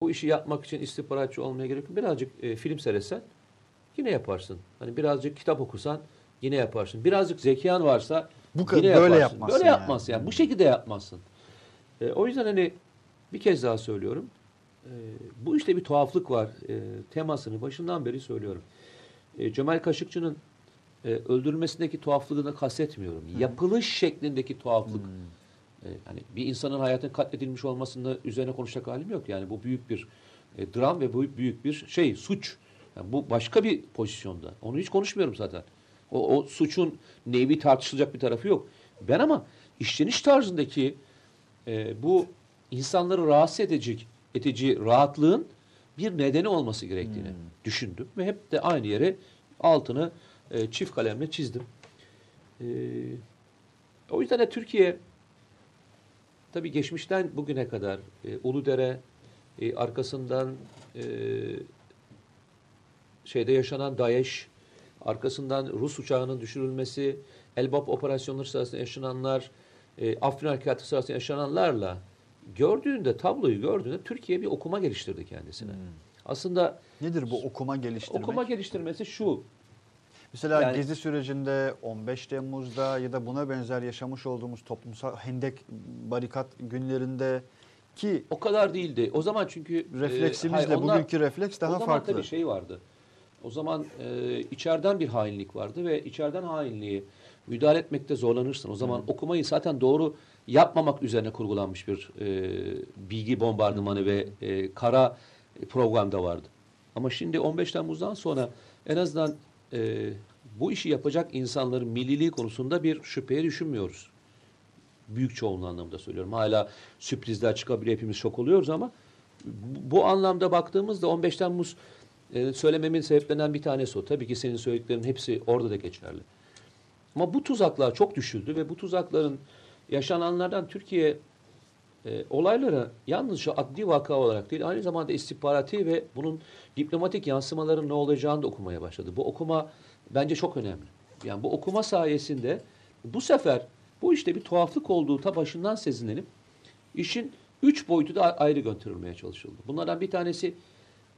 bu işi yapmak için istihbaratçı olmaya gerek yok. Birazcık e, film seyretsen yine yaparsın. Hani birazcık kitap okusan yine yaparsın. Birazcık zekan varsa Bu ka- yine böyle yaparsın. yapmazsın Böyle yani. yapmazsın yani. Bu şekilde yapmazsın. E, o yüzden hani bir kez daha söylüyorum. E, bu işte bir tuhaflık var. E, temasını başından beri söylüyorum. E, Cemal Kaşıkçı'nın e, öldürülmesindeki tuhaflığını kastetmiyorum. Yapılış şeklindeki tuhaflık. E, hani bir insanın hayatının katledilmiş olmasında üzerine konuşacak halim yok. Yani bu büyük bir e, dram ve bu büyük bir şey suç. Yani bu başka bir pozisyonda. Onu hiç konuşmuyorum zaten. O, o suçun nevi tartışılacak bir tarafı yok. Ben ama işleniş tarzındaki e, bu insanları rahatsız edecek edici rahatlığın bir nedeni olması gerektiğini düşündüm ve hep de aynı yere altını e, çift kalemle çizdim. E, o yüzden de Türkiye tabii geçmişten bugüne kadar e, Uludere e, arkasından e, şeyde yaşanan DAEŞ, arkasından Rus uçağının düşürülmesi, Elbap operasyonları sırasında yaşananlar, e, Afrin Harekatı sırasında yaşananlarla gördüğünde, tabloyu gördüğünde Türkiye bir okuma geliştirdi kendisine. Aslında Nedir bu okuma geliştirmek? okuma geliştirmesi şu, Mesela Yani- Gezi sürecinde 15 Temmuz'da ya da buna benzer yaşamış olduğumuz toplumsal hendek barikat günlerinde ki o kadar değildi. O zaman çünkü e, refleksimizle hayır, onlar- bugünkü refleks daha o zaman farklı. tabii şey vardı. O zaman e, içeriden bir hainlik vardı ve içeriden hainliği müdahale etmekte zorlanırsın. O zaman okumayı zaten doğru yapmamak üzerine kurgulanmış bir e, bilgi bombardımanı ve e, kara programda vardı. Ama şimdi 15 Temmuz'dan sonra en azından e, bu işi yapacak insanların milliliği konusunda bir şüpheye düşünmüyoruz. Büyük çoğunluğu anlamda söylüyorum. Hala sürprizler çıkabiliyor hepimiz şok oluyoruz ama bu anlamda baktığımızda 15 Temmuz e, söylememin sebeplerinden bir tanesi o. Tabii ki senin söylediklerin hepsi orada da geçerli. Ama bu tuzaklar çok düşüldü ve bu tuzakların yaşananlardan Türkiye e, olaylara yalnızca adli vaka olarak değil aynı zamanda istihbarati ve bunun diplomatik yansımaların ne olacağını da okumaya başladı. Bu okuma bence çok önemli. Yani bu okuma sayesinde bu sefer bu işte bir tuhaflık olduğu ta başından sezinlenip işin üç boyutu da ayrı götürülmeye çalışıldı. Bunlardan bir tanesi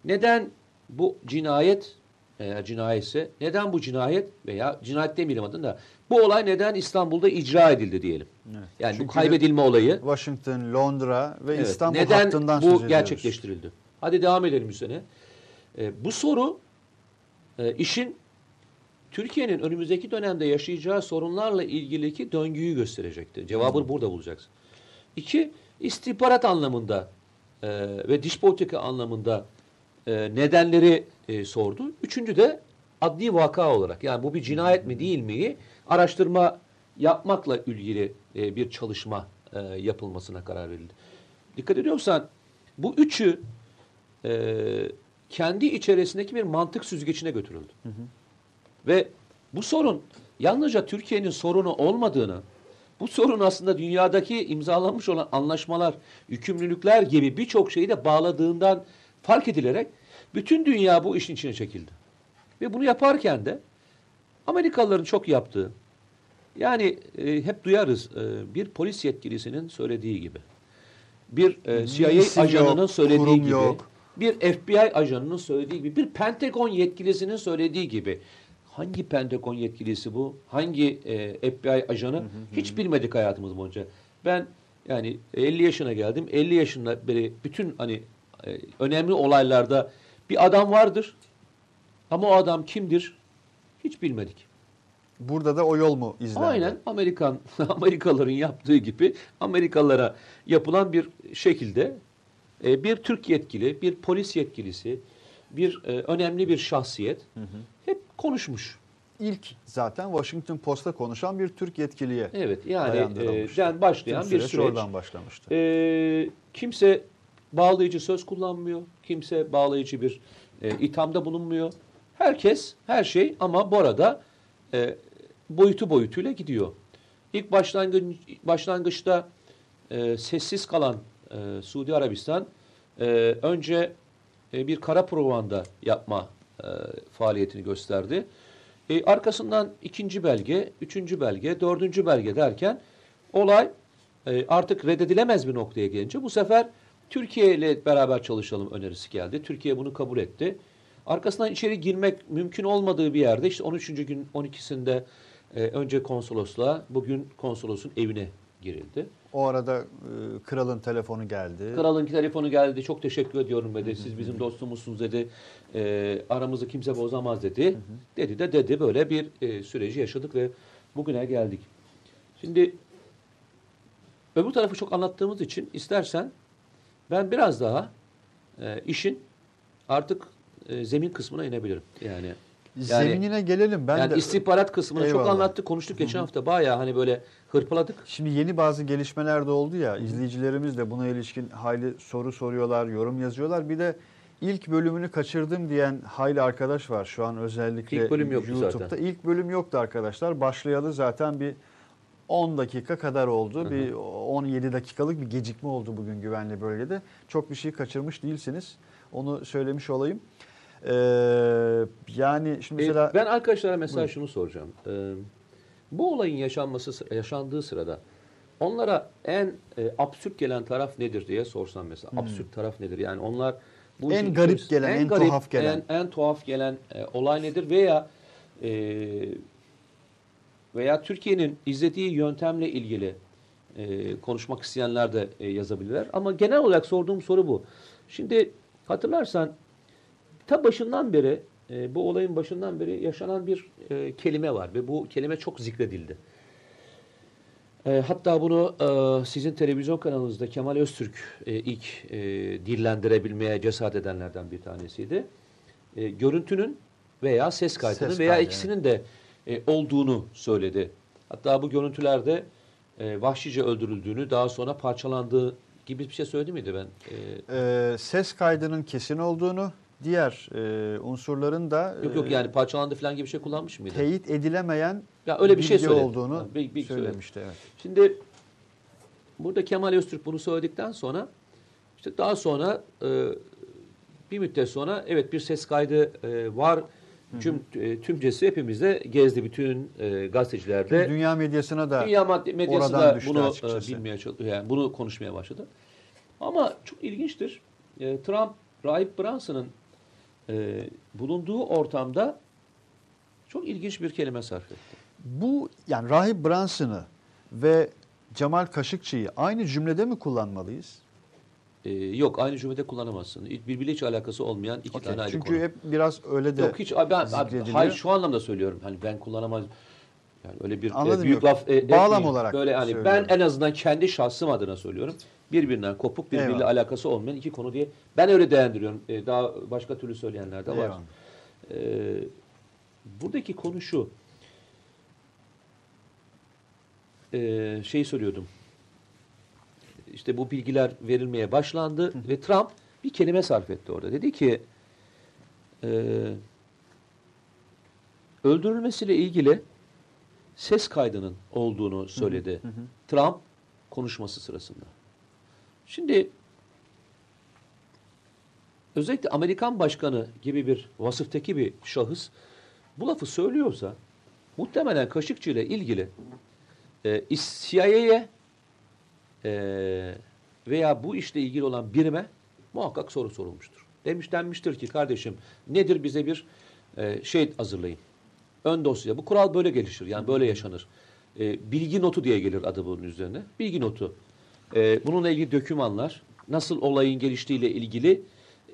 neden bu cinayet eğer cinayetse neden bu cinayet veya cinayet demeyelim adını bu olay neden İstanbul'da icra edildi diyelim. Evet. Yani Çünkü bu kaybedilme olayı Washington, Londra ve Evet, İstanbul neden hattından bu söz ediyoruz. gerçekleştirildi? Hadi devam edelim üzerine. Ee, bu soru e, işin Türkiye'nin önümüzdeki dönemde yaşayacağı sorunlarla ilgili döngüyü gösterecektir. Cevabını burada bulacaksın. İki, istihbarat anlamında e, ve dış politika anlamında e, nedenleri e, sordu. Üçüncü de adli vaka olarak yani bu bir cinayet mi değil miyi araştırma yapmakla ilgili e, bir çalışma e, yapılmasına karar verildi. Dikkat ediyorsan bu üçü e, kendi içerisindeki bir mantık süzgecine götürüldü. Ve bu sorun yalnızca Türkiye'nin sorunu olmadığını, bu sorun aslında dünyadaki imzalanmış olan anlaşmalar, yükümlülükler gibi birçok şeyi de bağladığından fark edilerek bütün dünya bu işin içine çekildi. Ve bunu yaparken de Amerikalıların çok yaptığı, yani e, hep duyarız e, bir polis yetkilisinin söylediği gibi, bir e, CIA İsim ajanının yok, söylediği gibi, yok. bir FBI ajanının söylediği gibi, bir Pentagon yetkilisinin söylediği gibi. Hangi Pentagon yetkilisi bu? Hangi e, FBI ajanı? Hiç bilmedik hayatımız boyunca. Ben yani 50 yaşına geldim. 50 yaşında beri bütün hani e, önemli olaylarda bir adam vardır. Ama o adam kimdir? Hiç bilmedik. Burada da o yol mu izlendi? Aynen Amerikan Amerikalıların yaptığı gibi Amerikalılara yapılan bir şekilde e, bir Türk yetkili, bir polis yetkilisi, bir e, önemli bir şahsiyet hep konuşmuş. İlk zaten Washington Post'ta konuşan bir Türk yetkiliye Evet yani e, başlayan Tüm bir süreç süreç. oradan başlamıştı. E, kimse bağlayıcı söz kullanmıyor. Kimse bağlayıcı bir e, ithamda bulunmuyor. Herkes, her şey ama bu arada e, boyutu boyutuyla gidiyor. İlk başlangıç, başlangıçta e, sessiz kalan e, Suudi Arabistan e, önce e, bir kara propaganda yapma e, faaliyetini gösterdi. E, arkasından ikinci belge, üçüncü belge, dördüncü belge derken olay e, artık reddedilemez bir noktaya gelince bu sefer Türkiye ile beraber çalışalım önerisi geldi. Türkiye bunu kabul etti. Arkasından içeri girmek mümkün olmadığı bir yerde işte 13. gün 12'sinde e, önce konsolosluğa bugün konsolosun evine girildi. O arada e, kralın telefonu geldi. Kralın telefonu geldi. Çok teşekkür ediyorum dedi. Siz bizim dostumuzsunuz dedi. E, aramızı kimse bozamaz dedi. Dedi de dedi. Böyle bir e, süreci yaşadık ve bugüne geldik. Şimdi öbür tarafı çok anlattığımız için istersen ben biraz daha e, işin artık e, zemin kısmına inebilirim. Yani yani- Zeminine gelelim. Ben yani de istihbarat kısmını çok Eyvallah. anlattık, konuştuk geçen hafta. Bayağı hani böyle hırpaladık. Şimdi yeni bazı gelişmeler de oldu ya. izleyicilerimiz de buna ilişkin hayli soru soruyorlar, yorum yazıyorlar. Bir de ilk bölümünü kaçırdım diyen hayli arkadaş var şu an özellikle İlk bölüm yoktu YouTube'da. zaten. İlk bölüm yoktu arkadaşlar. Başlayalı zaten bir 10 dakika kadar oldu. Bir 17 dakikalık bir gecikme oldu bugün güvenli bölgede. Çok bir şey kaçırmış değilsiniz. Onu söylemiş olayım. Ee, yani şimdi Ee, mesela ben arkadaşlara mesela Buyurun. şunu soracağım. Ee, bu olayın yaşanması yaşandığı sırada onlara en e, absürt gelen taraf nedir diye sorsam mesela. Absürt taraf nedir? Yani onlar bu Hmm. En garip içerisinde- gelen, en tuhaf gelen. En, en tuhaf gelen e, olay nedir veya e, veya Türkiye'nin izlediği yöntemle ilgili e, konuşmak isteyenler de e, yazabilirler. Ama genel olarak sorduğum soru bu. Şimdi hatırlarsan ta başından beri e, bu olayın başından beri yaşanan bir e, kelime var ve bu kelime çok zikredildi. E, hatta bunu e, sizin televizyon kanalınızda Kemal Öztürk e, ilk e, dillendirebilmeye cesaret edenlerden bir tanesiydi. E, görüntünün veya ses kaydının Ses veya kaydı, ikisinin de e, olduğunu söyledi. Hatta bu görüntülerde e, vahşice öldürüldüğünü, daha sonra parçalandığı gibi bir şey söyledi miydi ben? E, e, ses kaydının kesin olduğunu, diğer e, unsurların da yok yok e, yani parçalandı falan gibi bir şey kullanmış mıydı? teyit edilemeyen Ya öyle bir şey bilgi söyledi. olduğunu Ha, bir- bir söylemişti. Evet. Şimdi burada Kemal Öztürk bunu söyledikten sonra işte daha sonra e, bir müddet sonra evet bir ses kaydı e, var. Tüm e, tümcesi hepimizde gezdi bütün e, gazetecilerde. Dünya medyasına da Dünya mad- medyası oradan da düştü bunu e, açıkçası. bilmeye çalış- yani bunu konuşmaya başladı. Ama çok ilginçtir. E, Trump Rahip Branson'ın e, bulunduğu ortamda çok ilginç bir kelime sarf etti. bu yani Rahip Branson'ı ve Cemal Kaşıkçı'yı aynı cümlede mi kullanmalıyız? E, yok aynı cümlede kullanamazsın. Birbiriyle hiç alakası olmayan iki Okey. tane ayrı Çünkü konu. hep biraz öyle de Yok hiç ben, abi, hayır şu anlamda söylüyorum. Hani ben kullanamaz yani öyle bir e, Anladım, büyük yok. laf e, Bağlam etmeyeyim. olarak böyle hani ben en azından kendi şahsım adına söylüyorum. Birbirinden kopuk birbiriyle Eyvallah. alakası olmayan iki konu diye ben öyle değerlendiriyorum. E, daha başka türlü söyleyenler de var. Eyvallah. E, buradaki konu şu. E, şey söylüyordum. İşte bu bilgiler verilmeye başlandı ve Trump bir kelime sarf etti orada. Dedi ki e, öldürülmesiyle ilgili ses kaydının olduğunu söyledi Trump konuşması sırasında. Şimdi özellikle Amerikan başkanı gibi bir vasıftaki bir şahıs bu lafı söylüyorsa muhtemelen Kaşıkçı ile ilgili e, CIA'ye e, veya bu işle ilgili olan birime muhakkak soru sorulmuştur. Demiş denmiştir ki kardeşim nedir bize bir e, şey hazırlayın. Ön dosya. Bu kural böyle gelişir. Yani böyle yaşanır. E, bilgi notu diye gelir adı bunun üzerine. Bilgi notu. E, bununla ilgili dokümanlar, nasıl olayın geliştiğiyle ilgili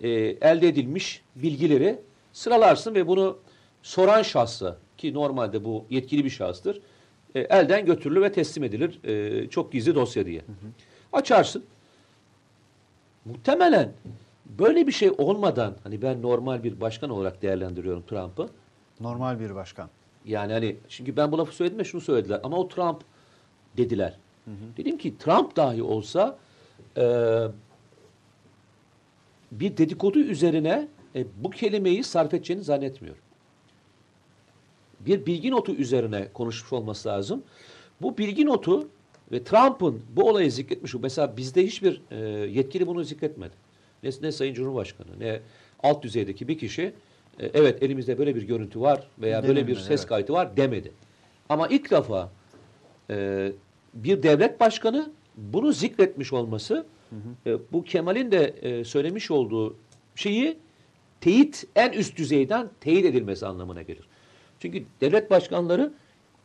e, elde edilmiş bilgileri sıralarsın ve bunu soran şahsa ki normalde bu yetkili bir şahıstır e, elden götürülür ve teslim edilir. E, çok gizli dosya diye. Açarsın. Muhtemelen böyle bir şey olmadan hani ben normal bir başkan olarak değerlendiriyorum Trump'ı. normal bir başkan. Yani hani çünkü ben bu lafı söyledim ve şunu söylediler ama o Trump dediler. Dedim ki Trump dahi olsa e, bir dedikodu üzerine e, bu kelimeyi sarf edeceğini zannetmiyorum. Bir bilgi notu üzerine konuşmuş olması lazım. Bu bilgi notu ve Trump'ın bu olayı zikretmiş. Mesela bizde hiçbir e, yetkili bunu zikretmedi. Ne, ne Sayın Cumhurbaşkanı ne alt düzeydeki bir kişi e, evet elimizde böyle bir görüntü var veya böyle bir ses evet. kaydı var demedi. Ama ilk defa e, bir devlet başkanı bunu zikretmiş olması E, bu Kemal'in de e, söylemiş olduğu şeyi teyit en üst düzeyden teyit edilmesi anlamına gelir. Çünkü devlet başkanları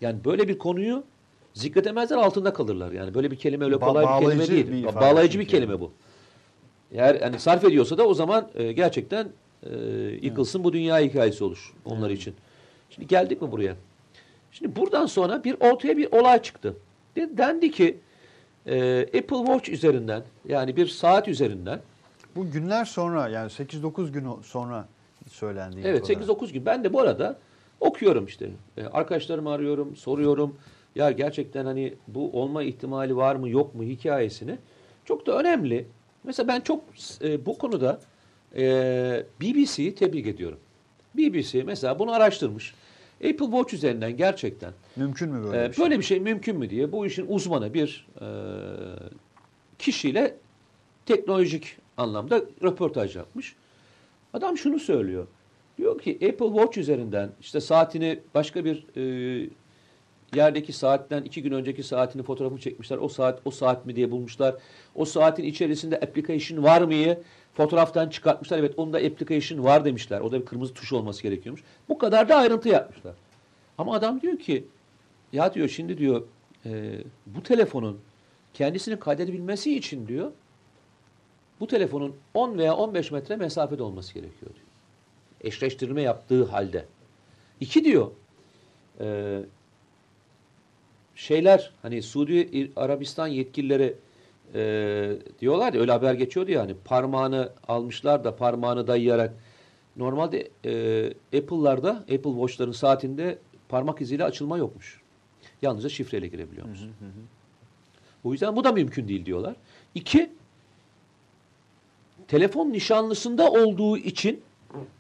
yani böyle bir konuyu zikredemezler altında kalırlar. Yani böyle bir kelime öyle Ba- kolay bir kelime değil. bir Ba- bağlayıcı bir kelime bu. Eğer hani sarf ediyorsa da o zaman e, gerçekten e, yıkılsın bu dünya hikayesi olur onlar için. Şimdi geldik mi buraya? Şimdi buradan sonra bir ortaya bir olay çıktı. De- Dendi ki e, Apple Watch üzerinden yani bir saat üzerinden Bu günler sonra yani 8-9 gün sonra söylendiği Evet olarak. 8-9 gün. Ben de bu arada okuyorum işte. E, arkadaşlarımı arıyorum, soruyorum. Ya gerçekten hani bu olma ihtimali var mı yok mu hikayesini. Çok da önemli. Mesela ben çok e, bu konuda e, BBC'yi tebrik ediyorum. BBC mesela bunu araştırmış. Apple Watch üzerinden gerçekten Mümkün mü böyle ee, bir şey? böyle bir şey mümkün mü diye bu işin uzmanı bir e, kişiyle teknolojik anlamda röportaj yapmış. Adam şunu söylüyor. Diyor ki Apple Watch üzerinden işte saatini başka bir e, yerdeki saatten iki gün önceki saatini fotoğrafını çekmişler. O saat o saat mi diye bulmuşlar. O saatin içerisinde application var mıyı fotoğraftan çıkartmışlar. Evet onda application var demişler. O da bir kırmızı tuş olması gerekiyormuş. Bu kadar da ayrıntı yapmışlar. Ama adam diyor ki ya diyor şimdi diyor e, bu telefonun kendisini kaydedebilmesi için diyor bu telefonun 10 veya 15 metre mesafede olması gerekiyor diyor. Eşleştirme yaptığı halde. İki diyor e, şeyler hani Suudi Arabistan yetkilileri e, diyorlar ya öyle haber geçiyordu yani parmağını almışlar da parmağını dayayarak normalde e, Apple'larda Apple Watch'ların saatinde parmak iziyle açılma yokmuş. Yalnızca şifreyle girebiliyormuş. O yüzden bu da mümkün değil diyorlar. İki, telefon nişanlısında olduğu için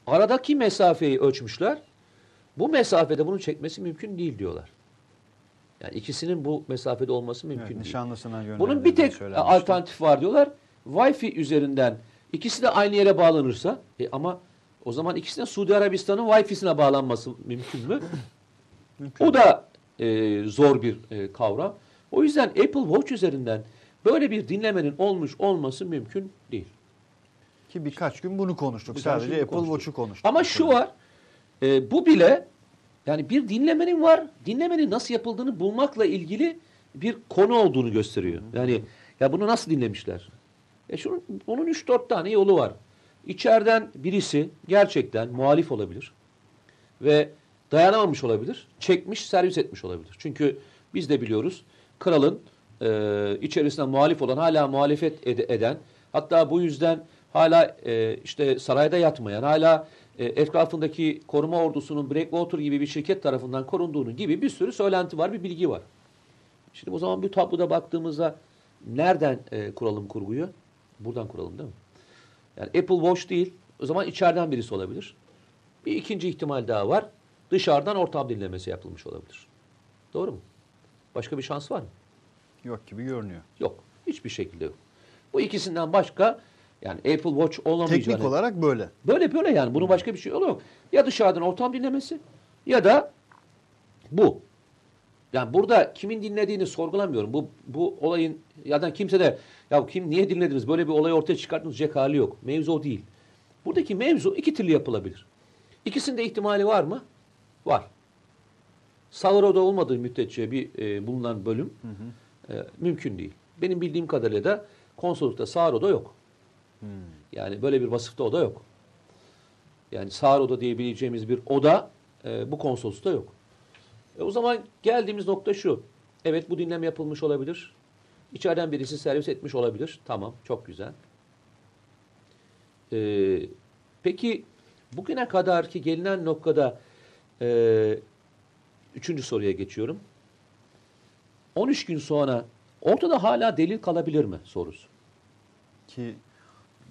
aradaki mesafeyi ölçmüşler. Bu mesafede bunu çekmesi mümkün değil diyorlar. Yani ikisinin bu mesafede olması mümkün Evet, değil. nişanlısına Bunun bir tek alternatif var diyorlar. Wi-Fi üzerinden ikisi de aynı yere bağlanırsa e ama o zaman ikisine Suudi Arabistan'ın Wi-Fi'sine bağlanması mümkün mü? Mümkün. O da e, zor bir e, kavram. O yüzden Apple Watch üzerinden böyle bir dinlemenin olmuş olması mümkün değil. Ki birkaç gün bunu konuştuk. Birkaç Sadece Apple konuştuk. Watch'u konuştuk. Ama şu var, e, bu bile yani bir dinlemenin var, dinlemenin nasıl yapıldığını bulmakla ilgili bir konu olduğunu gösteriyor. Yani ya bunu nasıl dinlemişler? E şunun, bunun 3-4 tane yolu var. İçeriden birisi gerçekten muhalif olabilir ve dayanamamış olabilir, çekmiş, servis etmiş olabilir. Çünkü biz de biliyoruz kralın e, içerisinde muhalif olan, hala muhalefet ed- eden, hatta bu yüzden hala e, işte sarayda yatmayan, hala e, etrafındaki koruma ordusunun Breakwater gibi bir şirket tarafından korunduğunu gibi bir sürü söylenti var, bir bilgi var. Şimdi o zaman bu tabloda baktığımızda nereden e, kuralım kurguyu? Buradan kuralım değil mi? Yani Apple Watch değil, o zaman içeriden birisi olabilir. Bir ikinci ihtimal daha var. Dışarıdan ortam dinlemesi yapılmış olabilir. Doğru mu? Başka bir şans var mı? Yok gibi görünüyor. Yok. Hiçbir şekilde yok. Bu ikisinden başka yani Apple Watch olamayacağını... Teknik olarak böyle. Böyle böyle yani. Bunun başka bir şey yok. Ya dışarıdan ortam dinlemesi ya da bu. Yani burada kimin dinlediğini sorgulamıyorum. Bu bu olayın ya da kimse de ya kim niye dinlediniz böyle bir olayı ortaya çıkarttınız diyecek hali yok. Mevzu o değil. Buradaki mevzu iki türlü yapılabilir. İkisinde ihtimali var mı? Var. Sağroda olmadığı müddetçe bir e, bulunan bölüm e, mümkün değil. Benim bildiğim kadarıyla da konsoloslukta Sağroda yok. Yani böyle bir vasıfta oda yok. Yani sağır oda diyebileceğimiz bir oda e, bu konsoloslukta yok. E, o zaman geldiğimiz nokta şu. Evet bu dinleme yapılmış olabilir. İçeriden birisi servis etmiş olabilir. Tamam çok güzel. E, peki bugüne kadar ki gelinen noktada e, üçüncü soruya geçiyorum. 13 gün sonra ortada hala delil kalabilir mi sorusu. Ki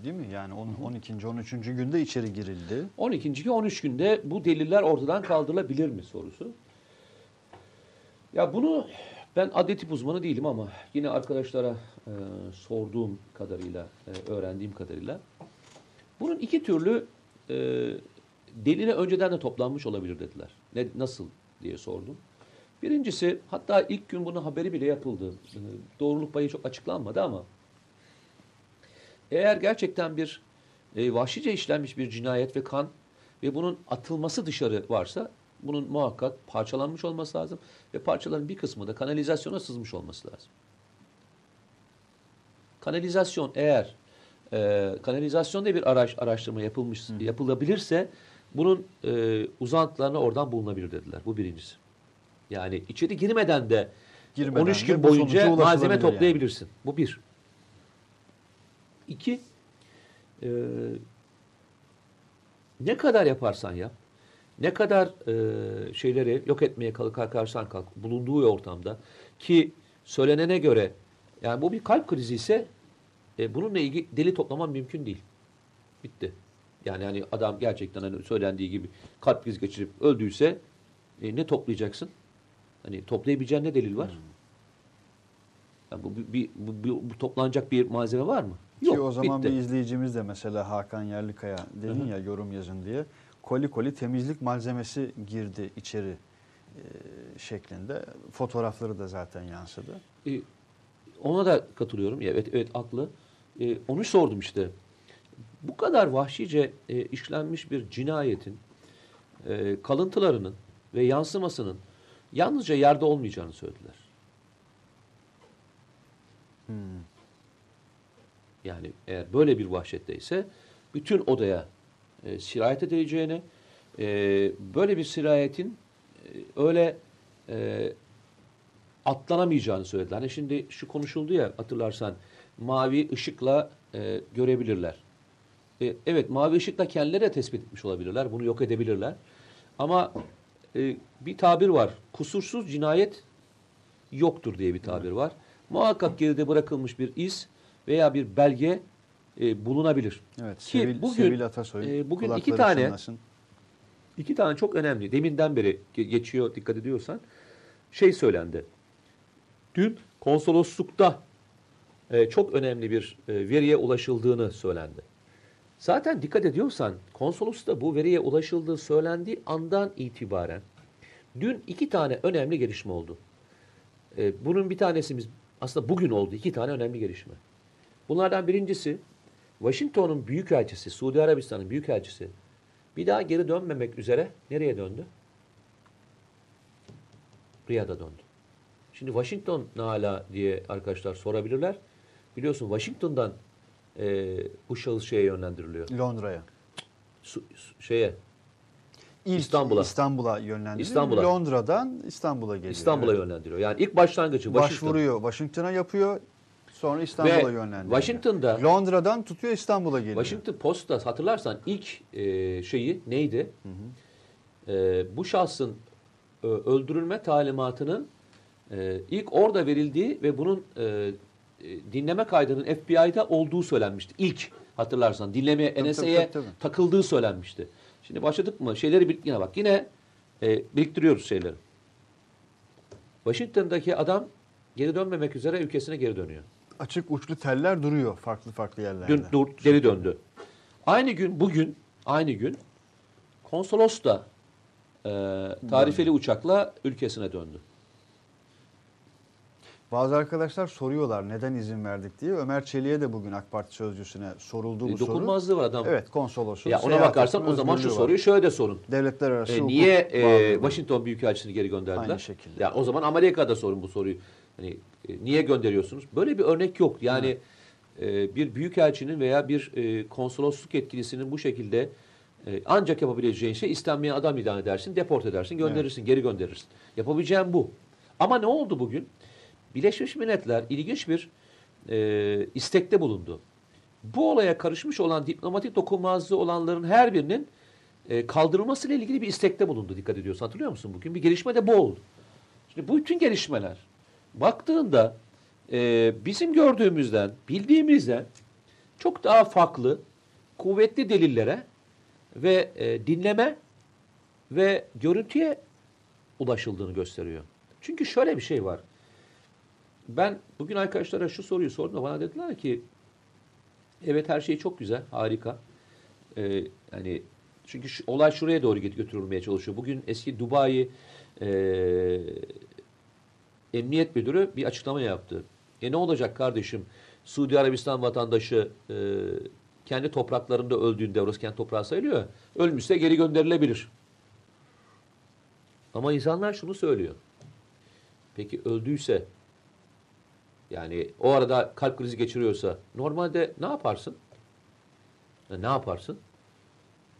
değil mi? Yani on- 12. 13. günde içeri girildi. 12. ki 13 günde bu deliller ortadan kaldırılabilir mi sorusu. Ya bunu ben adli uzmanı değilim ama yine arkadaşlara e, sorduğum kadarıyla, e, öğrendiğim kadarıyla bunun iki türlü e, delile önceden de toplanmış olabilir dediler. Ne, nasıl diye sordum. Birincisi hatta ilk gün bunun haberi bile yapıldı. E, Doğruluk payı çok açıklanmadı ama eğer gerçekten bir e, vahşice işlenmiş bir cinayet ve kan ve bunun atılması dışarı varsa bunun muhakkak parçalanmış olması lazım ve parçaların bir kısmı da kanalizasyona sızmış olması lazım. Kanalizasyon eğer e, kanalizasyonda bir araç araştırma yapılmış yapılabilirse bunun e, uzantılarına oradan bulunabilir dediler. Bu birincisi. Yani içeri girmeden de Girmeden 13 de gün bu boyunca malzeme ulaşılabilir yani. toplayabilirsin. Bu bir. İki, e, ne kadar yaparsan yap, ne kadar e, şeyleri yok etmeye kalkarsan kalk, bulunduğu ortamda ki söylenene göre yani bu bir kalp krizi ise e, bununla ilgili deli toplaman mümkün değil. Bitti. Yani hani adam gerçekten hani söylendiği gibi kalp krizi geçirip öldüyse e, ne toplayacaksın? Hani toplayabileceğin ne delil var? Yani bu, bir, bir- bu, bu- bu toplanacak bir malzeme var mı? Yok. Ki o zaman bitti. bir izleyicimiz de mesela Hakan Yerlikaya dedin Hı hı. ya yorum yazın diye. Koli koli temizlik malzemesi girdi içeri e, şeklinde. Fotoğrafları da zaten yansıdı. E, ona da katılıyorum. Evet, evet haklı. E, onu sordum işte. Bu kadar vahşice e, işlenmiş bir cinayetin e, kalıntılarının ve yansımasının yalnızca yerde olmayacağını söylediler. Hmm. Yani eğer böyle bir vahşetteyse bütün odaya e, sirayet edileceğini, e, böyle bir sirayetin e, öyle e, atlanamayacağını söylediler. Hani şimdi şu konuşuldu ya hatırlarsan mavi ışıkla e, görebilirler. E, evet mavi ışıkla kendileri de tespit etmiş olabilirler. Bunu yok edebilirler. Ama e, bir tabir var. Kusursuz cinayet yoktur diye bir tabir var. Muhakkak geride bırakılmış bir iz veya bir belge e, bulunabilir. Evet, Ki Sevil, bugün- Sevil Atasoy. e, bugün iki tane- çınlasın. İki tane çok önemli. Deminden beri ge- geçiyor dikkat ediyorsan. Şey söylendi. Dün konsoloslukta e, çok önemli bir e, veriye ulaşıldığını söylendi. Zaten dikkat ediyorsan konsolosluğda bu veriye ulaşıldığı söylendiği andan itibaren dün iki tane önemli gelişme oldu. E, bunun bir tanesi biz aslında bugün oldu. iki tane önemli gelişme. Bunlardan birincisi Washington'un büyükelçisi, Suudi Arabistan'ın büyükelçisi bir daha geri dönmemek üzere nereye döndü? Riyad'a döndü. Şimdi Washington ne hala diye arkadaşlar sorabilirler. Biliyorsun Washington'dan e, bu şahıs şeye yönlendiriliyor. Londra'ya. Şeye İlk İstanbul'a. İstanbul'a yönlendiriliyor. İstanbul'a. Londra'dan İstanbul'a geliyor. İstanbul'a Evet. yönlendiriyor. Yani ilk başlangıcı Washington. Başvuruyor. Washington'a yapıyor. Sonra İstanbul'a Ve yönlendiriyor. Washington'da- Londra'dan tutuyor İstanbul'a geliyor. Washington Post'ta hatırlarsan ilk e, şeyi neydi? E, bu şahsın e, öldürülme talimatının e, ilk orada verildiği ve bunun e, e, dinleme kaydının FBI'da olduğu söylenmişti. İlk hatırlarsan dinlemeye NSA'ye takıldığı söylenmişti. Şimdi başladık mı? Şeyleri bir- yine bak yine e, biriktiriyoruz şeyleri. Washington'daki adam geri dönmemek üzere ülkesine geri dönüyor. Açık uçlu teller duruyor farklı farklı yerlerde. Dün dur, geri döndü. Aynı gün bugün aynı gün konsolos da e, tarifeli uçakla ülkesine döndü. Bazı arkadaşlar soruyorlar neden izin verdik diye. Ömer Çelik'e de bugün AK Parti sözcüsüne soruldu bu E, soru. dokunmazlığı var adam. Evet konsolosun. ya ona bakarsan o zaman şu var. soruyu şöyle de sorun. Devletler arası E, niye e. Washington Büyükelçisini geri gönderdiler? Aynı şekilde. Ya o zaman Amerika'da sorun bu soruyu. Hani e, niye gönderiyorsunuz? Böyle bir örnek yok. Yani e, bir büyükelçinin veya bir e, konsolosluk yetkilisinin bu şekilde e, ancak yapabileceğin şey istenmeyen adam ilan edersin, deport edersin, gönderirsin, geri gönderirsin. Yapabileceğin bu. Ama ne oldu bugün? Birleşmiş Milletler ilginç bir e, istekte bulundu. Bu olaya karışmış olan diplomatik dokunmazlığı olanların her birinin e, kaldırılmasıyla ilgili bir istekte bulundu dikkat ediyorsun. Hatırlıyor musun? Bugün bir gelişme de bu oldu. Şimdi bu bütün gelişmeler baktığında e, bizim gördüğümüzden, bildiğimizden çok daha farklı, kuvvetli delillere ve e, dinleme ve görüntüye ulaşıldığını gösteriyor. Çünkü şöyle bir şey var. Ben bugün arkadaşlara şu soruyu sordum da bana dediler ki evet her şey çok güzel, harika. Ee, yani çünkü şu, olay şuraya doğru götürülmeye çalışıyor. Bugün eski Dubai e, Emniyet Müdürü bir açıklama yaptı. E ne olacak kardeşim? Suudi Arabistan vatandaşı e, kendi topraklarında öldüğünde orası kendi toprağı sayılıyor. Ölmüşse geri gönderilebilir. Ama insanlar şunu söylüyor. Peki öldüyse yani o arada kalp krizi geçiriyorsa normalde ne yaparsın? Ya ne yaparsın?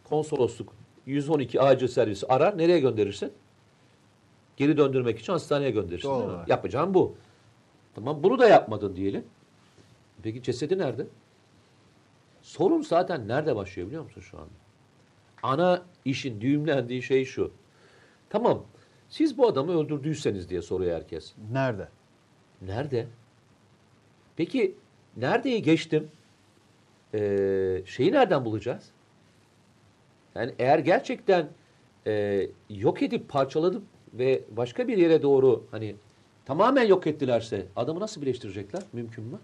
Konsolosluk 112 acil servisi arar. Nereye gönderirsin? Geri döndürmek için hastaneye gönderirsin. Doğru değil mi? olarak. Yapacağın bu. Tamam bunu da yapmadın diyelim. Peki cesedi nerede? Sorun zaten nerede başlıyor biliyor musun şu anda? Ana işin düğümlendiği şey şu. Tamam siz bu adamı öldürdüyseniz diye soruyor herkes. Nerede? Nerede? Peki neredeyi geçtim? Ee, şeyi nereden bulacağız? Yani eğer gerçekten e, yok edip parçaladıp ve başka bir yere doğru hani tamamen yok ettilerse adamı nasıl birleştirecekler? Mümkün mü?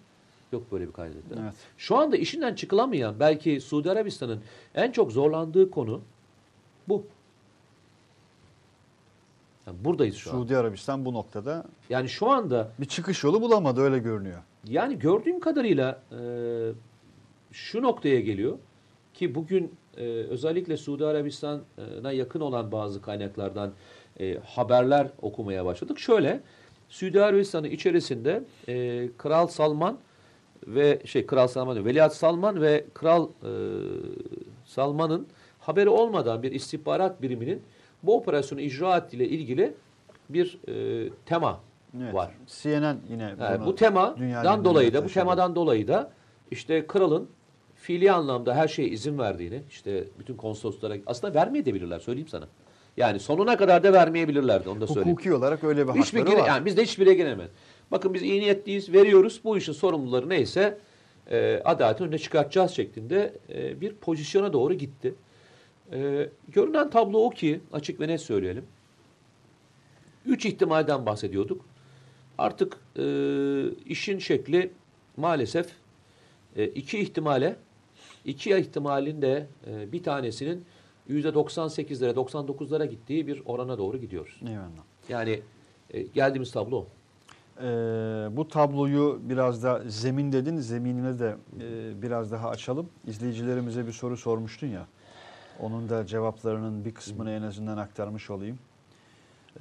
Yok böyle bir kaydetler. Evet. Şu anda işinden çıkılamayan belki Suudi Arabistan'ın en çok zorlandığı konu bu. Yani buradayız şu an. Suudi Arabistan bu noktada Yani şu anda bir çıkış yolu bulamadı öyle görünüyor. Yani gördüğüm kadarıyla e, şu noktaya geliyor ki bugün e, özellikle Suudi Arabistan'a yakın olan bazı kaynaklardan e, haberler okumaya başladık. Şöyle, Suudi Arabistan'ın içerisinde e, Kral Salman ve şey Kral Salman, Veliaht Salman ve Kral e, Salman'ın haberi olmadan bir istihbarat biriminin bu operasyonu icra ettiğiyle ilgili bir e, tema Evet. var. CNN yine Yani bu temadan dolayı da bu temadan dolayı da işte kralın fiili anlamda her şeye izin verdiğini işte bütün konsoloslara aslında vermeyebilirler söyleyeyim sana. Yani sonuna kadar da vermeyebilirlerdi onu da söyleyeyim. Hukuki olarak öyle bir Hiçbir hakları var. yani biz de hiçbir yere giremez. Bakın biz iyi niyetliyiz, veriyoruz. Bu işin sorumluları neyse e, adaletin önüne çıkartacağız şeklinde e, bir pozisyona doğru gitti. E, görünen tablo o ki açık ve net söyleyelim. Üç ihtimalden bahsediyorduk. Artık e, işin şekli maalesef e, iki ihtimale, iki ihtimalin de e, bir tanesinin %98'lere 99'lara gittiği bir orana doğru gidiyoruz. Eyvallah. Yani e, geldiğimiz tablo. Ee, bu tabloyu biraz da zemin dedin, zeminine de e, biraz daha açalım. İzleyicilerimize bir soru sormuştun ya. Onun da cevaplarının bir kısmını en azından aktarmış olayım.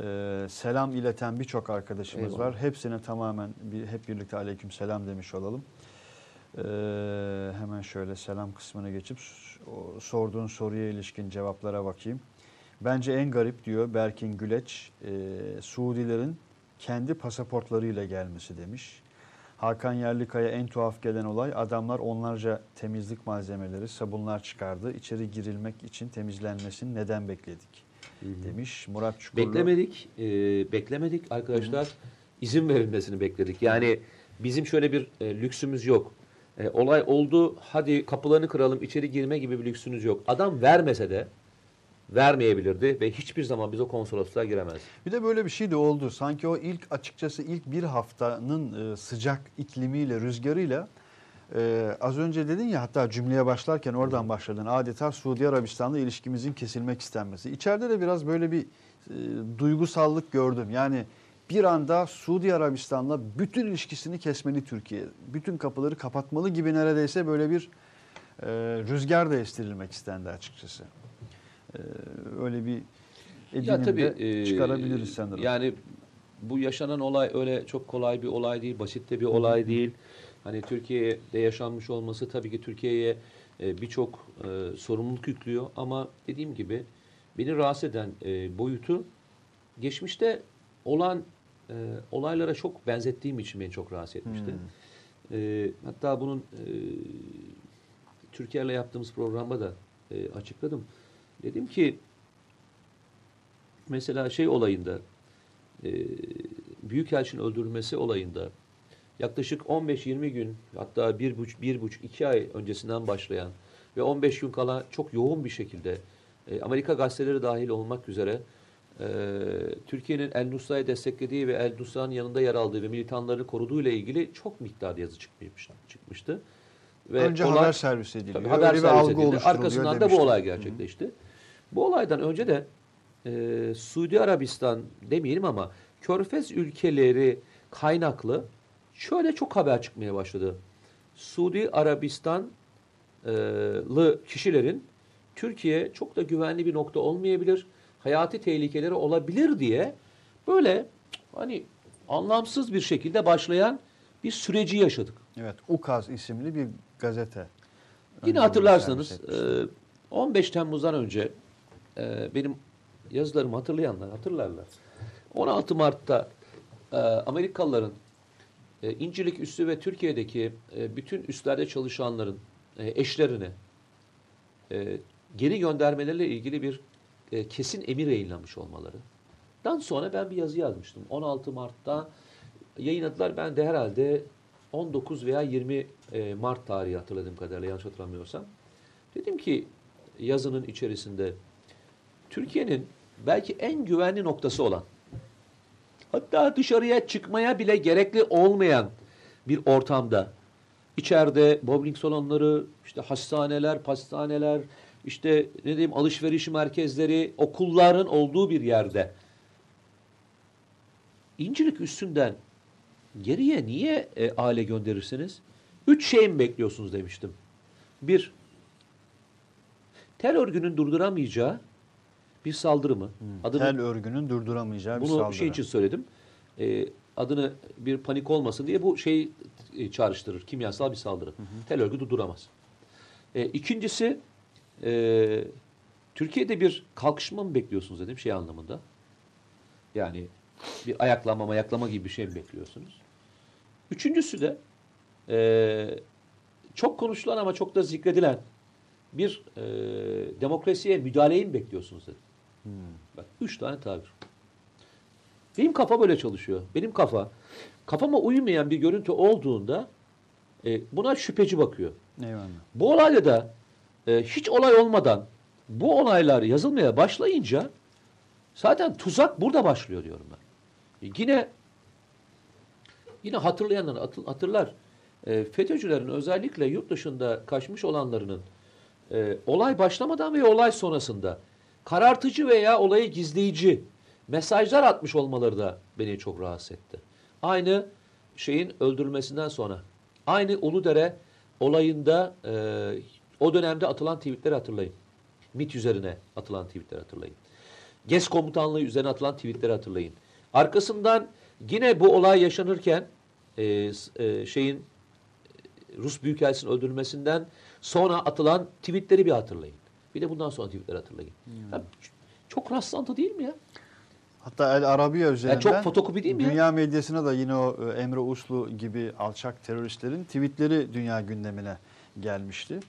Ee, selam ileten birçok arkadaşımız Eyvallah. var. Hepsine tamamen bir, hep birlikte aleyküm selam demiş olalım. Ee, hemen şöyle selam kısmına geçip o sorduğun soruya ilişkin cevaplara bakayım. Bence en garip diyor Berkin Güleç, e, Suudilerin kendi pasaportlarıyla gelmesi demiş. Hakan Yerlikaya en tuhaf gelen olay adamlar onlarca temizlik malzemeleri, sabunlar çıkardı. İçeri girilmek için temizlenmesini neden bekledik demiş. Murat Çukurlu. Beklemedik, e, beklemedik arkadaşlar. İzin verilmesini bekledik. Yani bizim şöyle bir e, lüksümüz yok. E, olay oldu, hadi kapılarını kıralım, içeri girme gibi bir lüksünüz yok. Adam vermese de vermeyebilirdi ve hiçbir zaman biz o konsolosluğa giremez. Bir de böyle bir şey de oldu. Sanki o ilk açıkçası ilk bir haftanın e, sıcak iklimiyle, rüzgarıyla e, az önce dedin ya hatta cümleye başlarken oradan başladın. Adeta Suudi Arabistan'la ilişkimizin kesilmek istenmesi. İçeride de biraz böyle bir e, duygusallık gördüm. Yani bir anda Suudi Arabistan'la bütün ilişkisini kesmeli Türkiye. Bütün kapıları kapatmalı gibi neredeyse böyle bir e, rüzgar da estirilmek istendi açıkçası. E, öyle bir edinim de e, çıkarabiliriz sanırım. Yani bu yaşanan olay öyle çok kolay bir olay değil, basit de bir olay değil. Hani Türkiye'de yaşanmış olması tabii ki Türkiye'ye e, birçok e, sorumluluk yüklüyor ama dediğim gibi beni rahatsız eden e, boyutu geçmişte olan e, olaylara çok benzettiğim için beni çok rahatsız etmişti. Hmm. E, hatta bunun e, Türkiye'yle yaptığımız programda da e, açıkladım. Dedim ki mesela şey olayında e, Büyükelçinin öldürülmesi olayında yaklaşık 15-20 gün hatta 1,5 1,5 2 ay öncesinden başlayan ve 15 gün kala çok yoğun bir şekilde e, Amerika gazeteleri dahil olmak üzere e, Türkiye'nin El Nusra'yı desteklediği ve El Nusra'nın yanında yer aldığı ve militanlarını koruduğu ile ilgili çok miktarda yazı çıkmış, çıkmıştı. Ve Önce olay- haber servis ediliyor. Tabii haber Öyle bir servis algı edildi. Arkasından da bu olay gerçekleşti. Bu olaydan önce de e, Suudi Arabistan demeyelim ama Körfez ülkeleri kaynaklı şöyle çok haber çıkmaya başladı. Suudi Arabistanlı kişilerin Türkiye çok da güvenli bir nokta olmayabilir, hayati tehlikeleri olabilir diye böyle hani anlamsız bir şekilde başlayan bir süreci yaşadık. Evet, Ukaz isimli bir gazete. Yine hatırlarsanız servis etmişti. e, 15 Temmuz'dan önce e, benim yazılarımı hatırlayanlar hatırlarlar. 16 Mart'ta e, Amerikalıların e, İncilik üssü ve Türkiye'deki e, bütün üslerde çalışanların e, eşlerini e, geri göndermeleriyle ilgili bir e, kesin emir yayınlamış olmaları. Dan sonra ben bir yazı yazmıştım. 16 Mart'ta yayınladılar. Ben de herhalde 19 veya 20 e, Mart tarihi hatırladığım kadarıyla yanlış hatırlamıyorsam. Dedim ki yazının içerisinde Türkiye'nin belki en güvenli noktası olan hatta dışarıya çıkmaya bile gerekli olmayan bir ortamda içeride bowling salonları, işte hastaneler, pastaneler, işte ne diyeyim alışveriş merkezleri, okulların olduğu bir yerde İncilik üstünden geriye niye e, aile gönderirsiniz? Üç şey mi bekliyorsunuz demiştim. Bir, tel örgünün durduramayacağı bir saldırı mı? Adını, Tel örgünün durduramayacağı bir bunu saldırı. şey için söyledim. E, adını bir panik olmasın diye bu şey e, çağrıştırır. Kimyasal bir saldırı. Tel örgü durduramaz. E, ikincisi e, Türkiye'de bir kalkışma mı bekliyorsunuz dedim şey anlamında. Yani bir ayaklama mayaklama gibi bir şey mi bekliyorsunuz? Üçüncüsü de e, çok konuşulan ama çok da zikredilen bir e, demokrasiye müdahaleyi mi bekliyorsunuz dedim. Hmm. Bak üç tane tabir. Benim kafa böyle çalışıyor. Benim kafa kafama uymayan bir görüntü olduğunda e, buna şüpheci bakıyor. Eyvallah. Bu olayda da e, hiç olay olmadan bu olaylar yazılmaya başlayınca zaten tuzak burada başlıyor diyorum ben. E, yine yine hatırlayanlar hatır- hatırlar. E, FETÖ'cülerin özellikle yurt dışında kaçmış olanlarının e, olay başlamadan ve olay sonrasında karartıcı veya olayı gizleyici mesajlar atmış olmaları da beni çok rahatsız etti. Aynı şeyin öldürülmesinden sonra. Aynı Uludere olayında e, o dönemde atılan tweetleri hatırlayın. MIT üzerine atılan tweetleri hatırlayın. GES komutanlığı üzerine atılan tweetleri hatırlayın. Arkasından yine bu olay yaşanırken e, e, şeyin Rus Büyükelçisi'nin öldürülmesinden sonra atılan tweetleri bir hatırlayın. Bir de bundan sonra tweetleri hatırlayın. Ya, ç- çok rastlantı değil mi ya? Hatta El Arabiya üzerinden çok fotokopi değil mi ya? dünya medyasına da yine o e, Emre Uslu gibi alçak teröristlerin tweetleri dünya gündemine gelmişti.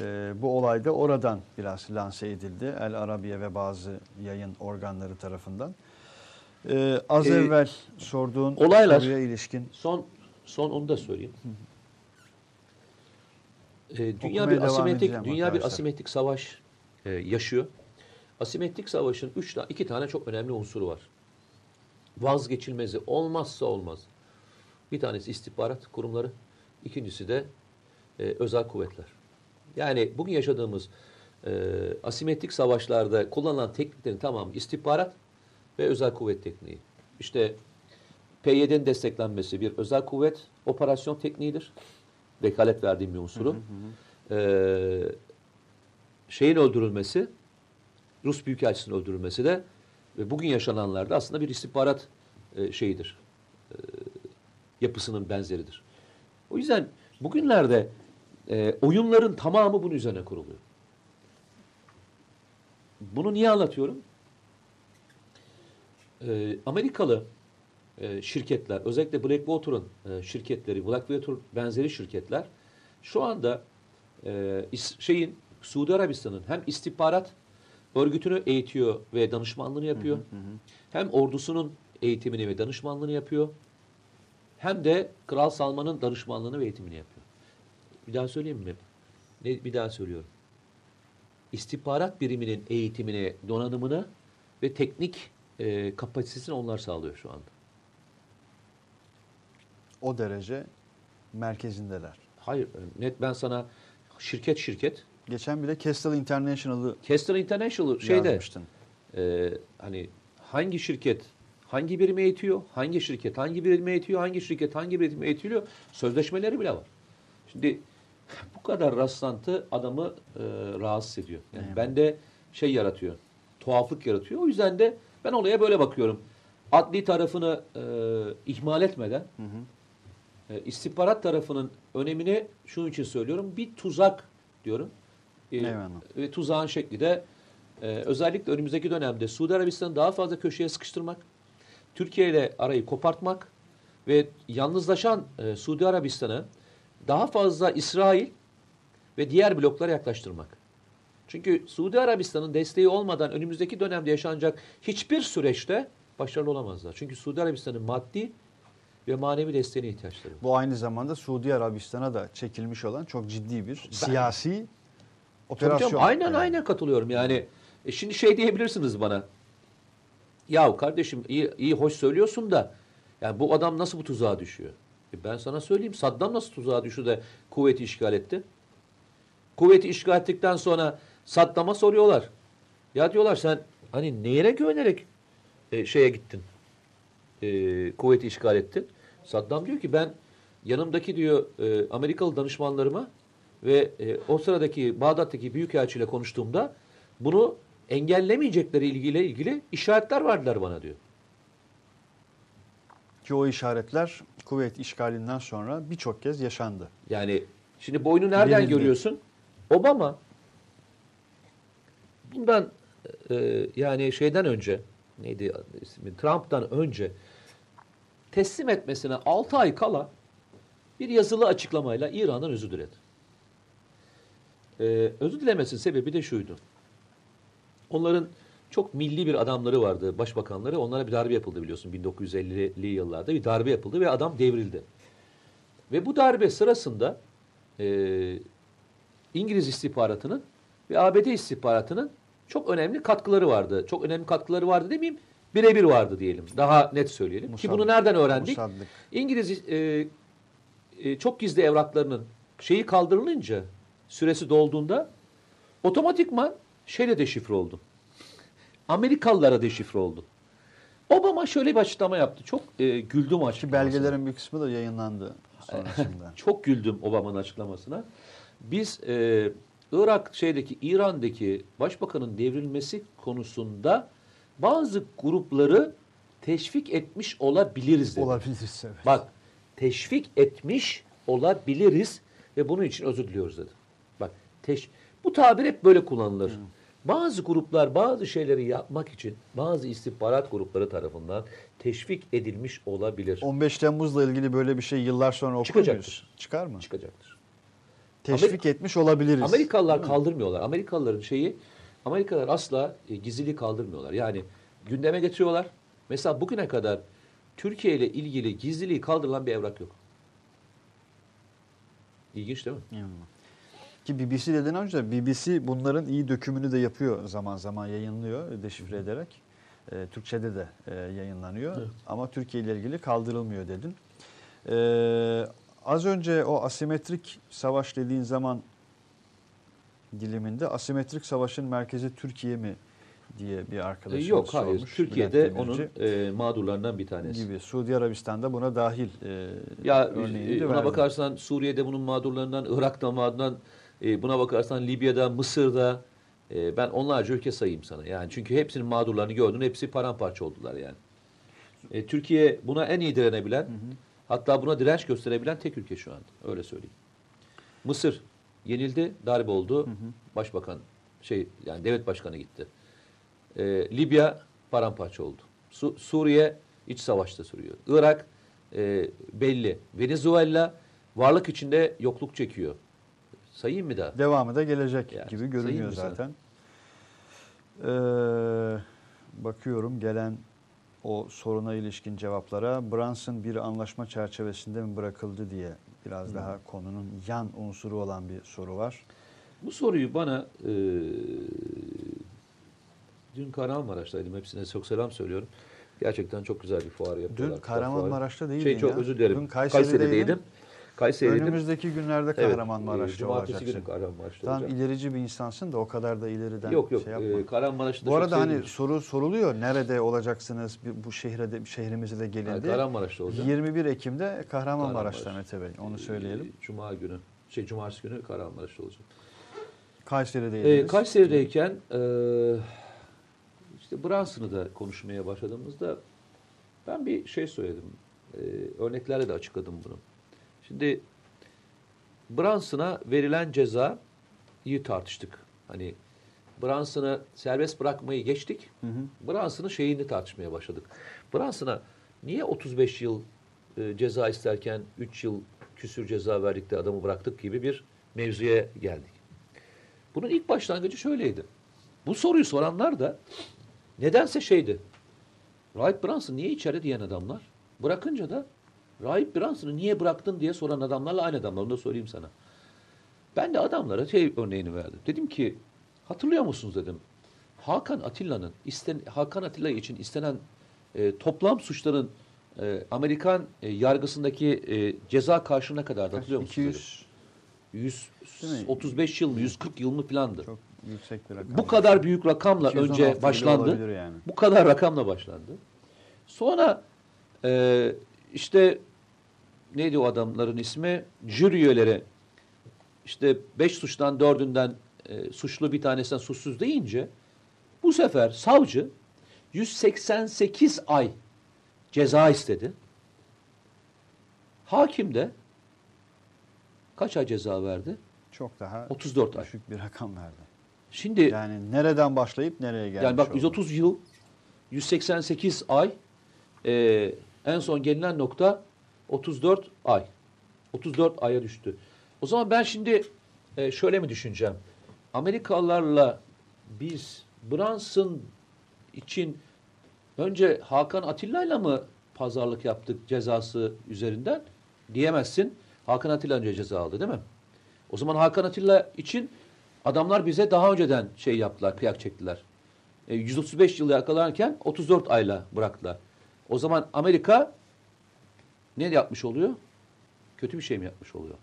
E, bu olay da oradan biraz lanse edildi. El Arabiya ve bazı yayın organları tarafından. E, az Ee, evvel sorduğun olaylar- soruya ilişkin Son son onu da söyleyeyim. Ee, dünya Okumaya bir asimetrik dünya bir asimetrik savaş e, yaşıyor. Asimetrik savaşın üç iki tane çok önemli unsuru var. Vazgeçilmezi olmazsa olmaz. Bir tanesi istihbarat kurumları, ikincisi de e, özel kuvvetler. Yani bugün yaşadığımız e, asimetrik savaşlarda kullanılan tekniklerin tamamı istihbarat ve özel kuvvet tekniği. İşte PYD'nin desteklenmesi bir özel kuvvet operasyon tekniğidir. Vekalet verdiğim bir unsuru. Ee, şeyin öldürülmesi, Rus Büyükelçisi'nin öldürülmesi de ve bugün yaşananlarda aslında bir istihbarat e, şeyidir. E, yapısının benzeridir. O yüzden bugünlerde e, oyunların tamamı bunun üzerine kuruluyor. Bunu niye anlatıyorum? E, Amerikalı e, şirketler, özellikle Blackwater'ın e, şirketleri, Blackwater benzeri şirketler şu anda e, şeyin Suudi Arabistan'ın hem istihbarat örgütünü eğitiyor ve danışmanlığını yapıyor. Hem ordusunun eğitimini ve danışmanlığını yapıyor. Hem de Kral Salman'ın danışmanlığını ve eğitimini yapıyor. Bir daha söyleyeyim mi? Ne, bir daha söylüyorum. İstihbarat biriminin eğitimini, donanımını ve teknik e, kapasitesini onlar sağlıyor şu anda. O derece merkezindeler. Hayır, net ben sana şirket şirket Geçen bir de Kestel International'ı Kester International şeyde yazmıştın. e, hani hangi şirket hangi birime eğitiyor, hangi şirket hangi birime eğitiyor, hangi şirket hangi birime eğitiliyor sözleşmeleri bile var. Şimdi bu kadar rastlantı adamı e, rahatsız ediyor. Yani Evet. bende şey yaratıyor. Tuhaflık yaratıyor. O yüzden de ben olaya böyle bakıyorum. Adli tarafını e, ihmal etmeden Hı hı. E, istihbarat tarafının önemini şunun için söylüyorum. Bir tuzak diyorum. E, ve tuzağın şekli de e, özellikle önümüzdeki dönemde Suudi Arabistan'ı daha fazla köşeye sıkıştırmak, Türkiye ile arayı kopartmak ve yalnızlaşan e, Suudi Arabistan'ı daha fazla İsrail ve diğer bloklara yaklaştırmak. Çünkü Suudi Arabistan'ın desteği olmadan önümüzdeki dönemde yaşanacak hiçbir süreçte başarılı olamazlar. Çünkü Suudi Arabistan'ın maddi ve manevi desteğine ihtiyaçları var. Bu aynı zamanda Suudi Arabistan'a da çekilmiş olan çok ciddi bir siyasi Tabii operasyon. canım, aynen Yani. aynen katılıyorum yani. E şimdi şey diyebilirsiniz bana. Yahu kardeşim iyi, iyi hoş söylüyorsun da yani bu adam nasıl bu tuzağa düşüyor? E ben sana söyleyeyim Saddam nasıl tuzağa düştü de kuvveti işgal etti? Kuvveti işgal ettikten sonra Saddam'a soruyorlar. Ya diyorlar sen hani neyine güvenerek e, şeye gittin? E, kuvveti işgal ettin. Saddam diyor ki ben yanımdaki diyor e, Amerikalı danışmanlarıma ve e, o sıradaki Bağdat'taki büyükelçiyle konuştuğumda bunu engellemeyecekleri ilgiyle ilgili işaretler verdiler bana diyor. Ki o işaretler kuvvet işgalinden sonra birçok kez yaşandı. Yani şimdi boynu nereden Verildi. görüyorsun? Obama bundan e, yani şeyden önce neydi ismi Trump'tan önce teslim etmesine 6 ay kala bir yazılı açıklamayla İran'dan özür diledi. E, özür dilemesinin sebebi de şuydu. Onların çok milli bir adamları vardı, başbakanları. Onlara bir darbe yapıldı biliyorsun 1950'li yıllarda bir darbe yapıldı ve adam devrildi. Ve bu darbe sırasında e, İngiliz istihbaratının ve ABD istihbaratının çok önemli katkıları vardı. Çok önemli katkıları vardı demeyeyim, birebir vardı diyelim. Daha net söyleyelim. Ki Musallık. bunu nereden öğrendik? Musallık. İngiliz e, e, çok gizli evraklarının şeyi kaldırılınca, süresi dolduğunda otomatikman şeyle deşifre oldu. Amerikalılara deşifre oldu. Obama şöyle bir açıklama yaptı. Çok e, güldüm Ki açıklamasına. belgelerin bir kısmı da yayınlandı sonrasında. Çok güldüm Obama'nın açıklamasına. Biz e, Irak şeydeki İran'daki başbakanın devrilmesi konusunda bazı grupları teşvik etmiş olabiliriz dedi. Olabilir evet. Bak teşvik etmiş olabiliriz ve bunun için özür diliyoruz dedi. Bak teş bu tabir hep böyle kullanılır. Bazı gruplar bazı şeyleri yapmak için bazı istihbarat grupları tarafından teşvik edilmiş olabilir. 15 Temmuz'la ilgili böyle bir şey yıllar sonra okur Çıkacaktır. muyuz? Çıkar mı? Çıkacaktır. Teşvik etmiş olabiliriz. Amerikalılar kaldırmıyorlar. Amerikalıların şeyi Amerikalılar asla e, gizliliği kaldırmıyorlar. Yani gündeme getiriyorlar. Mesela bugüne kadar Türkiye ile ilgili gizliliği kaldırılan bir evrak yok. İlginç değil mi? Ki BBC dediğin önce BBC bunların iyi dökümünü de yapıyor zaman zaman yayınlıyor deşifre ederek. Ee, Türkçe'de de e, yayınlanıyor. Evet. Ama Türkiye ile ilgili kaldırılmıyor dedin. Ee, az önce o asimetrik savaş dediğin zaman diliminde asimetrik savaşın merkezi Türkiye mi diye bir E, arkadaşımız yok sormuş. hayır. Bülent Türkiye'de onun e, mağdurlarından bir tanesi. gibi. Suudi Arabistan'da buna dahil e, Ya e, de buna bakarsan Suriye'de bunun mağdurlarından, Irak'ta mağdurlarından, e, buna bakarsan Libya'da, Mısır'da e, ben onlarca ülke sayayım sana. Yani çünkü hepsinin mağdurlarını gördün, hepsi paramparça oldular yani. E, Türkiye buna en iyi direnebilen, hatta buna direnç gösterebilen tek ülke şu anda. Öyle söyleyeyim. Mısır yenildi, darbe oldu. Başbakan şey yani devlet başkanı gitti. E, Libya paramparça oldu. Su- Suriye iç savaşta sürüyor. Irak e, belli. Venezuela varlık içinde yokluk çekiyor. Sayayım mı daha? Devamı da gelecek Yani gibi görünüyor zaten. Ee, bakıyorum gelen o soruna ilişkin cevaplara. Brunson bir anlaşma çerçevesinde mi bırakıldı diye biraz daha konunun yan unsuru olan bir soru var. Bu soruyu bana e, dün Kahramanmaraş'taydım. Hepsine çok selam söylüyorum. Gerçekten çok güzel bir fuar yapıyorlar. Dün. Kahramanmaraş'ta değildin Şey çok ya. özür dilerim. Dün Kayseri'deydin. Kayseri'deydim. Kayseri'deydim. Önümüzdeki günlerde Evet, Kahramanmaraş'ta e, Cumartesi olacaksın. günü Kahramanmaraş'ta Tam olacağım. ilerici bir insansın da o kadar da ileriden Yok yok. şey yapma. e, Kahramanmaraş'ta bu arada hani soru soruluyor. Nerede olacaksınız? Bu şehre de şehrimize de gelin Ha, diye. Kahramanmaraş'ta olacağım. 21 Ekim'de Kahramanmaraş'ta Kahramanmaraş. Mete Bey. Onu söyleyelim. E, Cuma günü. şey cumartesi günü Kahramanmaraş'ta olacağım. Kayseri'deydiniz. Ee, Kayseri'deyken e, işte Brunson'ı da konuşmaya başladığımızda ben bir şey söyledim. E, örneklerle de açıkladım bunu. Şimdi Brunson'a verilen cezayı tartıştık. Hani Brunson'ı serbest bırakmayı geçtik. Brunson'ın şeyini tartışmaya başladık. Brunson'a niye 35 yıl e, ceza isterken 3 yıl küsür ceza verdik de adamı bıraktık gibi bir mevzuya geldik. Bunun ilk başlangıcı şöyleydi. Bu soruyu soranlar da nedense şeydi. Rahip Brunson niye içeri diyen adamlar. Bırakınca da Rahip Brunson'ı niye bıraktın diye soran adamlarla aynı adamlar. Onu da söyleyeyim sana. Ben de adamlara şey örneğini verdim. Dedim ki hatırlıyor musunuz dedim. Hakan Atilla'nın isten Hakan Atilla için istenen e, toplam suçların e, Amerikan e, yargısındaki e, ceza karşılığına kadar hatırlıyor musunuz? dedim. 200 Değil mi? 135 yıl mı 140 yıl mı filandı. çok yüksek bir rakam. Bu kadar büyük rakamla 216 önce başlandı. Yani. Bu kadar rakamla başlandı. Sonra e, işte neydi o adamların ismi? Jüri üyeleri işte beş suçtan dördünden e, suçlu bir tanesinden suçsuz deyince bu sefer savcı 188 ay ceza istedi. Hakim de kaç ay ceza verdi? Çok daha 34 ay. düşük bir rakam verdi. Şimdi Yani nereden başlayıp nereye gelmiş Yani bak oldu? 130 yıl, 188 ay, e, en son gelinen nokta 34 ay. 34 aya düştü. O zaman ben şimdi e, şöyle mi düşüneceğim? Amerikalılarla biz Brunson için önce Hakan Atilla'yla mı pazarlık yaptık cezası üzerinden diyemezsin. Hakan Atilla önce ceza aldı değil mi? O zaman Hakan Atilla için adamlar bize daha önceden şey yaptılar, kıyak çektiler. E, 135 yıl yakalanırken 34 ayla bıraktılar. O zaman Amerika ne yapmış oluyor? Kötü bir şey mi yapmış oluyor?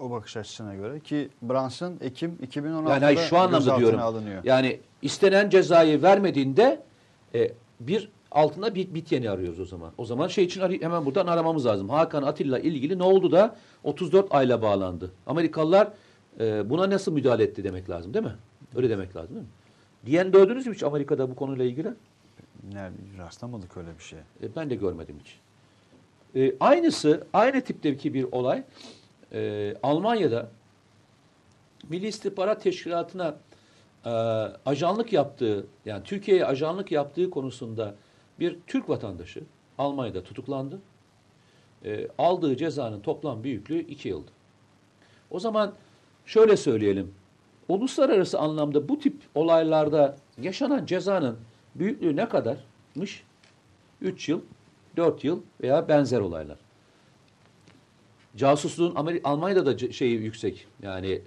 O bakış açısına göre ki Brunson Ekim 2016'da Yani hayır, şu anlamda diyorum. alınıyor. Yani istenen cezayı vermediğinde e, bir altında bir bit yeni arıyoruz o zaman. O zaman şey için hemen buradan aramamız lazım. Hakan Atilla ilgili ne oldu da 34 ayla bağlandı. Amerikalılar e, buna nasıl müdahale etti demek lazım değil mi? Öyle demek lazım değil mi? Diyen gördünüz mü hiç Amerika'da bu konuyla ilgili? Rastlamadık öyle bir şey. E, ben de görmedim hiç. E, aynısı, aynı tipteki bir olay e, Almanya'da Milli İstihbarat Teşkilatı'na e, ajanlık yaptığı, yani Türkiye'ye ajanlık yaptığı konusunda bir Türk vatandaşı Almanya'da tutuklandı. E, aldığı cezanın toplam büyüklüğü iki yıldı. O zaman şöyle söyleyelim. Uluslararası anlamda bu tip olaylarda yaşanan cezanın büyüklüğü ne kadarmış? 3 yıl, 4 yıl veya benzer olaylar. Casusluğun Ameri- Almanya'da da şeyi yüksek. Yani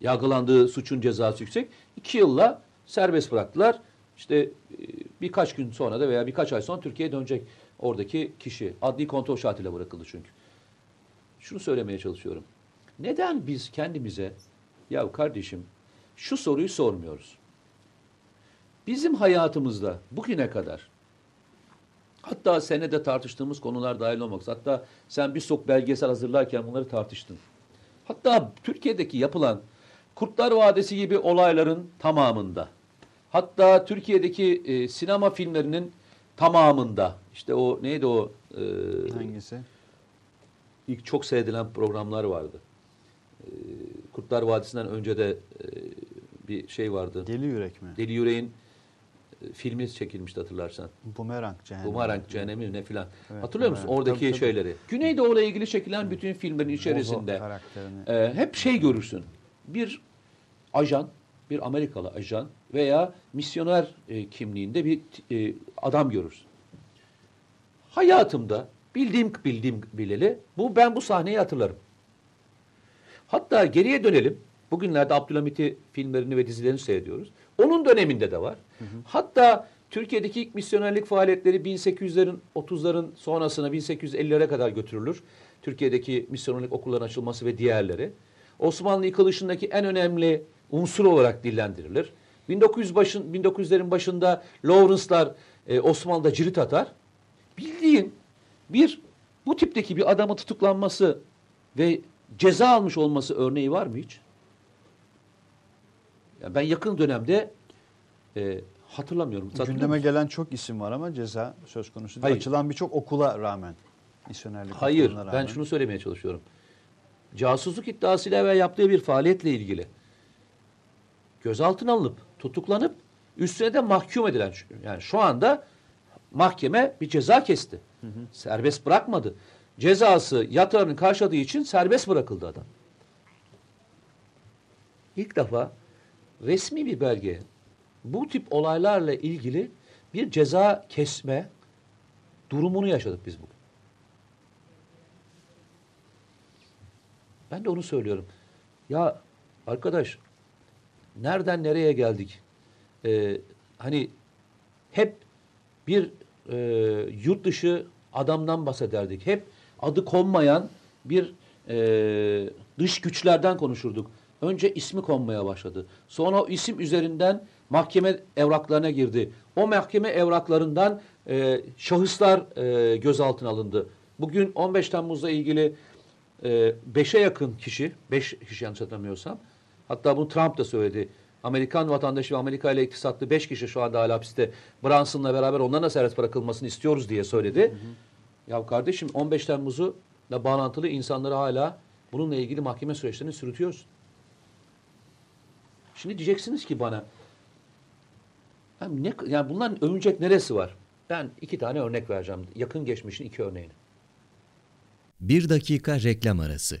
yargılandığı suçun cezası yüksek. 2 yılla serbest bıraktılar. İşte e, birkaç gün sonra da veya birkaç ay sonra Türkiye'ye dönecek oradaki kişi. Adli kontrol şartıyla bırakıldı çünkü. Şunu söylemeye çalışıyorum. Neden biz kendimize ya kardeşim şu soruyu sormuyoruz? Bizim hayatımızda bugüne kadar hatta senede tartıştığımız konular dahil olmak üzere, hatta sen bir sok belgesel hazırlarken bunları tartıştın. Hatta Türkiye'deki yapılan Kurtlar Vadisi gibi olayların tamamında hatta Türkiye'deki e, sinema filmlerinin tamamında işte o neydi o e, Hangisi? ilk çok seyredilen programlar vardı. E, Kurtlar Vadisi'nden önce de e, bir şey vardı. Deli Yürek mi? Deli Yüreğin e, filmi çekilmişti hatırlarsan. Bumerang Cehennemi. Bumerang Cehennemi ne filan. Evet, Hatırlıyor musun oradaki Tabii, tabii. şeyleri? Güneydoğu'yla ilgili çekilen bütün filmlerin içerisinde e, hep şey görürsün. Bir ajan, bir Amerikalı ajan veya misyoner e, kimliğinde bir e, adam görürsün. Hayatımda bildiğim bildiğim bileli bu ben bu sahneyi hatırlarım. Hatta geriye dönelim. Bugünlerde Abdülhamit'i filmlerini ve dizilerini seyrediyoruz. Onun döneminde de var. Hatta Türkiye'deki ilk misyonerlik faaliyetleri 1800'lerin 30'ların sonrasına 1850'lere kadar götürülür. Türkiye'deki misyonerlik okulların açılması ve diğerleri. Osmanlı yıkılışındaki en önemli unsur olarak dillendirilir. 1900 başın 1900'lerin başında Lawrence'lar e, Osmanlı'da cirit atar. Bildiğin bir bu tipteki bir adamın tutuklanması ve ceza almış olması örneği var mı hiç? Ya ben yakın dönemde e, hatırlamıyorum. Hatırlıyor Gündeme musun? gelen çok isim var ama ceza söz konusu değil. Hayır. Açılan birçok okula rağmen. misyonerlik Hayır, okuluna ben rağmen. şunu söylemeye çalışıyorum. Casusluk iddiasıyla ve yaptığı bir faaliyetle ilgili gözaltına alınıp, tutuklanıp, üstüne de mahkum edilen, yani şu anda mahkeme bir ceza kesti. Serbest bırakmadı. Cezası yatırımını karşıladığı için serbest bırakıldı adam. İlk defa resmi bir belge bu tip olaylarla ilgili bir ceza kesme durumunu yaşadık biz bugün. Ben de onu söylüyorum. Ya arkadaş nereden nereye geldik? Ee, hani hep bir e, yurt dışı adamdan bahsederdik. Hep adı konmayan bir e, dış güçlerden konuşurduk. Önce ismi konmaya başladı. Sonra o isim üzerinden mahkeme evraklarına girdi. O mahkeme evraklarından e, şahıslar e, gözaltına alındı. Bugün 15 Temmuz'la ilgili 5'e yakın kişi, 5 kişi yanlış hatırlamıyorsam, hatta bunu Trump da söyledi. Amerikan vatandaşı ve Amerika ile iktisatlı 5 kişi şu anda hala hapiste. Brunson'la beraber onların da serbest bırakılmasını istiyoruz diye söyledi. Ya kardeşim 15 Temmuz'u da bağlantılı insanları hala bununla ilgili mahkeme süreçlerini sürütüyoruz. Şimdi diyeceksiniz ki bana ya ne, yani bunların övünecek neresi var? Ben iki tane örnek vereceğim. Yakın geçmişin iki örneğini. Bir dakika reklam arası.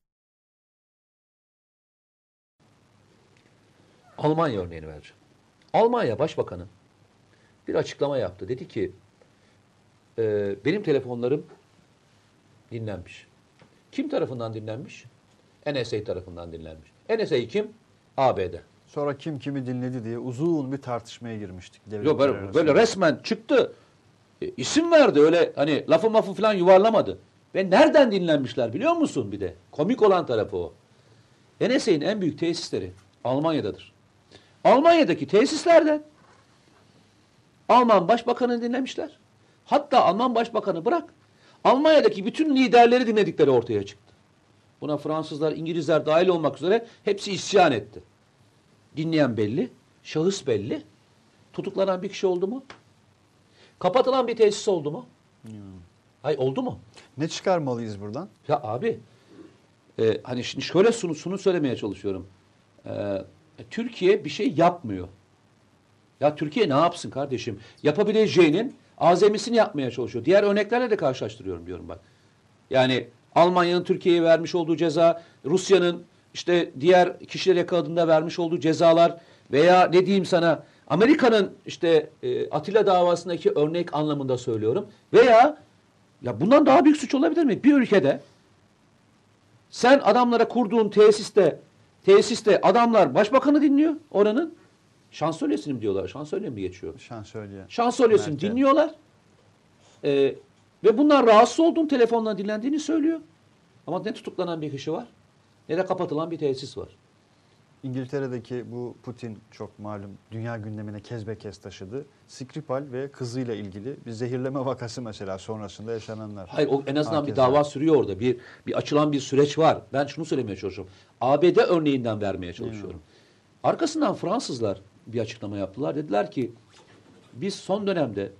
Almanya örneğini vereceğim. Almanya Başbakanı bir açıklama yaptı. Dedi ki e, benim telefonlarım dinlenmiş. Kim tarafından dinlenmiş? NSA tarafından dinlenmiş. NSA kim? ABD. Sonra kim kimi dinledi diye uzun bir tartışmaya girmiştik. Yok devletler böyle, arasında. böyle resmen çıktı. E, isim verdi öyle hani lafı mafı falan yuvarlamadı. Ve nereden dinlenmişler biliyor musun bir de? Komik olan tarafı o. NSA'nin en büyük tesisleri Almanya'dadır. Almanya'daki tesislerden Alman Başbakanı dinlemişler. Hatta Alman Başbakanı bırak. Almanya'daki bütün liderleri dinledikleri ortaya çıktı. Buna Fransızlar, İngilizler dahil olmak üzere hepsi isyan etti. Dinleyen belli, şahıs belli. Tutuklanan bir kişi oldu mu? Kapatılan bir tesis oldu mu? Hayır oldu mu? Ne çıkarmalıyız buradan? Ya abi e, hani şimdi şöyle şunu, şunu söylemeye çalışıyorum. E, Türkiye bir şey yapmıyor. Ya Türkiye ne yapsın kardeşim? Yapabileceğinin azemisini yapmaya çalışıyor. Diğer örneklerle de karşılaştırıyorum diyorum bak. Yani Almanya'nın Türkiye'ye vermiş olduğu ceza, Rusya'nın işte diğer kişiler yakaladığında vermiş olduğu cezalar veya ne diyeyim sana Amerika'nın işte e, Atilla davasındaki örnek anlamında söylüyorum. Veya ya bundan daha büyük suç olabilir mi? Bir ülkede sen adamlara kurduğun tesiste tesiste adamlar başbakanı dinliyor oranın. Şansölyesini mi diyorlar? Şansölye mi geçiyor? Şansölye. Şansölyesini Merkel. dinliyorlar. Ee, ve bunlar rahatsız olduğun telefonla dinlendiğini söylüyor. Ama ne tutuklanan bir kişi var ne de kapatılan bir tesis var. İngiltere'deki bu Putin çok malum dünya gündemine kez be kez taşıdı. Skripal ve kızıyla ilgili bir zehirleme vakası mesela sonrasında yaşananlar. Hayır o en azından bir Hakeza. dava sürüyor orada. Bir bir açılan bir süreç var. Ben şunu söylemeye çalışıyorum. ABD örneğinden vermeye çalışıyorum. Arkasından Fransızlar bir açıklama yaptılar. Dediler ki biz son dönemde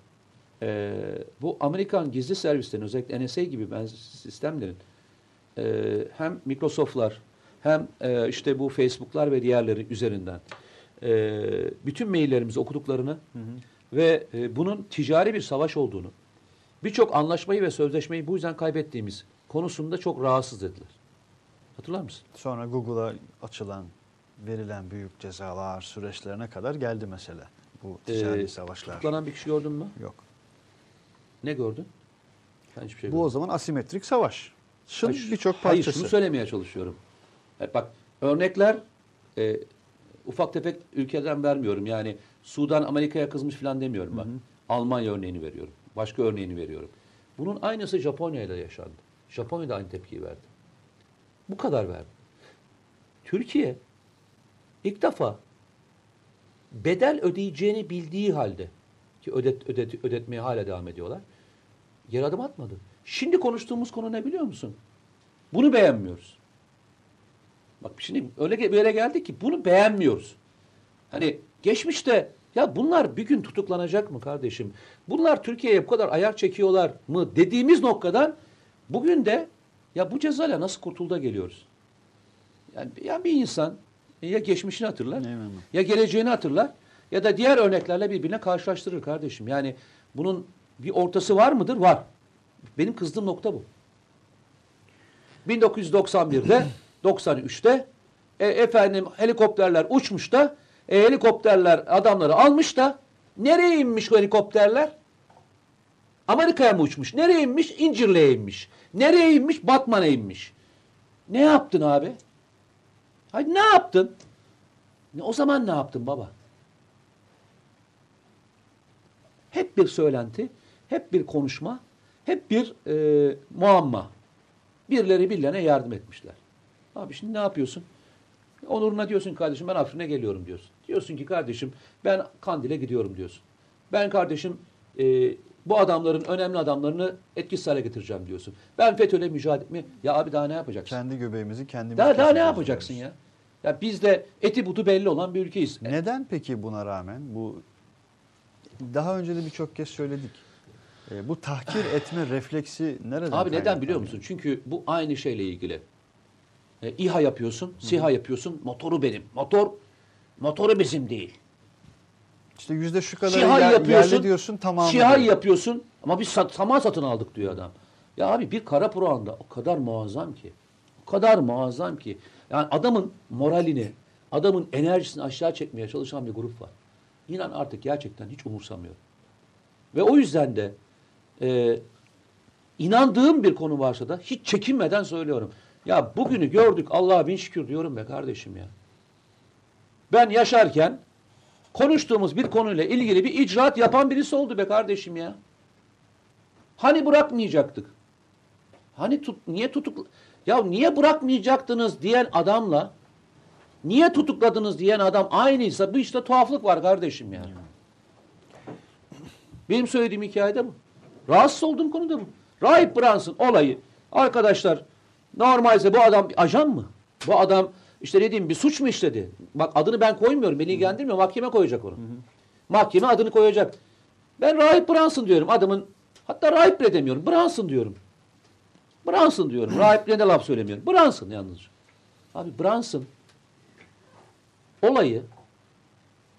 e, bu Amerikan gizli servislerin özellikle NSA gibi benzer sistemlerin e, hem Microsoft'lar hem e, işte bu Facebook'lar ve diğerleri üzerinden e, bütün maillerimizi okuduklarını ve e, bunun ticari bir savaş olduğunu, birçok anlaşmayı ve sözleşmeyi bu yüzden kaybettiğimiz konusunda çok rahatsız dediler. Hatırlar mısın? Sonra Google'a açılan, verilen büyük cezalar süreçlerine kadar geldi mesele. Bu ticari Ee, savaşlar. Tutuklanan bir kişi gördün mü? Yok. Ne gördün? Ben hiçbir şey Bu o zaman asimetrik savaş. Şın Hayır, birçok Hayır parçası. şunu söylemeye çalışıyorum. Bak örnekler e, ufak tefek ülkeden vermiyorum. Yani Sudan Amerika'ya kızmış falan demiyorum bak. Almanya örneğini veriyorum. Başka örneğini veriyorum. Bunun aynısı Japonya'da yaşandı. Japonya da aynı tepkiyi verdi. Bu kadar verdi. Türkiye ilk defa bedel ödeyeceğini bildiği halde ki ödet, ödet, ödetmeye hala devam ediyorlar. Yer adım atmadı. Şimdi konuştuğumuz konu ne biliyor musun? Bunu beğenmiyoruz. Bak şimdi öyle böyle geldi ki bunu beğenmiyoruz. Hani geçmişte ya bunlar bir gün tutuklanacak mı kardeşim? Bunlar Türkiye'ye bu kadar ayak çekiyorlar mı dediğimiz noktadan bugün de ya bu cezayla nasıl kurtulda geliyoruz? Yani ya bir insan ya geçmişini hatırlar Eyvallah. ya geleceğini hatırlar ya da diğer örneklerle birbirine karşılaştırır kardeşim. Yani bunun bir ortası var mıdır? Var. Benim kızdığım nokta bu. 1991'de 93'te e, efendim helikopterler uçmuş da e, helikopterler adamları almış da nereye inmiş o helikopterler? Amerika'ya mı uçmuş? Nereye inmiş? İncirli'ye inmiş. Nereye inmiş? Batman'a inmiş. Ne yaptın abi? Hayır ne yaptın? Ne, o zaman ne yaptın baba? Hep bir söylenti, hep bir konuşma, hep bir e, muamma. Birileri birilerine yardım etmişler. Abi şimdi ne yapıyorsun? Onuruna diyorsun kardeşim ben Afrin'e geliyorum diyorsun. Diyorsun ki kardeşim ben Kandil'e gidiyorum diyorsun. Ben kardeşim e, bu adamların önemli adamlarını etkisiz hale getireceğim diyorsun. Ben FETÖ'yle mücadele etmeye... Ya abi daha ne yapacaksın? Kendi göbeğimizi kendimiz Daha, daha ne yapacaksın diyoruz. ya? Ya biz de eti butu belli olan bir ülkeyiz. Neden peki buna rağmen bu daha önce de birçok kez söyledik. E, bu tahkir etme refleksi nereden Abi neden biliyor musun? Çünkü bu aynı şeyle ilgili. E, İHA yapıyorsun, SİHA yapıyorsun, motoru benim. Motor, motoru bizim değil. İşte yüzde şu kadar SİHA yer, yapıyorsun, yerli diyorsun tamamı. SİHA değil. yapıyorsun ama biz sat, saman satın aldık diyor adam. Ya abi bir kara proanda o kadar muazzam ki, o kadar muazzam ki. Yani adamın moralini, adamın enerjisini aşağı çekmeye çalışan bir grup var. İnan artık gerçekten hiç umursamıyor. Ve o yüzden de e, inandığım bir konu varsa da hiç çekinmeden söylüyorum. Ya bugünü gördük Allah'a bin şükür diyorum be kardeşim ya. Ben yaşarken konuştuğumuz bir konuyla ilgili bir icraat yapan birisi oldu be kardeşim ya. Hani bırakmayacaktık? Hani tut, niye tutuk ya niye bırakmayacaktınız diyen adamla niye tutukladınız diyen adam aynıysa bu işte tuhaflık var kardeşim ya. Benim söylediğim hikayede bu. Rahatsız olduğum konu da bu. Rahip Brunson olayı. Arkadaşlar normalse bu adam ajan mı? Bu adam işte dediğim bir suç mu işledi? Bak adını ben koymuyorum. Beni ilgilendirmiyor. Mahkeme koyacak onu. Mahkeme adını koyacak. Ben Rahip Brunson diyorum. Adamın hatta Rahip bile demiyorum. Brunson diyorum. Brunson diyorum. Rahip ne de laf söylemiyorum. Brunson yalnızca. Abi Brunson olayı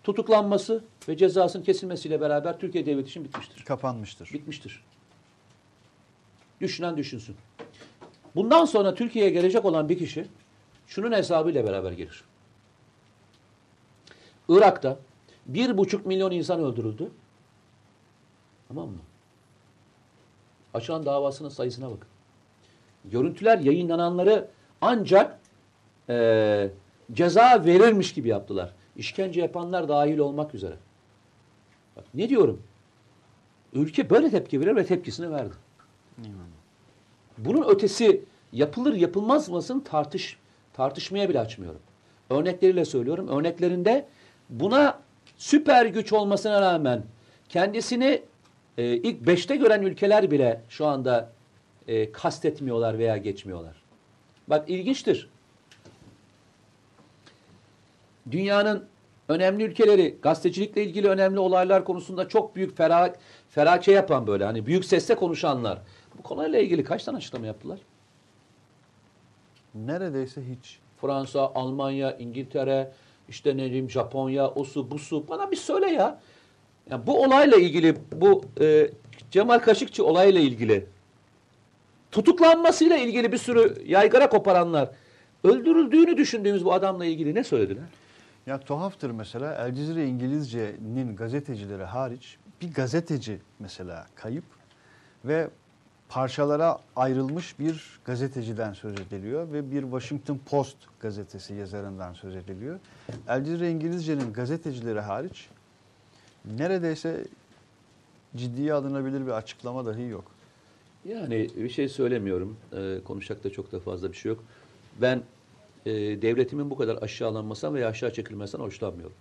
tutuklanması ve cezasının kesilmesiyle beraber Türkiye Devleti için bitmiştir. kapanmıştır. Bitmiştir. Düşünen düşünsün. Bundan sonra Türkiye'ye gelecek olan bir kişi şunun hesabıyla beraber gelir. Irak'ta bir buçuk milyon insan öldürüldü. Tamam mı? Açılan davasının sayısına bakın. Görüntüler yayınlananları ancak eee, ceza verirmiş gibi yaptılar. İşkence yapanlar dahil olmak üzere. Bak ne diyorum? Ülke böyle tepki verir ve tepkisini verdi. Bunun ötesi yapılır yapılmaz mısın tartış tartışmaya bile açmıyorum. Örnekleriyle söylüyorum. Örneklerinde buna süper güç olmasına rağmen kendisini e, ilk beşte gören ülkeler bile şu anda e, kastetmiyorlar veya geçmiyorlar. Bak ilginçtir. Dünyanın önemli ülkeleri gazetecilikle ilgili önemli olaylar konusunda çok büyük ferah, ferache yapan böyle hani büyük sesle konuşanlar. Bu konuyla ilgili kaç tane açıklama yaptılar? Neredeyse hiç. Fransa, Almanya, İngiltere, işte ne diyeyim Japonya, o su, bu su. Bana bir söyle ya. Yani bu olayla ilgili, bu e, Cemal Kaşıkçı olayla ilgili, tutuklanmasıyla ilgili bir sürü yaygara koparanlar, öldürüldüğünü düşündüğümüz bu adamla ilgili ne söylediler? Ya tuhaftır mesela El Cezire İngilizce'nin gazetecileri hariç bir gazeteci mesela kayıp ve parçalara ayrılmış bir gazeteciden söz ediliyor ve bir Washington Post gazetesi yazarından söz ediliyor. El Cezire İngilizce'nin gazetecileri hariç neredeyse ciddiye alınabilir bir açıklama dahi yok. Yani bir şey söylemiyorum. Ee, konuşacak da çok da fazla bir şey yok. Ben e, devletimin bu kadar aşağılanmasından veya aşağı çekilmesinden hoşlanmıyorum.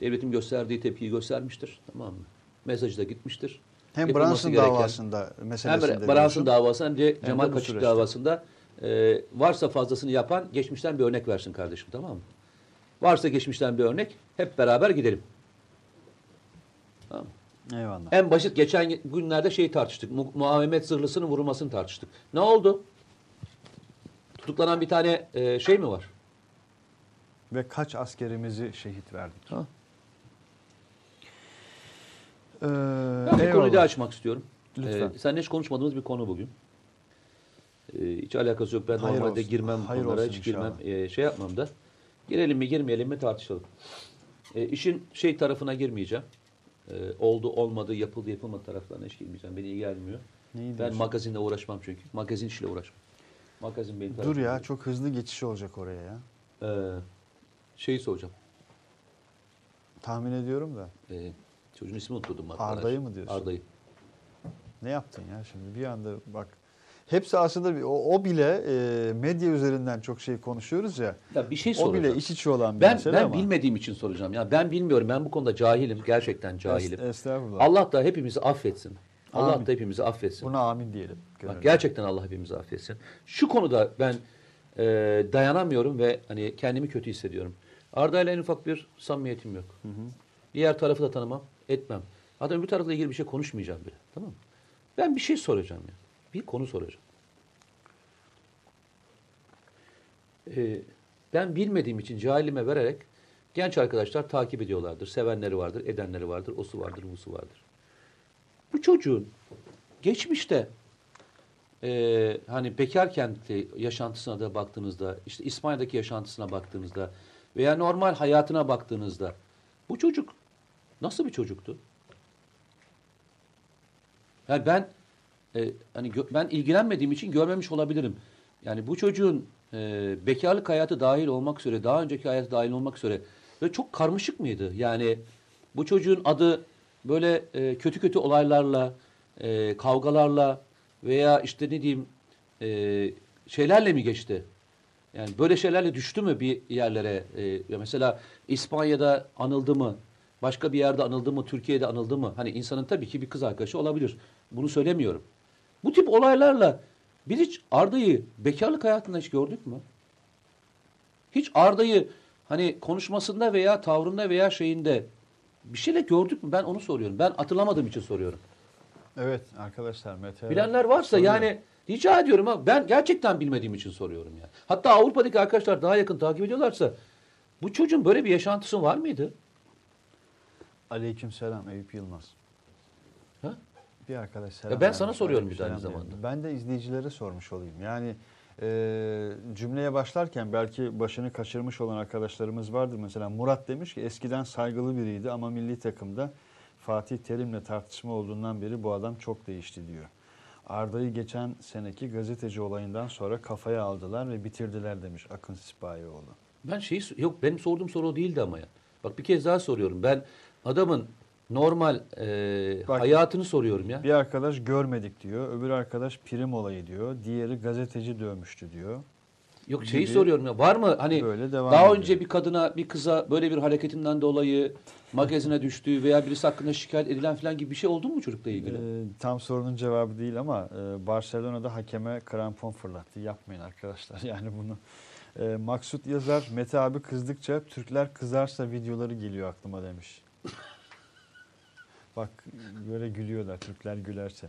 Devletim gösterdiği tepkiyi göstermiştir. Tamam mı? Mesajı da gitmiştir. Hem Brunson gereken- davasında Hem meselesinde Brunson diyorsun. davası hem de Cemal de süreçte. davasında e, varsa fazlasını yapan geçmişten bir örnek versin kardeşim tamam mı? Varsa geçmişten bir örnek hep beraber gidelim. Tamam mı? Eyvallah. En basit geçen günlerde şeyi tartıştık. Mu muavemet zırhlısının vurulmasını tartıştık. Ne oldu? Tutuklanan bir tane e, şey mi var? Ve kaç askerimizi şehit verdik. Ha. Ee, Ben bir konuyu daha açmak istiyorum. Lütfen. Ee, seninle hiç konuşmadığımız bir konu bugün. Ee, hiç alakası yok. Ben Hayır normalde olsun. girmem Hayır bunlara. Hiç girmem. e, şey yapmam da. Girelim mi girmeyelim mi tartışalım. E, işin şey tarafına girmeyeceğim. E, oldu olmadı yapıldı yapılmadı taraflarına hiç girmeyeceğim. Beni ilgilenmiyor. Neyi Ben magazinle uğraşmam çünkü. Magazin işle uğraşmam. Magazin benim Dur ya değil. çok hızlı geçiş olacak oraya ya. Ee, şeyi soracağım. Tahmin ediyorum da. Ee, çocuğun ismini unuttum. Arda'yı mı diyorsun? Arda'yı. Ne yaptın ya şimdi bir anda bak. Hepsi aslında bir- o, o bile e, medya üzerinden çok şey konuşuyoruz ya. Ya bir şey O soracağım. bile iç içe olan bir ben mesele ben ama. bilmediğim için soracağım. Ya ben bilmiyorum. Ben bu konuda cahilim. Gerçekten cahilim. Es- estağfurullah. Allah da hepimizi affetsin. Allah Amin. da hepimizi affetsin. Buna amin diyelim. Bak gerçekten Allah hepimizi affetsin. Şu konuda ben e, dayanamıyorum ve hani kendimi kötü hissediyorum. Arda ile en ufak bir samimiyetim yok. Diğer tarafı da tanımam, etmem. Hatta bir tarafla ilgili bir şey konuşmayacağım bile. Tamam mı? Ben bir şey soracağım ya. Bir konu soracağım. Ee, ben bilmediğim için cahilime vererek genç arkadaşlar takip ediyorlardır. Sevenleri vardır, edenleri vardır, osu vardır, busu vardır. Bu çocuğun geçmişte e, hani bekarkenki yaşantısına da baktığınızda, işte İspanya'daki yaşantısına baktığınızda veya normal hayatına baktığınızda bu çocuk nasıl bir çocuktu? Yani ben e, hani ben ilgilenmediğim için görmemiş olabilirim. Yani bu çocuğun e, bekarlık hayatı dahil olmak üzere, daha önceki hayatı dahil olmak üzere ve çok karmaşık mıydı? Yani bu çocuğun adı böyle e, kötü kötü olaylarla, e, kavgalarla veya işte ne diyeyim e, şeylerle mi geçti? Yani böyle şeylerle düştü mü bir yerlere? E, mesela İspanya'da anıldı mı? Başka bir yerde anıldı mı? Türkiye'de anıldı mı? Hani insanın tabii ki bir kız arkadaşı olabilir. Bunu söylemiyorum. Bu tip olaylarla biz hiç Arda'yı bekarlık hayatında hiç gördük mü? Hiç Arda'yı hani konuşmasında veya tavrında veya şeyinde bir şeyle gördük mü? Ben onu soruyorum. Ben hatırlamadığım için soruyorum. Evet arkadaşlar Mete. Bilenler varsa soruyor. yani rica ediyorum ha ben gerçekten bilmediğim için soruyorum yani. Hatta Avrupa'daki arkadaşlar daha yakın takip ediyorlarsa bu çocuğun böyle bir yaşantısı var mıydı? Aleyküm selam Eyüp Yılmaz. Ha? Bir arkadaş selam. Ya ben vermiş, sana soruyorum bir aynı zamanda. Ben de izleyicilere sormuş olayım. Yani e, cümleye başlarken belki başını kaçırmış olan arkadaşlarımız vardır. Mesela Murat demiş ki eskiden saygılı biriydi ama milli takımda Fatih Terim'le tartışma olduğundan beri bu adam çok değişti diyor. Arda'yı geçen seneki gazeteci olayından sonra kafaya aldılar ve bitirdiler demiş Akın Sipahioğlu. Ben şeyi yok benim sorduğum soru o değildi ama ya. Bak bir kez daha soruyorum. Ben adamın normal e, Bak- hayatını soruyorum ya. Bir arkadaş görmedik diyor, öbür arkadaş prim olayı diyor, diğeri gazeteci dövmüştü diyor. Yok şeyi gibi soruyorum ya. Var mı hani böyle devam daha ediyor. önce bir kadına, bir kıza böyle bir hareketinden dolayı magazine düştüğü veya birisi hakkında şikayet edilen falan gibi bir şey oldu mu çocukla ilgili? Ee, tam sorunun cevabı değil ama e, Barcelona'da hakeme krampon fırlattı. Yapmayın arkadaşlar yani bunu. E, Maksut yazar, Mete abi kızdıkça Türkler kızarsa videoları geliyor aklıma demiş. Bak böyle gülüyorlar Türkler gülerse.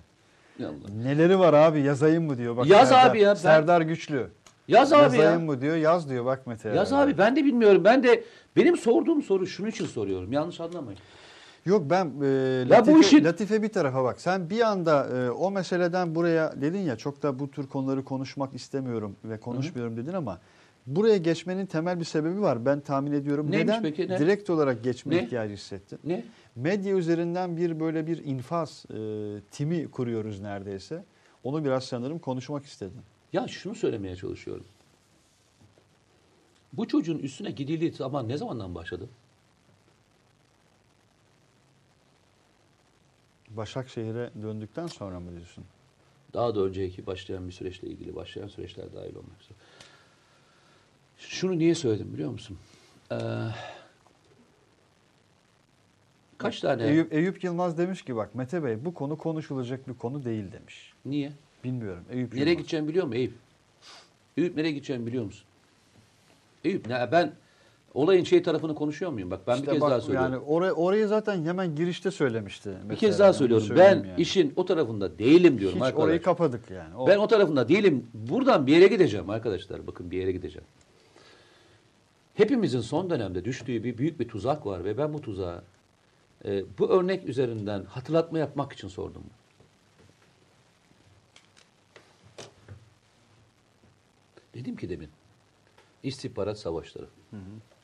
Ya Allah. Neleri var abi yazayım mı diyor. Bak Yaz Serdar, abi ya, ben- Serdar Güçlü. Yaz abi Yazayım ya. mı diyor. Yaz diyor bak Mete. Yaz ya. abi ben de bilmiyorum. Ben de benim sorduğum soru şunun için soruyorum. Yanlış anlamayın. Yok ben e, Ya Latife, bu işin- Latife bir tarafa bak. Sen bir anda e, o meseleden buraya dedin ya çok da bu tür konuları konuşmak istemiyorum ve konuşmuyorum dedin ama buraya geçmenin temel bir sebebi var. Ben tahmin ediyorum. Neymiş Neden? peki, ne? Direkt olarak geçme Ne? ihtiyacı hissettin. Ne? Medya üzerinden bir böyle bir infaz e, timi kuruyoruz neredeyse. Onu biraz sanırım konuşmak istedin. Ya şunu söylemeye çalışıyorum. Bu çocuğun üstüne gidildiği zaman ne zamandan başladı? Başakşehir'e döndükten sonra mı diyorsun? Daha da önceki başlayan bir süreçle ilgili başlayan süreçler dahil olmak üzere. Şunu niye söyledim biliyor musun? Ee, kaç tane? Eyüp, Eyüp Yılmaz demiş ki bak Mete Bey bu konu konuşulacak bir konu değil demiş. Niye? Bilmiyorum. Eyüp Nereye Yılmaz. gideceğimi biliyor musun Eyüp? Eyüp nereye gideceğimi biliyor musun? Eyüp ne ben olayın şey tarafını konuşuyor muyum? Bak ben İşte bir kez bak, daha söylüyorum. Yani orayı, orayı zaten hemen girişte söylemişti. bir mesela. kez daha söylüyorum. Ben yani. işin o tarafında değilim diyorum Hiç arkadaş. orayı kapadık yani. O- Ben o tarafında değilim. Buradan bir yere gideceğim arkadaşlar. Bakın bir yere gideceğim. Hepimizin son dönemde düştüğü bir büyük bir tuzak var ve ben bu tuzağı e, bu örnek üzerinden hatırlatma yapmak için sordum. Dedim ki demin istihbarat savaşları.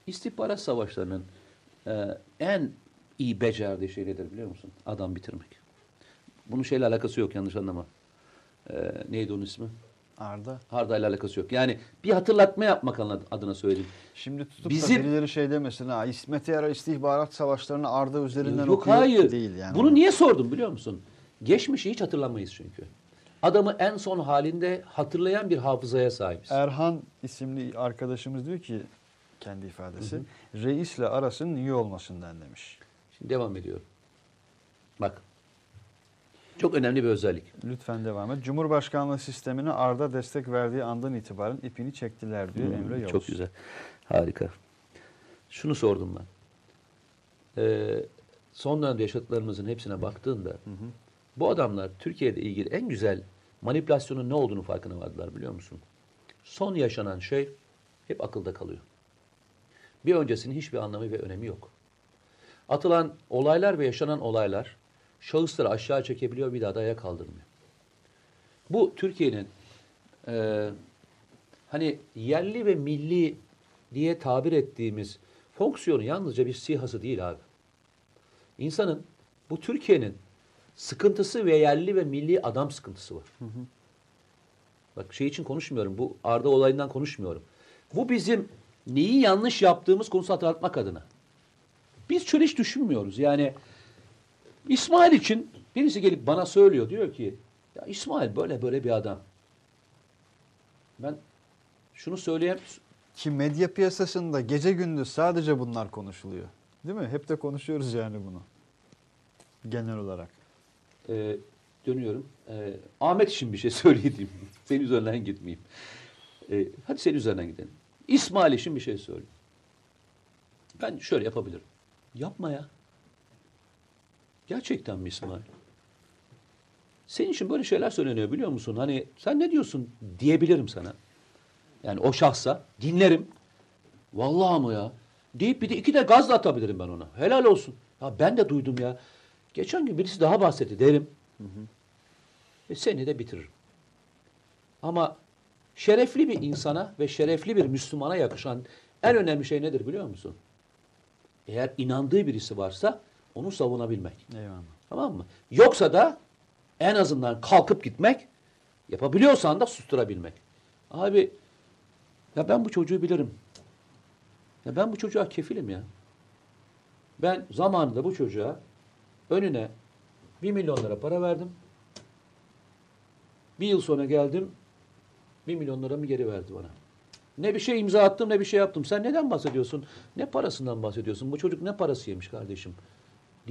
İstihbarat savaşlarının e, en iyi becerdiği şey nedir biliyor musun? Adam bitirmek. Bunun şeyle alakası yok yanlış anlama. E, neydi onun ismi? Arda. Harda ile alakası yok. Yani bir hatırlatma yapmak adına söyledim. Şimdi tutup Bizim- da birileri şey demesin ha İsmet Yara istihbarat savaşlarını Arda üzerinden Yok okuyor hayır. değil yani. Bunu niye sordum biliyor musun? Geçmişi hiç hatırlamayız çünkü. Adamı en son halinde hatırlayan bir hafızaya sahibiz. Erhan isimli arkadaşımız diyor ki kendi ifadesi reisle arasının iyi olmasından demiş. Şimdi devam ediyorum. Bak. Çok önemli bir özellik. Lütfen devam et. Cumhurbaşkanlığı sistemine Arda destek verdiği andan itibaren ipini çektiler diyor Hmm, Emre Yavuz. Çok güzel. Harika. Şunu sordum ben. Ee, son dönemde yaşadıklarımızın hepsine baktığında bu adamlar Türkiye'de ilgili en güzel manipülasyonun ne olduğunu farkına vardılar biliyor musun? Son yaşanan şey hep akılda kalıyor. Bir öncesinin hiçbir anlamı ve önemi yok. Atılan olaylar ve yaşanan olaylar şahısları aşağı çekebiliyor bir daha da ayağa kaldırmıyor. Bu Türkiye'nin e, hani yerli ve milli diye tabir ettiğimiz fonksiyonu yalnızca bir sihası değil abi. İnsanın bu Türkiye'nin sıkıntısı ve yerli ve milli adam sıkıntısı var. Bak şey için konuşmuyorum. Bu Arda olayından konuşmuyorum. Bu bizim neyi yanlış yaptığımız konusu hatırlatmak adına. Biz şöyle hiç düşünmüyoruz. Yani İsmail için birisi gelip bana söylüyor. Diyor ki ya İsmail böyle böyle bir adam. Ben şunu söyleyeyim. Ki medya piyasasında gece gündüz sadece bunlar konuşuluyor. Değil mi? Hep de konuşuyoruz yani bunu. Genel olarak. Ee, dönüyorum. Ee, Ahmet için bir şey söyleyeyim. Senin üzerinden gitmeyeyim. Ee, hadi senin üzerinden gidelim. İsmail için bir şey söyle. Ben şöyle yapabilirim. Yapma ya. Gerçekten mi İsmail? Senin için böyle şeyler söyleniyor biliyor musun? Hani sen ne diyorsun diyebilirim sana. Yani o şahsa dinlerim. Vallahi mı ya? Deyip bir de iki de gaz da atabilirim ben ona. Helal olsun. Ya ben de duydum ya. Geçen gün birisi daha bahsetti derim. Ve seni de bitiririm. Ama şerefli bir insana ve şerefli bir Müslümana yakışan en önemli şey nedir biliyor musun? Eğer inandığı birisi varsa onu savunabilmek. Eyvallah. Tamam mı? Yoksa da en azından kalkıp gitmek, yapabiliyorsan da susturabilmek. Abi ya ben bu çocuğu bilirim. Ya ben bu çocuğa kefilim ya. Ben zamanında bu çocuğa önüne bir milyon lira para verdim. Bir yıl sonra geldim. Bir milyon liramı geri verdi bana. Ne bir şey imza attım ne bir şey yaptım. Sen neden bahsediyorsun? Ne parasından bahsediyorsun? Bu çocuk ne parası yemiş kardeşim?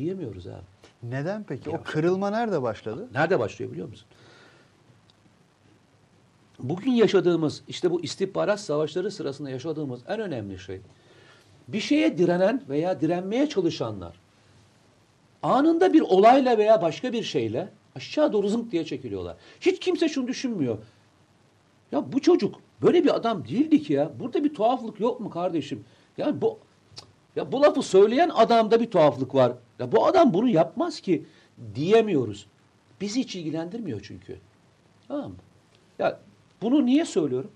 Diyemiyoruz abi. Neden peki? O kırılma nerede başladı? Nerede başlıyor biliyor musun? Bugün yaşadığımız işte bu istihbarat savaşları sırasında yaşadığımız en önemli şey bir şeye direnen veya direnmeye çalışanlar anında bir olayla veya başka bir şeyle aşağı doğru zınk diye çekiliyorlar. Hiç kimse şunu düşünmüyor. Ya bu çocuk böyle bir adam değildi ki ya. Burada bir tuhaflık yok mu kardeşim? Yani bu ya bu lafı söyleyen adamda bir tuhaflık var. Ya bu adam bunu yapmaz ki diyemiyoruz. Bizi hiç ilgilendirmiyor çünkü. Tamam mı? Ya bunu niye söylüyorum?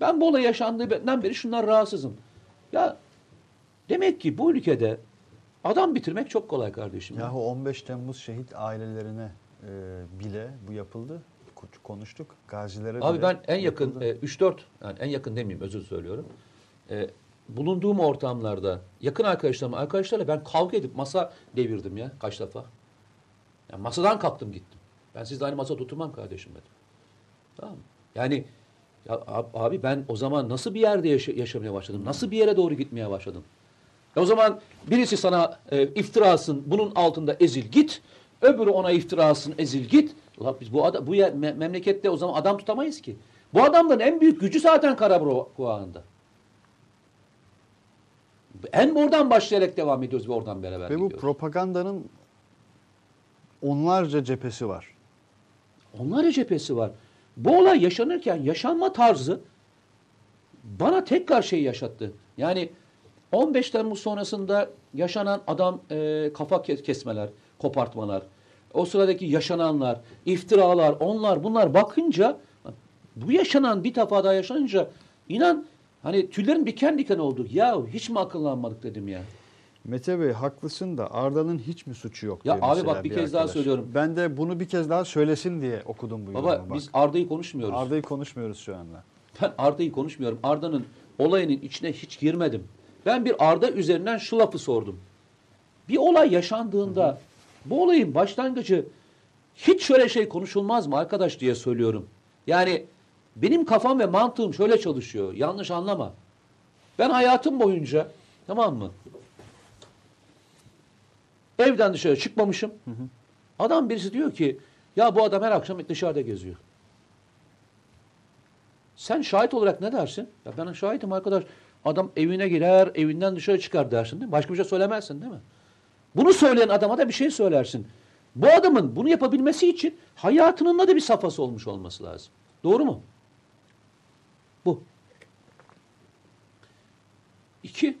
Ben bu olay yaşandığından beri şunlar rahatsızım. Ya demek ki bu ülkede adam bitirmek çok kolay kardeşim. Yahu 15 Temmuz şehit ailelerine e, bile bu yapıldı. Ko- Konuştuk. Gazilere Abi bile ben en yakın yapıldı. e, 3-4 yani en yakın demeyeyim özür söylüyorum. E, bulunduğum ortamlarda yakın arkadaşlarım arkadaşlarla ben kavga edip masa devirdim ya kaç defa. Yani masadan kalktım gittim. Ben sizle aynı masada oturmam kardeşim dedim. Tamam? Yani ya ab- abi ben o zaman nasıl bir yerde yaşa- yaşamaya başladım? Nasıl bir yere doğru gitmeye başladım? E o zaman birisi sana e, iftirasın bunun altında ezil git. Öbürü ona iftirasın ezil git. Ulan biz bu bu yer, me- memlekette o zaman adam tutamayız ki. Bu adamların en büyük gücü zaten Karabuğa'nda. En oradan başlayarak devam ediyoruz ve oradan beraber Ve bu gidiyoruz. propagandanın onlarca cephesi var. Onlarca cephesi var. Bu olay yaşanırken yaşanma tarzı bana tekrar şey yaşattı. Yani 15 Temmuz sonrasında yaşanan adam e, kafa ke- kesmeler, kopartmalar, o sıradaki yaşananlar, iftiralar, onlar bunlar bakınca bu yaşanan bir defa daha yaşanınca inan hani tüylerin diken diken oldu. Ya hiç mi akıllanmadık dedim ya. Mete Bey haklısın da Arda'nın hiç mi suçu yok Ya abi bak bir kez daha söylüyorum. Ben de bunu bir kez daha söylesin diye okudum bu Baba yorumu biz Arda'yı konuşmuyoruz. Arda'yı konuşmuyoruz şu anda. Ben Arda'yı konuşmuyorum. Arda'nın olayının içine hiç girmedim. Ben bir Arda üzerinden şu lafı sordum. Bir olay yaşandığında bu olayın başlangıcı hiç şöyle şey konuşulmaz mı arkadaş diye söylüyorum. Yani benim kafam ve mantığım şöyle çalışıyor. Yanlış anlama. Ben hayatım boyunca tamam mı? Evden dışarı çıkmamışım. Adam birisi diyor ki ya bu adam her akşam dışarıda geziyor. Sen şahit olarak ne dersin? Ya ben şahitim arkadaş. Adam evine girer, evinden dışarı çıkar dersin değil mi? Başka bir şey söylemezsin değil mi? Bunu söyleyen adama da bir şey söylersin. Bu adamın bunu yapabilmesi için hayatının da bir safhası olmuş olması lazım. Doğru mu? İki,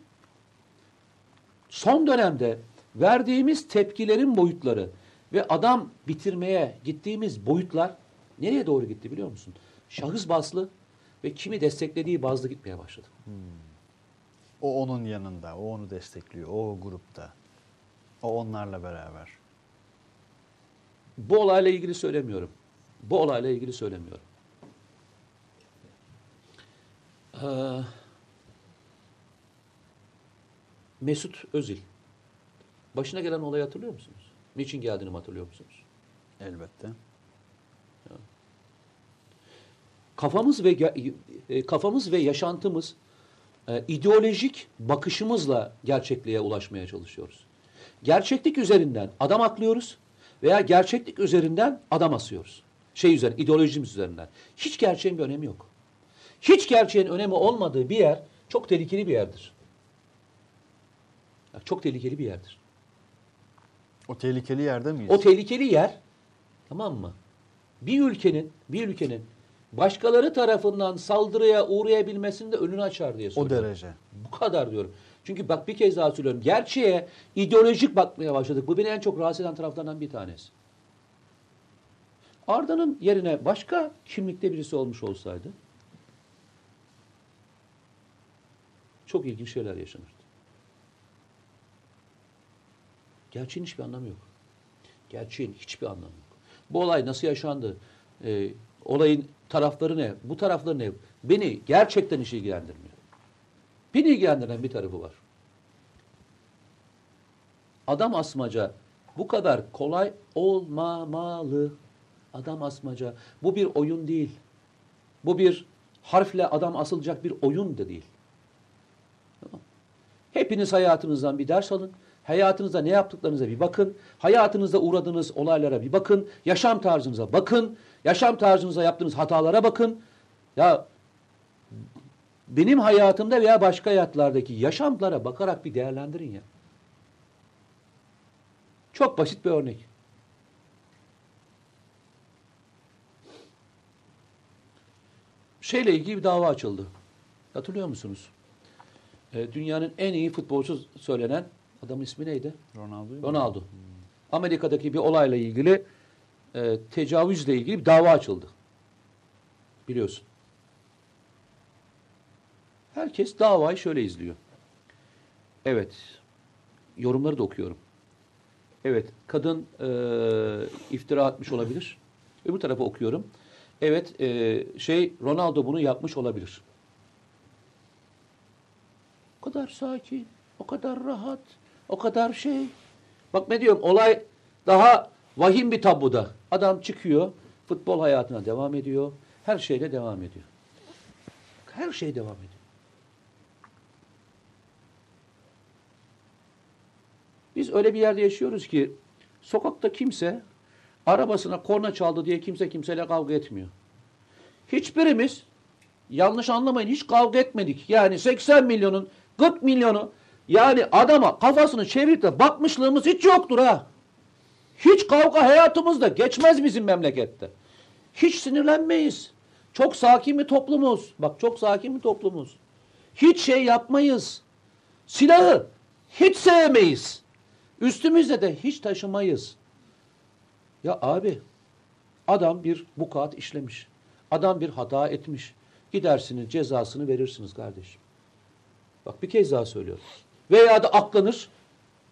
son dönemde verdiğimiz tepkilerin boyutları ve adam bitirmeye gittiğimiz boyutlar nereye doğru gitti biliyor musun? Şahıs baslı ve kimi desteklediği bazlı gitmeye başladı. O onun yanında, o onu destekliyor, o, o grupta. O onlarla beraber. Bu olayla ilgili söylemiyorum. Bu olayla ilgili söylemiyorum. Ee, Mesut Özil. Başına gelen olayı hatırlıyor musunuz? Niçin geldiğini hatırlıyor musunuz? Elbette. kafamız ve e, kafamız ve yaşantımız e, ideolojik bakışımızla gerçekliğe ulaşmaya çalışıyoruz. Gerçeklik üzerinden adam aklıyoruz veya gerçeklik üzerinden adam asıyoruz. Şey üzerinden, ideolojimiz üzerinden. Hiç gerçeğin bir önemi yok. Hiç gerçeğin önemi olmadığı bir yer çok tehlikeli bir yerdir. Çok tehlikeli bir yerdir. O tehlikeli yerde miyiz? O tehlikeli yer tamam mı? Bir ülkenin bir ülkenin başkaları tarafından saldırıya uğrayabilmesinin de önünü açar diye o söylüyorum. derece. Bu kadar diyorum. Çünkü bak bir kez daha söylüyorum. Gerçeğe ideolojik bakmaya başladık. Bu beni en çok rahatsız eden taraflardan bir tanesi. Arda'nın yerine başka kimlikte birisi olmuş olsaydı çok ilginç şeyler yaşanırdı. Gerçeğin hiçbir anlamı yok. Gerçeğin hiçbir anlamı yok. Bu olay nasıl yaşandı? Ee, olayın tarafları ne? Bu tarafları ne? Beni gerçekten hiç ilgilendirmiyor. Beni ilgilendiren bir tarafı var. Adam asmaca bu kadar kolay olmamalı. Adam asmaca. Bu bir oyun değil. Bu bir harfle adam asılacak bir oyun da değil. Hepiniz hayatınızdan bir ders alın. Hayatınızda ne yaptıklarınıza bir bakın. Hayatınızda uğradığınız olaylara bir bakın. Yaşam tarzınıza bakın. Yaşam tarzınıza yaptığınız hatalara bakın. Ya benim hayatımda veya başka hayatlardaki yaşamlara bakarak bir değerlendirin ya. Çok basit bir örnek. şeyle ilgili bir dava açıldı. Hatırlıyor musunuz? E, dünyanın en iyi futbolcu söylenen adamın ismi neydi? Ronaldo. Ronaldo. Amerika'daki bir olayla ilgili e, tecavüzle ilgili bir dava açıldı. Biliyorsun. Herkes davayı şöyle izliyor. Evet. Yorumları da okuyorum. Evet. Kadın e, iftira atmış olabilir. Öbür tarafa okuyorum. Evet. e, şey Ronaldo bunu yapmış olabilir. O kadar sakin, o kadar rahat, o kadar şey. Bak ne diyorum olay daha vahim bir tabloda. Adam çıkıyor, futbol hayatına devam ediyor. Her şeyle devam ediyor. Her şey devam ediyor. Biz öyle bir yerde yaşıyoruz ki sokakta kimse arabasına korna çaldı diye kimse kimseyle kavga etmiyor. Hiçbirimiz yanlış anlamayın hiç kavga etmedik. Yani 80 milyonun 40 milyonu yani adama kafasını çevirip de bakmışlığımız hiç yoktur ha. Hiç kavga hayatımızda geçmez bizim memlekette. Hiç sinirlenmeyiz. Çok sakin bir toplumuz. Bak çok sakin bir toplumuz. Hiç şey yapmayız. Silahı hiç sevmeyiz. Üstümüzde de hiç taşımayız. Ya abi adam bir vukuat işlemiş. Adam bir hata etmiş. Gidersiniz cezasını verirsiniz kardeşim. Bak bir kez daha söylüyorum. Veya da aklanır,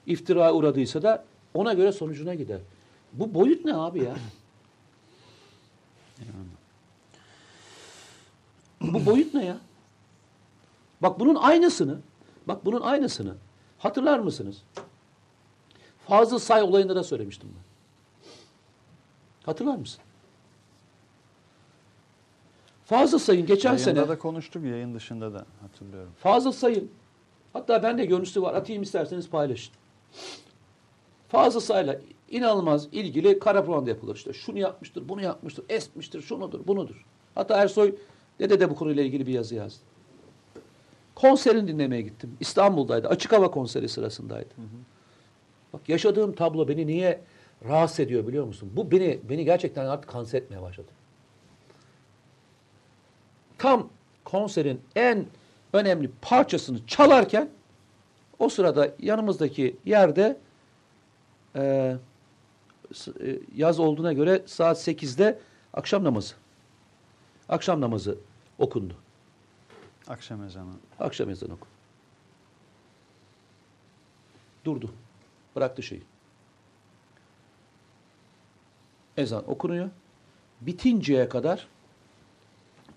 iftira uğradıysa da ona göre sonucuna gider. Bu boyut ne abi ya? Bu boyut ne ya? Bak bunun aynısını, bak bunun aynısını hatırlar mısınız? Fazıl Say olayında da söylemiştim ben. Hatırlar mısın? Fazıl Say'ın geçen Yayında sene da konuştuk yayın dışında da hatırlıyorum. Fazıl Say'ın hatta bende görüntüsü var. Atayım isterseniz paylaşın. Fazıl Say'la inanılmaz ilgili kara propaganda yapılır işte. Şunu yapmıştır, bunu yapmıştır, esmiştir, şunudur, bunudur. Hatta Ersoy dede de bu konuyla ilgili bir yazı yazdı. Konserini dinlemeye gittim. İstanbul'daydı. Açık hava konseri sırasındaydı. Bak yaşadığım tablo beni niye rahatsız ediyor biliyor musun? Bu beni beni gerçekten artık kanser etmeye başladı. Tam konserin en önemli parçasını çalarken o sırada yanımızdaki yerde e, e, yaz olduğuna göre saat 8'de akşam namazı. Akşam namazı okundu. Akşam ezanı. Akşam ezanı okundu. Durdu. Bıraktı şeyi. Ezan okunuyor. Bitinceye kadar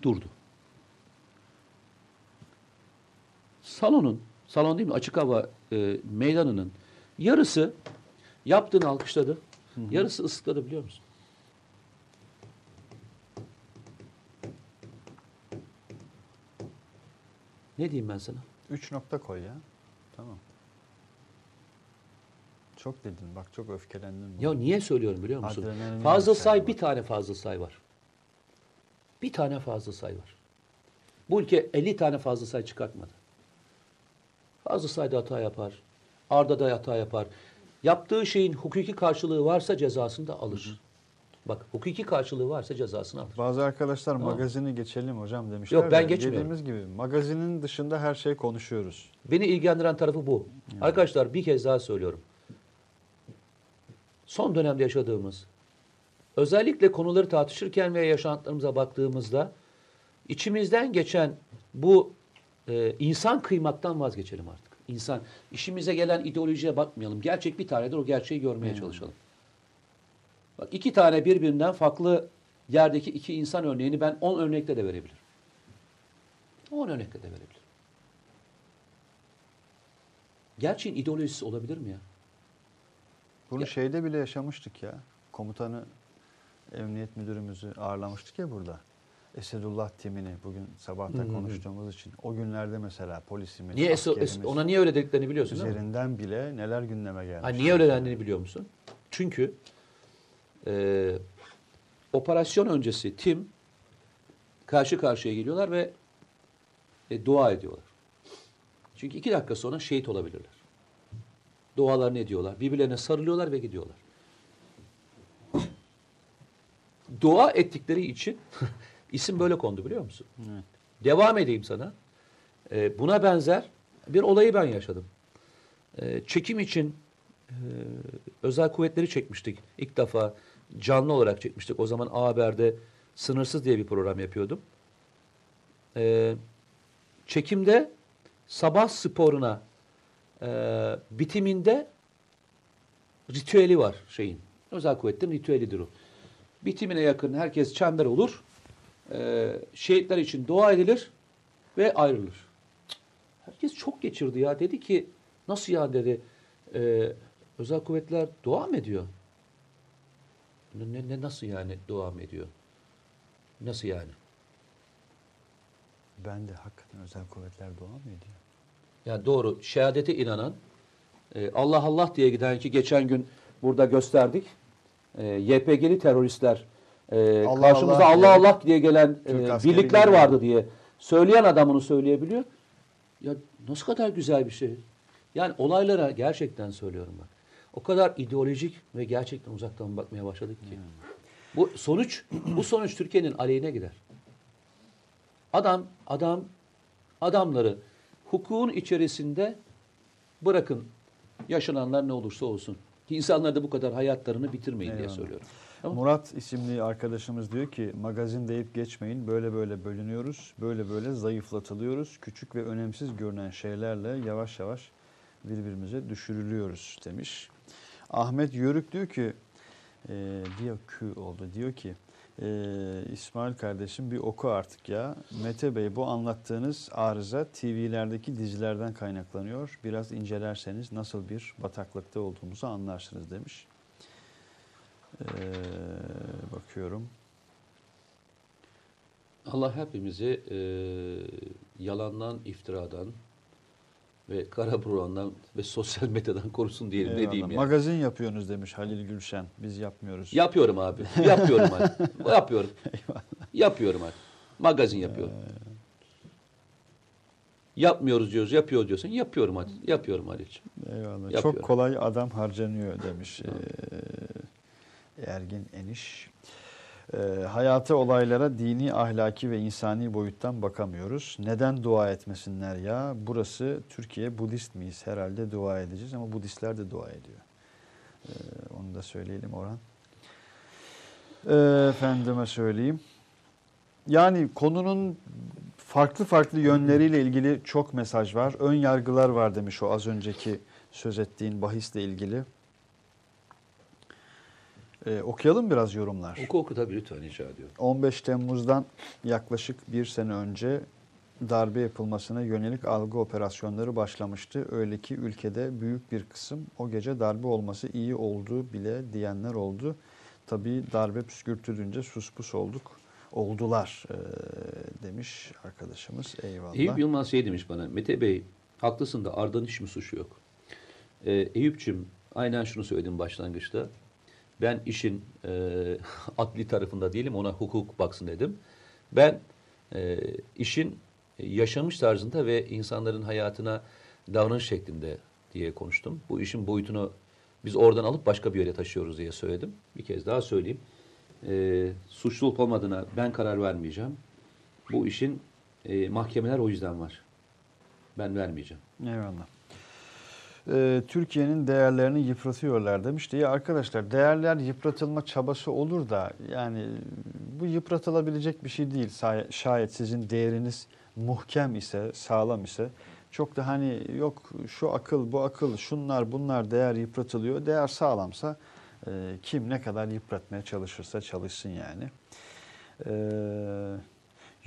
durdu. Salonun, salon değil mi? Açık hava e, meydanının yarısı yaptığını alkışladı. Yarısı ıslıkladı biliyor musun? Ne diyeyim ben sana? Üç nokta koy ya. Tamam. Çok dedin bak çok öfkelendim. Ya niye söylüyorum biliyor musun? Adrenalin Fazla say bak. bir tane fazla say var. Bir tane fazla say var. Bu ülke 50 tane fazla say çıkartmadı. Fazla sayda hata yapar. Arda da hata yapar. Yaptığı şeyin hukuki karşılığı varsa cezasını da alır. Bak hukuki karşılığı varsa cezasını alır. Bazı arkadaşlar Tamam. magazini geçelim hocam demişler. Yok, ben de geçmiyorum. Dediğimiz gibi magazinin dışında her şey konuşuyoruz. Beni ilgilendiren tarafı bu. Arkadaşlar bir kez daha söylüyorum. Son dönemde yaşadığımız, özellikle konuları tartışırken ve yaşantılarımıza baktığımızda içimizden geçen bu e, insan kıymaktan vazgeçelim artık. İnsan, işimize gelen ideolojiye bakmayalım. Gerçek bir tanedir, o gerçeği görmeye çalışalım. Bak iki tane birbirinden farklı yerdeki iki insan örneğini ben on örnekte de verebilirim. On örnekte de verebilirim. Gerçeğin ideolojisi olabilir mi ya? Bunu Ya- şeyde bile yaşamıştık ya. Komutanı emniyet müdürümüzü ağırlamıştık ya burada. Esedullah timini bugün sabahta konuştuğumuz için. O günlerde mesela polisimiz, Niye es- ona niye öyle dediklerini biliyorsun değil mi? üzerinden bile neler gündeme gelmiş. Ha, niye öyle dendiğini biliyor musun? Çünkü e, operasyon öncesi tim karşı karşıya geliyorlar ve e, dua ediyorlar. Çünkü iki dakika sonra şehit olabilirler. Dualar ne diyorlar? Birbirlerine sarılıyorlar ve gidiyorlar. Dua ettikleri için İsim böyle kondu biliyor musun? Devam edeyim sana. Ee, buna benzer bir olayı ben yaşadım. Ee, çekim için e, özel kuvvetleri çekmiştik. İlk defa canlı olarak çekmiştik. O zaman A Haber'de Sınırsız diye bir program yapıyordum. Ee, çekimde sabah sporuna e, bitiminde ritüeli var şeyin. Özel kuvvetlerin ritüelidir o. Bitimine yakın herkes çember olur. Ee, şehitler için dua edilir ve ayrılır. Herkes çok geçirdi ya. Dedi ki nasıl ya dedi. "Ee, özel kuvvetler dua mı ediyor? Ne, ne, ne nasıl yani dua mı ediyor? Nasıl yani? Ben de hakikaten özel kuvvetler dua mı ediyor? Yani doğru şehadete inanan e, Allah Allah diye giden ki geçen gün burada gösterdik. E, YPG'li teröristler e, Allah karşımıza Allah Allah diye- Allah diye gelen e, birlikler vardı diye söyleyen adam bunu söyleyebiliyor. Ya nasıl kadar güzel bir şey. Yani olaylara gerçekten söylüyorum bak. O kadar ideolojik ve gerçekten uzaktan bakmaya başladık ki. Bu sonuç bu sonuç Türkiye'nin aleyhine gider. Adam adam adamları hukukun içerisinde bırakın yaşananlar ne olursa olsun. İnsanlar da bu kadar hayatlarını bitirmeyin diye Eyvallah. söylüyorum. Murat isimli arkadaşımız diyor ki magazin deyip geçmeyin böyle böyle bölünüyoruz böyle böyle zayıflatılıyoruz küçük ve önemsiz görünen şeylerle yavaş yavaş birbirimize düşürülüyoruz demiş. Ahmet Yörük diyor ki e, diyor kü oldu diyor ki e, İsmail kardeşim bir oku artık ya. Mete Bey bu anlattığınız arıza TV'lerdeki dizilerden kaynaklanıyor. Biraz incelerseniz nasıl bir bataklıkta olduğumuzu anlarsınız demiş. Ee, bakıyorum. Allah hepimizi e, yalandan, iftiradan ve kara burandan ve sosyal medyadan korusun diyelim. Ne Eyvallah. diyeyim ya. Magazin yapıyorsunuz demiş Halil Gülşen. Biz yapmıyoruz. Yapıyorum abi. Yapıyorum hadi. Yapıyorum. Yapıyorum hadi. Magazin yapıyorum. Yapmıyoruz diyoruz, yapıyor diyorsun. Yapıyorum hadi. Yapıyorum Halil'ciğim. Eyvallah. Yapıyorum. Çok kolay adam harcanıyor demiş ee, Ergin Eniş. Ee, hayata olaylara dini, ahlaki ve insani boyuttan bakamıyoruz. Neden dua etmesinler ya? Burası Türkiye Budist miyiz? Herhalde dua edeceğiz ama Budistler de dua ediyor. Ee, onu da söyleyelim Orhan. Ee, efendime söyleyeyim. Yani konunun farklı farklı yönleriyle ilgili çok mesaj var. Ön yargılar var demiş o az önceki söz ettiğin bahisle ilgili. Ee, okuyalım biraz yorumlar. Oku oku tabii lütfen rica ediyorum. 15 Temmuz'dan yaklaşık bir sene önce darbe yapılmasına yönelik algı operasyonları başlamıştı. Öyle ki ülkede büyük bir kısım o gece darbe olması iyi oldu bile diyenler oldu. Tabii darbe püskürtülünce sus pus olduk. Oldular e, demiş arkadaşımız. Eyvallah. Eyüp Yılmaz şey demiş bana. Mete Bey haklısın da Arda'nın hiç mi suçu yok? Ee, Eyüp'cüm aynen şunu söyledim başlangıçta. Ben işin e, adli tarafında değilim ona hukuk baksın dedim. Ben e, işin yaşamış tarzında ve insanların hayatına davranış şeklinde diye konuştum. Bu işin boyutunu biz oradan alıp başka bir yere taşıyoruz diye söyledim. Bir kez daha söyleyeyim. E, suçlu olmadığına ben karar vermeyeceğim. Bu işin e, mahkemeler o yüzden var. Ben vermeyeceğim. Eyvallah. Ee, Türkiye'nin değerlerini yıpratıyorlar demiş diye arkadaşlar değerler yıpratılma çabası olur da yani bu yıpratılabilecek bir şey değil. Şayet sizin değeriniz muhkem ise, sağlam ise çok da hani yok şu akıl, bu akıl, şunlar bunlar değer yıpratılıyor. Değer sağlamsa e, kim ne kadar yıpratmaya çalışırsa çalışsın yani. Ee,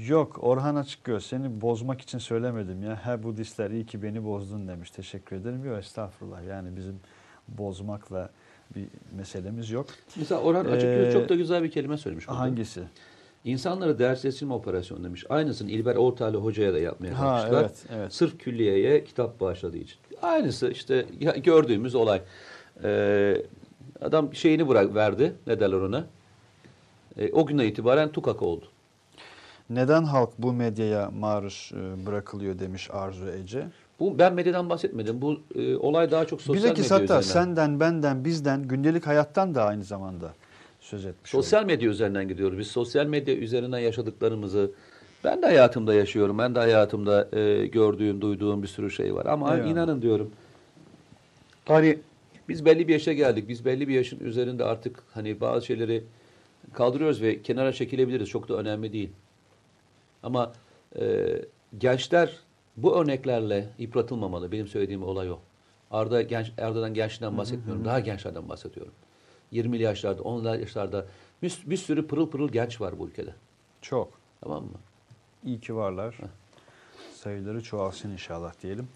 Yok Orhan Açıkgöz seni bozmak için söylemedim ya. He Budistler iyi ki beni bozdun demiş. Teşekkür ederim. Yok estağfurullah. Yani bizim bozmakla bir meselemiz yok. Mesela Orhan Açıkgöz Ee, çok da güzel bir kelime söylemiş. burada. Hangisi? İnsanları değersizleştirme operasyonu demiş. Aynısını İlber Ortaylı Hoca'ya da yapmaya Ha kalkmışlar. evet evet. Sırf külliyeye kitap bağışladığı için. Aynısı işte gördüğümüz olay. Ee, adam şeyini bırak verdi. Ne derler ona? Ee, o günden itibaren tukaka oldu. Neden halk bu medyaya maruz e, bırakılıyor demiş Arzu Ece. Bu ben medyadan bahsetmedim. Bu e, olay daha çok sosyal Bilakis medya hatta üzerinden. senden, benden, bizden, gündelik hayattan da aynı zamanda. söz etmiş Sosyal medya üzerinden gidiyoruz. Biz sosyal medya üzerinden yaşadıklarımızı ben de hayatımda yaşıyorum. Ben de hayatımda e, gördüğüm, duyduğum bir sürü şey var. Ama Eyvallah. inanın diyorum. Hani biz belli bir yaşa geldik. Biz belli bir yaşın üzerinde artık hani bazı şeyleri kaldırıyoruz ve kenara çekilebiliriz. Çok da önemli değil. Ama e, gençler bu örneklerle yıpratılmamalı. Benim söylediğim olay o. Arda genç, Arda'dan gençten bahsetmiyorum. Daha gençlerden bahsediyorum. 20'li yaşlarda, 10'lu yaşlarda bir, bir sürü pırıl pırıl genç var bu ülkede. Çok. Tamam mı? İyi ki varlar. Sayıları çoğalsın inşallah diyelim.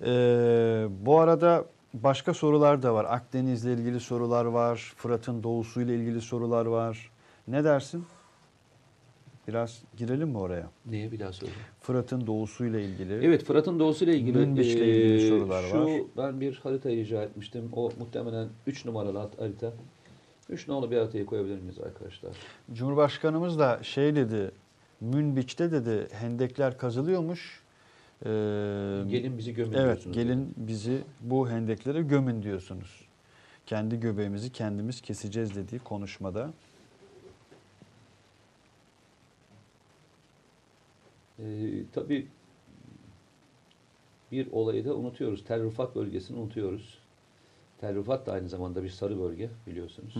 Ee, bu arada başka sorular da var. Akdeniz'le ilgili sorular var. Fırat'ın doğusuyla ilgili sorular var. Ne dersin? Biraz girelim mi oraya? Neye bir daha söyle. Fırat'ın doğusuyla ilgili. Evet Fırat'ın doğusuyla ilgili, Münbiç'le ilgili eee, sorular şu, var. Ben bir harita rica etmiştim. O muhtemelen 3 numaralı harita. 3 numaralı bir haritayı koyabilir miyiz arkadaşlar? Cumhurbaşkanımız da şey dedi. Münbiç'te dedi hendekler kazılıyormuş. Ee, Gelin bizi gömün Evet, diyorsunuz. gelin bizi bu hendeklere gömün diyorsunuz. Kendi göbeğimizi kendimiz keseceğiz dediği konuşmada. Ee, tabii bir olayı da unutuyoruz. Tel Rifat bölgesini unutuyoruz. Tel Rifat da aynı zamanda bir sarı bölge biliyorsunuz.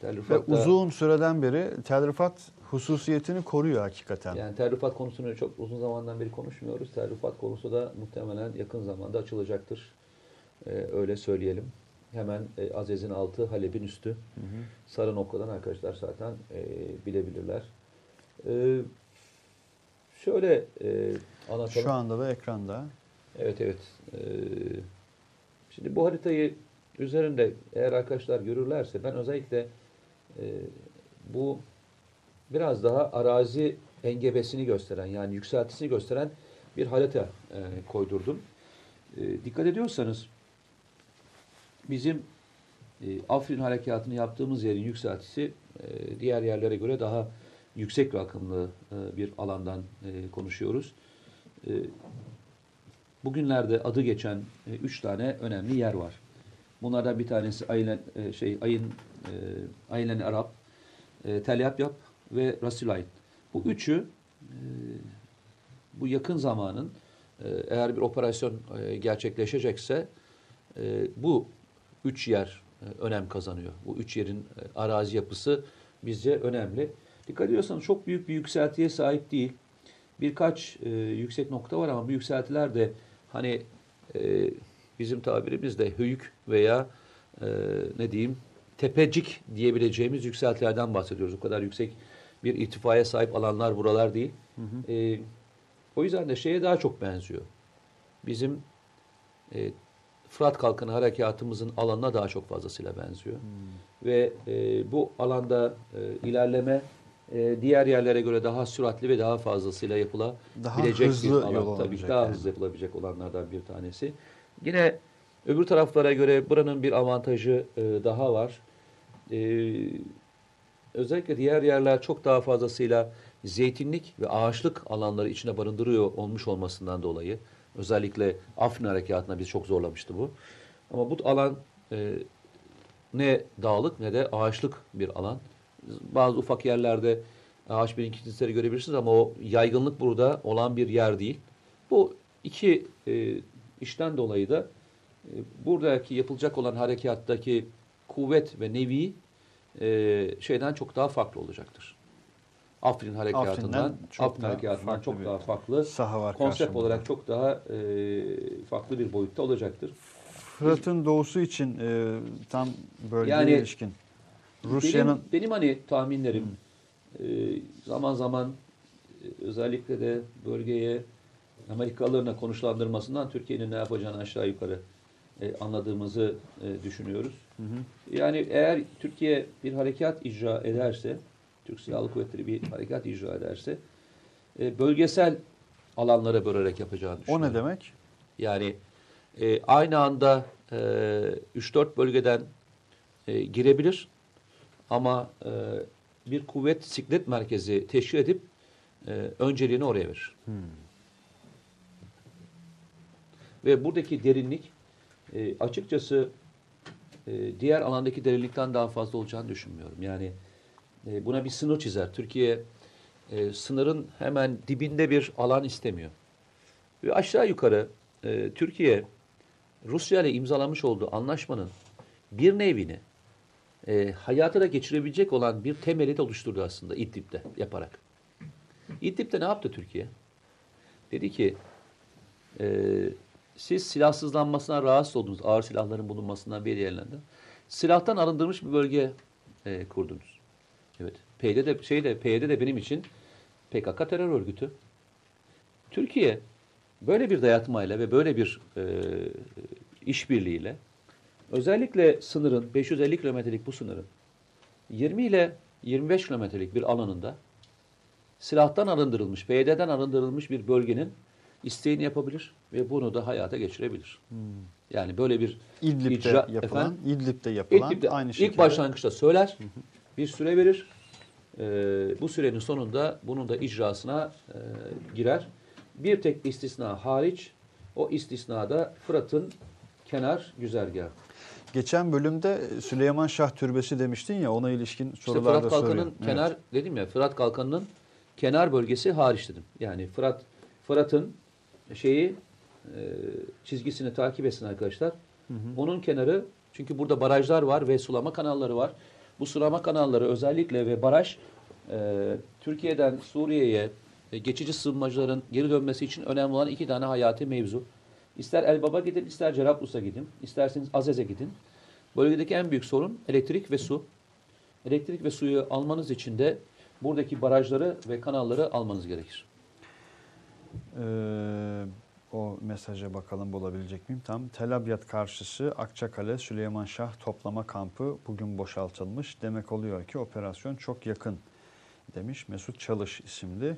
Tel Ve Rifat da, uzun süreden beri Tel Rifat hususiyetini koruyor hakikaten. yani Tel Rifat konusunu çok uzun zamandan beri konuşmuyoruz. Tel Rifat konusu da muhtemelen yakın zamanda açılacaktır. Ee, öyle söyleyelim. Hemen e, Azez'in altı, Halep'in üstü. Sarı noktadan arkadaşlar zaten e, bilebilirler. Ee, şöyle e, anlatalım. Şu anda da ekranda. Evet evet. Ee, şimdi bu haritayı üzerinde eğer arkadaşlar görürlerse ben özellikle e, bu biraz daha arazi engebesini gösteren yani yükseltisini gösteren bir harita e, koydurdum. E, dikkat ediyorsanız bizim e, Afrin harekatını yaptığımız yerin yükseltisi e, diğer yerlere göre daha yüksek rakımlı e, bir alandan e, konuşuyoruz. E, bugünlerde adı geçen üç tane önemli yer var. Bunlardan bir tanesi Aylen şey Ayın e, Aylen Arap, e, Yapyap ve Rasilayn. Bu üçü bu yakın zamanın eğer bir operasyon gerçekleşecekse bu üç yer önem kazanıyor. Bu üç yerin arazi yapısı bizce önemli. Dikkat ediyorsanız çok büyük bir yükseltiye sahip değil. Birkaç e, yüksek nokta var ama bu yükseltiler de hani e, bizim tabirimizde höyük veya e, ne diyeyim tepecik diyebileceğimiz yükseltilerden bahsediyoruz. O kadar yüksek bir irtifaya sahip alanlar buralar değil. E, o yüzden de şeye daha çok benziyor. Bizim e, Fırat Kalkanı harekatımızın alanına daha çok fazlasıyla benziyor. Ve e, bu alanda e, ilerleme e, diğer yerlere göre daha süratli ve daha fazlasıyla yapılabilecek Daha bir alan. yol Tabii daha yani. hızlı yapılabilecek olanlardan bir tanesi. Yine öbür taraflara göre buranın bir avantajı e, daha var. E, özellikle diğer yerler çok daha fazlasıyla zeytinlik ve ağaçlık alanları içine barındırıyor olmuş olmasından dolayı özellikle Afrin harekatına bizi çok zorlamıştı bu. Ama bu alan e, ne dağlık ne de ağaçlık bir alan. Bazı ufak yerlerde ağaç birikintileri görebilirsiniz ama o yaygınlık burada olan bir yer değil. Bu iki e, işten dolayı da e, buradaki yapılacak olan harekattaki kuvvet ve nevi e, şeyden çok daha farklı olacaktır. Afrin harekatından, Afrin'den çok Afrin daha harekatından farklı çok bir daha farklı Saha var konsept karşımızda. olarak çok daha e, farklı bir boyutta olacaktır. Fırat'ın doğusu için e, tam bölgeye Yani ilişkin. Rusya'nın Benim, benim hani tahminlerim e, zaman zaman e, özellikle de bölgeye Amerikalılarına konuşlandırmasından Türkiye'nin ne yapacağını aşağı yukarı e, anladığımızı e, düşünüyoruz. Yani eğer Türkiye bir harekat icra ederse, Türk Silahlı Kuvvetleri bir harekat icra ederse, e, bölgesel alanlara bölerek yapacağını o düşünüyorum. ne demek? Yani e, aynı anda e, 3-4 bölgeden e, girebilir ama e, bir kuvvet siklet merkezi teşkil edip e, önceliğini oraya verir. Ve buradaki derinlik e, açıkçası e, diğer alandaki derinlikten daha fazla olacağını düşünmüyorum. Yani e, buna bir sınır çizer. Türkiye e, sınırın hemen dibinde bir alan istemiyor. Ve aşağı yukarı e, Türkiye Rusya ile imzalamış olduğu anlaşmanın bir nevini e, hayata da geçirebilecek olan bir temeli de oluşturdu aslında İdlib'de yaparak. İdlib'de ne yaptı Türkiye? Dedi ki e, siz silahsızlanmasına rahatsız oldunuz. Ağır silahların bulunmasından bir yerlerinde. Silahtan arındırmış bir bölge e, kurdunuz. Evet. PYD de, şey de, PYD de benim için PKK terör örgütü. Türkiye böyle bir dayatmayla ve böyle bir e, işbirliğiyle özellikle sınırın 550 kilometrelik bu sınırın 20 ile 25 kilometrelik bir alanında silahtan arındırılmış, PYD'den arındırılmış bir bölgenin isteğini yapabilir ve bunu da hayata geçirebilir. Yani böyle bir İdlib'de icra- yapılan, efendim? İdlib'de yapılan İdlib'de aynı şekilde. ilk başlangıçta söyler, bir süre verir. Ee, bu sürenin sonunda bunun da icrasına e, girer. Bir tek istisna hariç, o istisnada Fırat'ın kenar güzergahı. Geçen bölümde Süleyman Şah Türbesi demiştin ya ona ilişkin İşte sorular Fırat da Kalkanı'nın soruyor. Evet. kenar dedim ya Fırat Kalkanı'nın kenar bölgesi hariç dedim. Yani Fırat Fırat'ın şeyi e, çizgisini takip etsin arkadaşlar. Onun kenarı çünkü burada barajlar var ve sulama kanalları var. Bu sulama kanalları özellikle ve baraj e, Türkiye'den Suriye'ye e, geçici sığınmacıların geri dönmesi için önemli olan iki tane hayati mevzu. İster Elbaba gidin, ister Cerablus'a gidin, isterseniz Azez'e gidin. Bölgedeki en büyük sorun elektrik ve su. Elektrik ve suyu almanız için de buradaki barajları ve kanalları almanız gerekir. Ee, o mesaja bakalım bulabilecek miyim? Tam Tel Abyad karşısı Akçakale Süleyman Şah toplama kampı bugün boşaltılmış. Demek oluyor ki operasyon çok yakın demiş Mesut Çalış isimli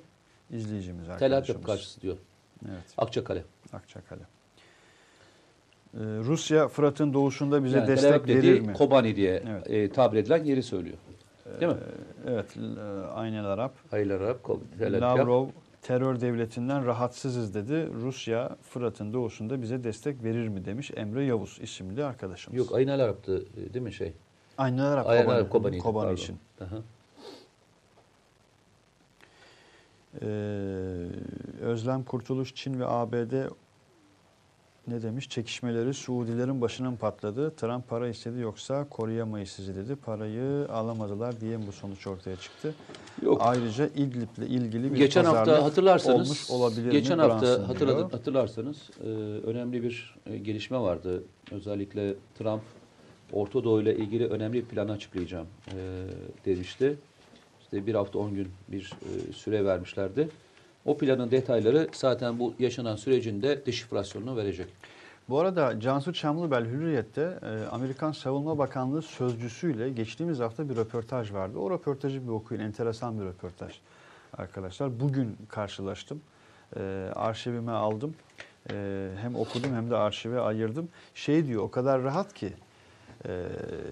izleyicimiz Tel arkadaşımız. Abyad karşısı diyor. Evet, Akçakale. Akçakale. Ee, Rusya Fırat'ın doğuşunda bize Yani destek verir dediği mi? Kobani diye Evet. e, tabir edilen yeri söylüyor. Değil mi? Ee, evet, e, Aynel Arap. Aylar Arap. Lavrov terör devletinden rahatsızız dedi. Rusya Fırat'ın doğusunda bize destek verir mi demiş Emre Yavuz isimli arkadaşımız. Yok Aynal Arap'tı e, değil mi şey? Aynel Arap Aynen Kobani, Arap Kobani pardon. için. Aha. Ee, Özlem Kurtuluş Çin ve ABD ne demiş? Çekişmeleri Suudilerin başına mı patladı? Trump para istedi yoksa koruyamayız sizi dedi. Parayı alamadılar diye mi bu sonuç ortaya çıktı? Yok. Ayrıca İdlib'le ilgili bir geçen hafta hatırlarsanız olmuş olabilir geçen mi? hafta hatırladı, hatırlarsanız e, önemli bir e, gelişme vardı. Özellikle Trump Orta Doğu ile ilgili önemli bir plan açıklayacağım e, demişti. İşte bir hafta on gün bir e, süre vermişlerdi. O planın detayları zaten bu yaşanan sürecinde deşifrasyonunu verecek. Bu arada Cansu Çamlıbel Hürriyet'te e, Amerikan Savunma Bakanlığı sözcüsüyle geçtiğimiz hafta bir röportaj vardı. O röportajı bir okuyun. Enteresan bir röportaj arkadaşlar. Bugün karşılaştım. E, arşivime aldım. E, hem okudum hem de arşive ayırdım. Şey diyor o kadar rahat ki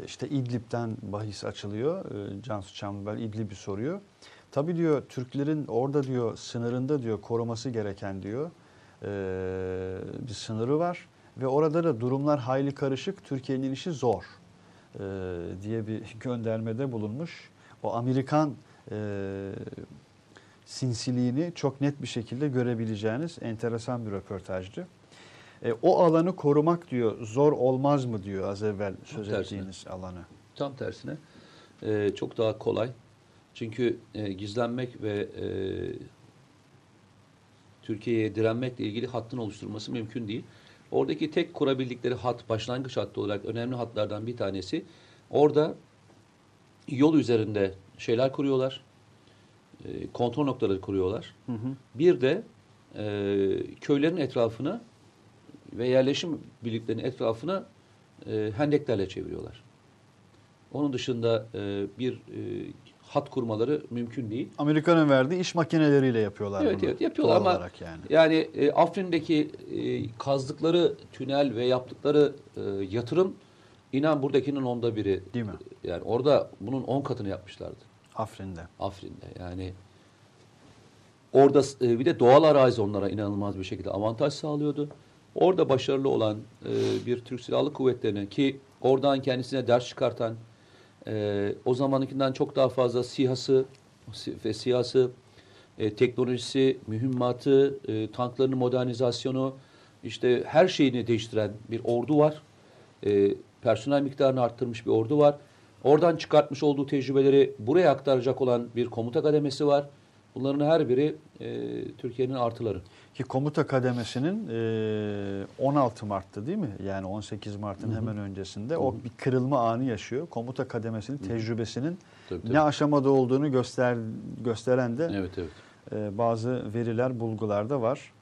işte İdlib'den bahis açılıyor. Cansu Çamlıbel İdlib'i soruyor. Tabii diyor Türklerin orada diyor sınırında diyor koruması gereken diyor e, bir sınırı var ve orada da durumlar hayli karışık. Türkiye'nin işi zor e, diye bir göndermede bulunmuş. O Amerikan e, sinsiliğini çok net bir şekilde görebileceğiniz enteresan bir röportajdı. E, o alanı korumak diyor zor olmaz mı diyor az evvel söz Tersine. ettiğiniz alanı. Tam tersine e, çok daha kolay. Çünkü e, gizlenmek ve e, Türkiye'ye direnmekle ilgili hattın oluşturulması mümkün değil. Oradaki tek kurabildikleri hat, başlangıç hattı olarak önemli hatlardan bir tanesi. Orada yol üzerinde şeyler kuruyorlar. E, kontrol noktaları kuruyorlar. Bir de e, köylerin etrafına ve yerleşim birliklerinin etrafına e, hendeklerle çeviriyorlar. Onun dışında e, bir e, hat kurmaları mümkün değil. Amerika'nın verdiği iş makineleriyle yapıyorlar Evet bunu. evet yapıyorlar ama olarak yani. yani e, Afrin'deki e, kazdıkları tünel ve yaptıkları e, yatırım inan buradakinin onda biri. Değil mi? Yani orada bunun on katını yapmışlardı Afrin'de. Afrin'de. Yani orada e, bir de doğal arazi onlara inanılmaz bir şekilde avantaj sağlıyordu. Orada başarılı olan e, bir Türk Silahlı Kuvvetleri'ne ki oradan kendisine ders çıkartan, e, o zamanınkinden çok daha fazla sihası si- ve siyası, e, teknolojisi, mühimmatı, e, tanklarının modernizasyonu, işte her şeyini değiştiren bir ordu var. E, personel miktarını arttırmış bir ordu var. Oradan çıkartmış olduğu tecrübeleri buraya aktaracak olan bir komuta kademesi var. Bunların her biri e, Türkiye'nin artıları. Ki komuta kademesinin e, 16 Mart'ta değil mi? Yani 18 Mart'ın hemen öncesinde o bir kırılma anı yaşıyor. Komuta kademesinin tecrübesinin Tabii, tabii. ne aşamada olduğunu göster gösteren de Evet evet. e, bazı veriler, bulgular da var.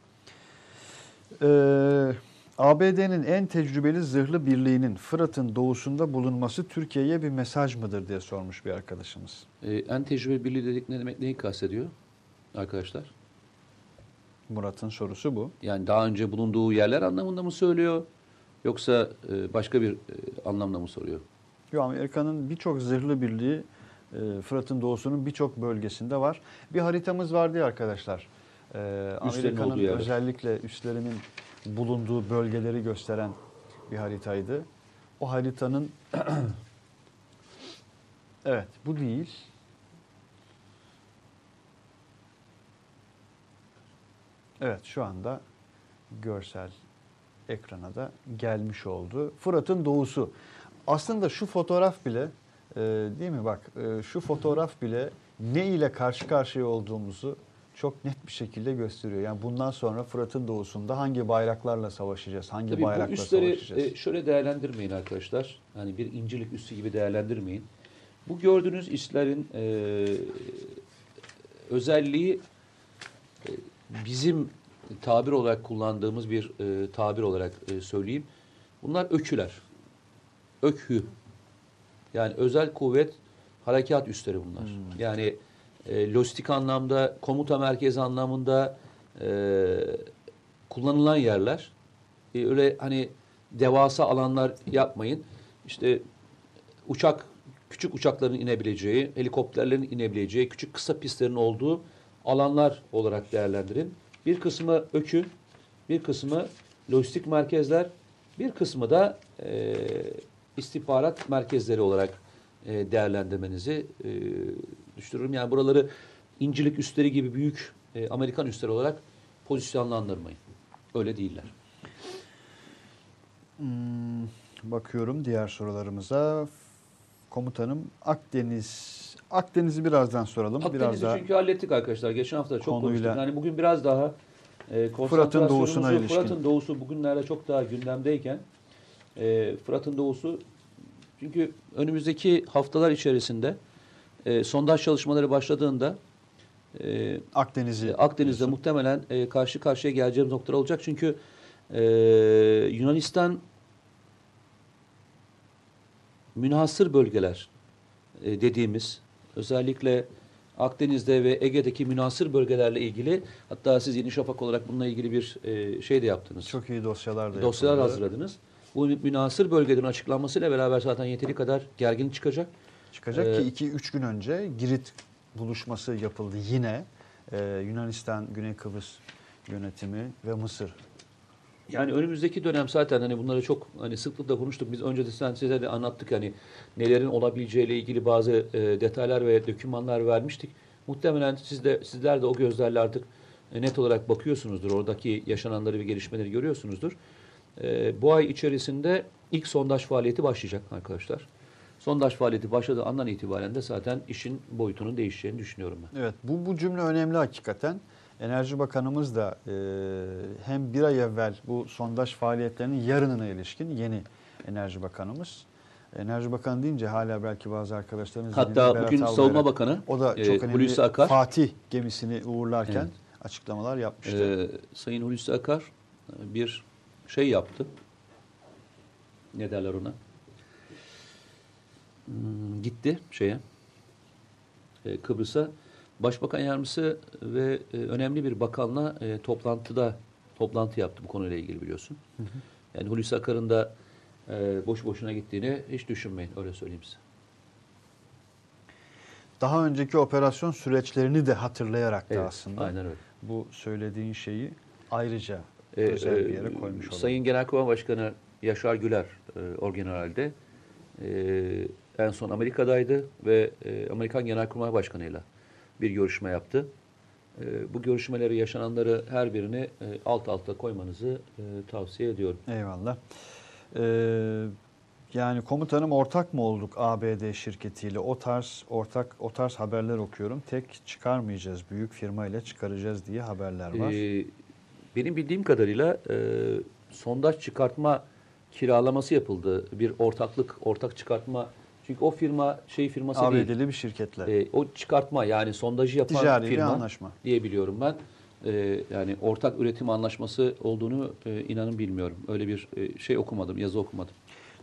E, ABD'nin en tecrübeli zırhlı birliğinin Fırat'ın doğusunda bulunması Türkiye'ye bir mesaj mıdır diye sormuş bir arkadaşımız. E, en tecrübeli birliği dedik ne demek neyi kastediyor arkadaşlar? Murat'ın sorusu bu. Yani daha önce bulunduğu yerler anlamında mı söylüyor yoksa e, başka bir e, anlamda mı soruyor? Yo, Amerika'nın birçok zırhlı birliği e, Fırat'ın doğusunun birçok bölgesinde var. Bir haritamız vardı ya arkadaşlar. Amerika'nın özellikle üslerinin bulunduğu bölgeleri gösteren bir haritaydı. O haritanın Evet, bu değil. Evet, şu anda görsel ekrana da gelmiş oldu. Fırat'ın doğusu. Aslında şu fotoğraf bile e, değil mi bak e, şu fotoğraf bile ne ile karşı karşıya olduğumuzu çok net bir şekilde gösteriyor. Yani bundan sonra Fırat'ın doğusunda hangi bayraklarla savaşacağız? Hangi Tabii bu bayrakla üsleri savaşacağız? e, şöyle değerlendirmeyin arkadaşlar. Hani bir incilik üssü gibi değerlendirmeyin. Bu gördüğünüz üslerin e, özelliği e, bizim tabir olarak kullandığımız bir e, tabir olarak e, söyleyeyim. Bunlar öküler. Ökhü. Yani özel kuvvet harekat üsleri bunlar. Yani e, lojistik anlamda, komuta merkezi anlamında e, kullanılan yerler. E, öyle hani devasa alanlar yapmayın. İşte uçak, küçük uçakların inebileceği, helikopterlerin inebileceği, küçük kısa pistlerin olduğu alanlar olarak değerlendirin. Bir kısmı ökü, bir kısmı lojistik merkezler, bir kısmı da e, istihbarat merkezleri olarak e, değerlendirmenizi e, düşünürüm. Yani buraları incilik üstleri gibi büyük e, Amerikan üsleri olarak pozisyonlandırmayın. Öyle değiller. Hmm, bakıyorum diğer sorularımıza. Komutanım Akdeniz Akdeniz'i birazdan soralım. biraz Akdeniz'i daha çünkü hallettik arkadaşlar. Geçen hafta çok Konuyla- konuştuk. Yani bugün biraz daha e, Fırat'ın doğusuna ilişkin. Fırat'ın doğusu bugünlerde çok daha gündemdeyken e, Fırat'ın doğusu çünkü önümüzdeki haftalar içerisinde e, sondaj çalışmaları başladığında e, Akdeniz'i Akdeniz'de diyorsun. muhtemelen e, karşı karşıya geleceğimiz noktalar olacak. Çünkü e, Yunanistan münhasır bölgeler e, dediğimiz özellikle Akdeniz'de ve Ege'deki münhasır bölgelerle ilgili hatta siz Yeni Şafak olarak bununla ilgili bir e, şey de yaptınız. çok iyi dosyalar da Dosyalar yapıldı. hazırladınız. Bu münhasır bölgelerin açıklanmasıyla beraber zaten yeteri kadar gergin çıkacak. Çıkacak Ee, ki 2-3 gün önce Girit buluşması yapıldı yine. Ee, Yunanistan, Güney Kıbrıs yönetimi ve Mısır. Yani önümüzdeki dönem zaten hani bunları çok hani sıklıkla konuştuk. Biz önce de size de anlattık hani nelerin olabileceğiyle ilgili bazı e, detaylar ve dokümanlar vermiştik. Muhtemelen siz de sizler de o gözlerle artık e, net olarak bakıyorsunuzdur. Oradaki yaşananları ve gelişmeleri görüyorsunuzdur. E, bu ay içerisinde ilk sondaj faaliyeti başlayacak arkadaşlar. Sondaj faaliyeti başladığı andan itibaren de zaten işin boyutunun değişeceğini düşünüyorum ben. Evet bu, bu cümle önemli hakikaten. Enerji Bakanımız da e, hem bir ay evvel bu sondaj faaliyetlerinin yarınına ilişkin yeni Enerji Bakanımız. Enerji Bakanı deyince hala belki bazı arkadaşlarımız Hatta Berat bugün Albayrak. Savunma Bakanı o da e, çok önemli Hulusi Akar Fatih gemisini uğurlarken Evet. açıklamalar yapmıştı. Ee, Sayın Hulusi Akar e, bir şey yaptı. Ne derler ona? Hmm, gitti şeye. e, Kıbrıs'a. Başbakan yardımcısı ve e, önemli bir bakanla e, toplantıda toplantı yaptı bu konuyla ilgili biliyorsun. Yani Hulusi Akar'ın da e, boş boşuna gittiğini hiç düşünmeyin öyle söyleyeyim size. Daha önceki operasyon süreçlerini de hatırlayarak da Evet, aslında Aynen öyle. bu söylediğin şeyi ayrıca Ee, özel bir e, yere koymuş olalım. Sayın Genelkurmay Başkanı Yaşar Güler e, orgeneralde e, en son Amerika'daydı ve e, Amerikan Genelkurmay Başkanı'yla bir görüşme yaptı. E, bu görüşmeleri yaşananları her birini e, alt alta koymanızı e, tavsiye ediyorum. Eyvallah. Ee, yani komutanım ortak mı olduk ABD şirketiyle? O tarz ortak o tarz haberler okuyorum. Tek çıkarmayacağız, büyük firma ile çıkaracağız diye haberler var. Ee, benim bildiğim kadarıyla e, sondaj çıkartma kiralaması yapıldı. Bir ortaklık, ortak çıkartma. Çünkü o firma şey firması değil. ABD'li bir şirketle. Ee, o çıkartma yani sondajı yapan Ticari bir firma anlaşma. diye biliyorum ben. Ee, yani ortak üretim anlaşması olduğunu e, inanın bilmiyorum. Öyle bir e, şey okumadım, yazı okumadım.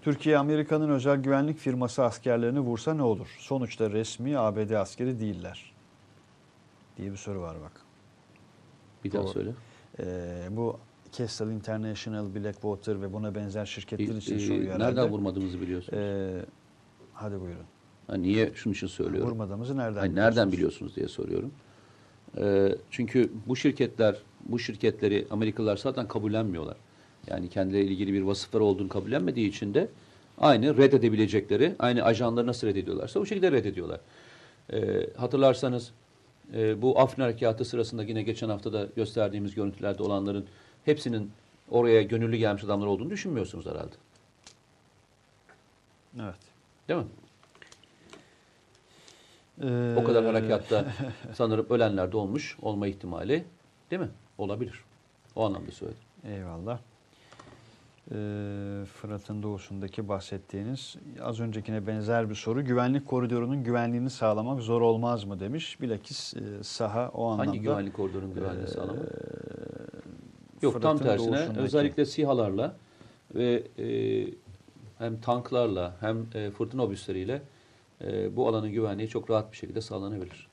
Türkiye Amerika'nın özel güvenlik firması askerlerini vursa ne olur? Sonuçta resmi ABD askeri değiller. Diye bir soru var bak. Bir daha Doğru. söyle. Ee, bu Kestel International, Blackwater ve buna benzer şirketler için Ee, soruyor herhalde. nereden vurmadığımızı biliyorsunuz. Ee, hadi buyurun. Ha, niye şunun için söylüyorum? Vurmadığımızı nereden Hani nereden biliyorsunuz? biliyorsunuz diye soruyorum. Ee, çünkü bu şirketler, bu şirketleri Amerikalılar zaten kabullenmiyorlar. Yani kendileriyle ilgili bir vasıfları olduğunu kabullenmediği için de aynı reddedebilecekleri, aynı ajanları nasıl reddediyorlarsa o şekilde reddediyorlar. Ee, hatırlarsanız e, bu Afrin Harekatı sırasında yine geçen hafta da gösterdiğimiz görüntülerde olanların hepsinin oraya gönüllü gelmiş adamlar olduğunu düşünmüyorsunuz herhalde. Evet. Değil mi? Ee, O kadar harekatta sanırım ölenler de olmuş olma ihtimali değil mi? Olabilir. O anlamda söyledim. Eyvallah. Ee, Fırat'ın doğusundaki bahsettiğiniz az öncekine benzer bir soru. Güvenlik koridorunun güvenliğini sağlamak zor olmaz mı demiş. Bilakis e, saha o anlamda. Hangi güvenlik koridorunun güvenliğini e, sağlamak? Yok tam tersine doğusundaki- özellikle SİHA'larla ve e, hem tanklarla hem e, fırtına obüsleriyle e, bu alanın güvenliği çok rahat bir şekilde sağlanabilir.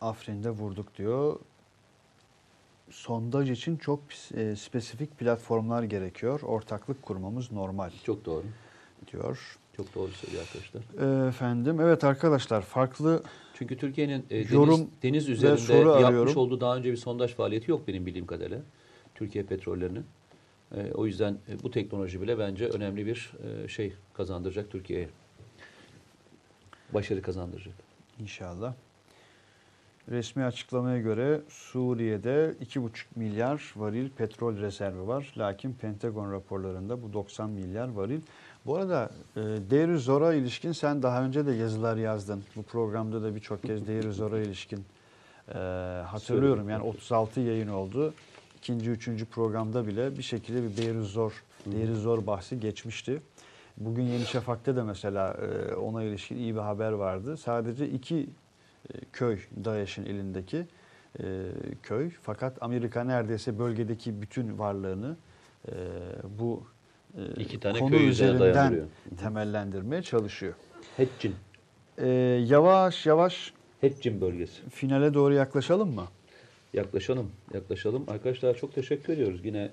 Afrin'de vurduk diyor. Sondaj için çok e, spesifik platformlar gerekiyor. Ortaklık kurmamız normal Çok doğru. diyor. Çok doğru söylüyor arkadaşlar. Ee, Efendim evet arkadaşlar farklı Çünkü Türkiye'nin e, deniz, deniz üzerinde yapmış arıyorum. olduğu daha önce bir sondaj faaliyeti yok benim bildiğim kadarıyla. Türkiye petrollerinin. E, o yüzden e, bu teknoloji bile bence önemli bir e, şey kazandıracak Türkiye'ye. Başarı kazandıracak. İnşallah. Resmi açıklamaya göre Suriye'de 2,5 milyar varil petrol rezervi var. Lakin Pentagon raporlarında bu 90 milyar varil. Bu arada e, Deir Zor'a ilişkin sen daha önce de yazılar yazdın. Bu programda da birçok kez Deir Zor'a ilişkin e, hatırlıyorum. Yani 36 yayın oldu. İkinci, üçüncü programda bile bir şekilde bir Deir Zor, Deir Zor bahsi geçmişti. Bugün Yeni Şafak'ta da mesela e, ona ilişkin iyi bir haber vardı. Sadece iki e, köy DAEŞ'in elindeki e, köy. Fakat Amerika neredeyse bölgedeki bütün varlığını bu İki tane konu köy üzerine üzerinden temellendirmeye çalışıyor. Heccin. Yavaş yavaş Heccin bölgesi. finale doğru yaklaşalım mı? Yaklaşalım, yaklaşalım. Arkadaşlar çok teşekkür ediyoruz yine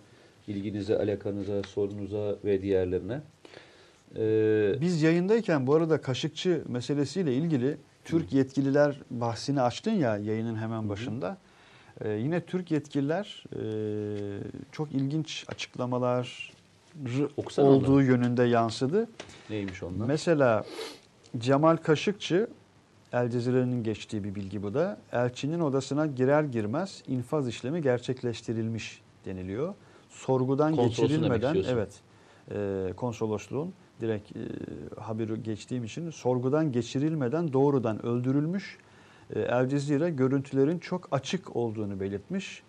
ilginize, alakanıza, sorunuza ve diğerlerine. Ee, Biz yayındayken bu arada Kaşıkçı meselesiyle ilgili Türk yetkililer bahsini açtın ya yayının hemen başında. Ee, yine Türk yetkililer e, çok ilginç açıklamalar olduğu onları. yönünde yansıdı. neymiş onlar? Mesela Cemal Kaşıkçı El Cezire'nin geçtiği bir bilgi bu da. Elçinin odasına girer girmez infaz işlemi gerçekleştirilmiş deniliyor. Sorgudan geçirilmeden evet e, konsolosluğun direkt e, haberi geçtiğim için sorgudan geçirilmeden doğrudan öldürülmüş. E, El Cezire görüntülerin çok açık olduğunu belirtmiş.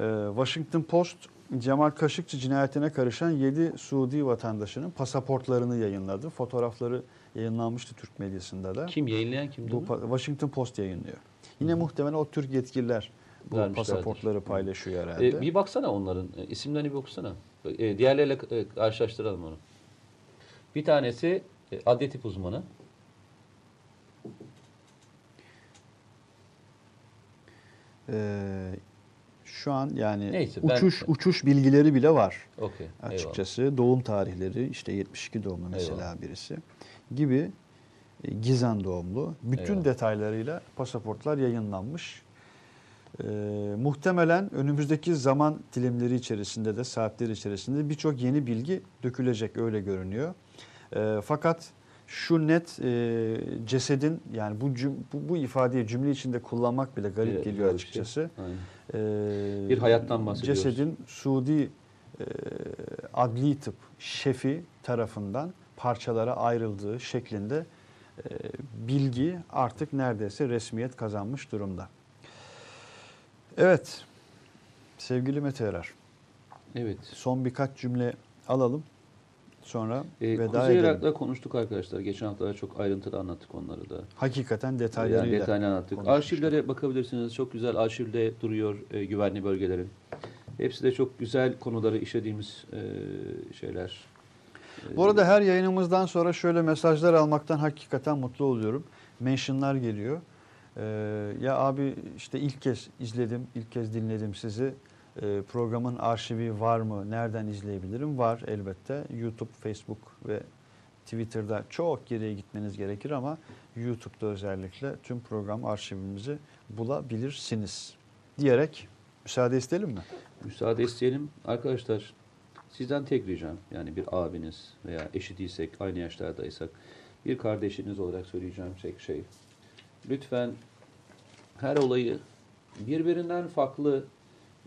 E, Washington Post Cemal Kaşıkçı cinayetine karışan 7 Suudi vatandaşının pasaportlarını yayınladı. Fotoğrafları yayınlanmıştı Türk medyasında da. Kim yayınlayan kimdi Bu pa- Washington Post yayınlıyor. Yine muhtemelen o Türk yetkililer bu pasaportları paylaşıyor herhalde. Ee, bir baksana onların e, isimlerini bir okusana. E, diğerleriyle e, karşılaştıralım onu. Bir tanesi e, adli tıp uzmanı. Ee, şu an yani Neyse, ben- uçuş uçuş bilgileri bile var. Eyvallah. Açıkçası doğum tarihleri işte 72 doğumlu mesela Eyvallah. birisi gibi e, Gizan doğumlu. Bütün Eyvallah. detaylarıyla pasaportlar yayınlanmış. Ee, muhtemelen önümüzdeki zaman dilimleri içerisinde de saatler içerisinde birçok yeni bilgi dökülecek öyle görünüyor. Ee, fakat şu net e, cesedin yani bu, cüm, bu bu ifadeyi cümle içinde kullanmak bile garip Evet, geliyor şey. açıkçası. Aynen. Ee, Bir hayattan bahsediyoruz. Cesedin Suudi e, adli tıp şefi tarafından parçalara ayrıldığı şeklinde e, bilgi artık neredeyse resmiyet kazanmış durumda. Evet sevgili Mete Erer Evet. son birkaç cümle alalım sonra Ee, veda Kuzey edelim. Irak'ta konuştuk arkadaşlar. Geçen hafta çok ayrıntılı anlattık onları da. Hakikaten detaylarıyla Yani detaylı anlattık. Arşivlere bakabilirsiniz. Çok güzel arşivde duruyor e, güvenli bölgelerin. Hepsi de çok güzel konuları işlediğimiz e, şeyler. Bu arada her yayınımızdan sonra şöyle mesajlar almaktan hakikaten mutlu oluyorum. Mentionlar geliyor. Ee, ya abi işte ilk kez izledim, ilk kez dinledim sizi. Ee, programın arşivi var mı? Nereden izleyebilirim? Var elbette. YouTube, Facebook ve Twitter'da çok geriye gitmeniz gerekir ama YouTube'da özellikle tüm program arşivimizi bulabilirsiniz. Diyerek müsaade isteyelim mi? Müsaade isteyelim. Arkadaşlar sizden tek ricam yani bir abiniz veya eşi değilsek aynı yaşlardaysak bir kardeşiniz olarak söyleyeceğim tek şey. Lütfen her olayı birbirinden farklı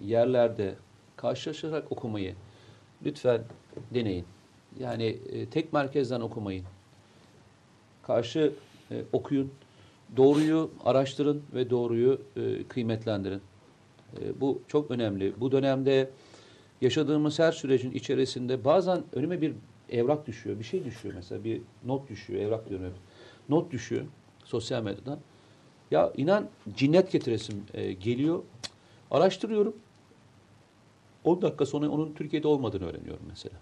yerlerde karşılaşarak okumayı lütfen deneyin. Yani e, tek merkezden okumayın. Karşı e, okuyun. Doğruyu araştırın ve doğruyu e, kıymetlendirin. E, bu çok önemli. Bu dönemde yaşadığımız her sürecin içerisinde bazen önüme bir evrak düşüyor. Bir şey düşüyor mesela. Bir not düşüyor. Evrak diyorum hep. Not düşüyor sosyal medyadan. Ya inan cinnet getiresim e, geliyor. Araştırıyorum. 10 dakika sonra onun Türkiye'de olmadığını öğreniyorum mesela.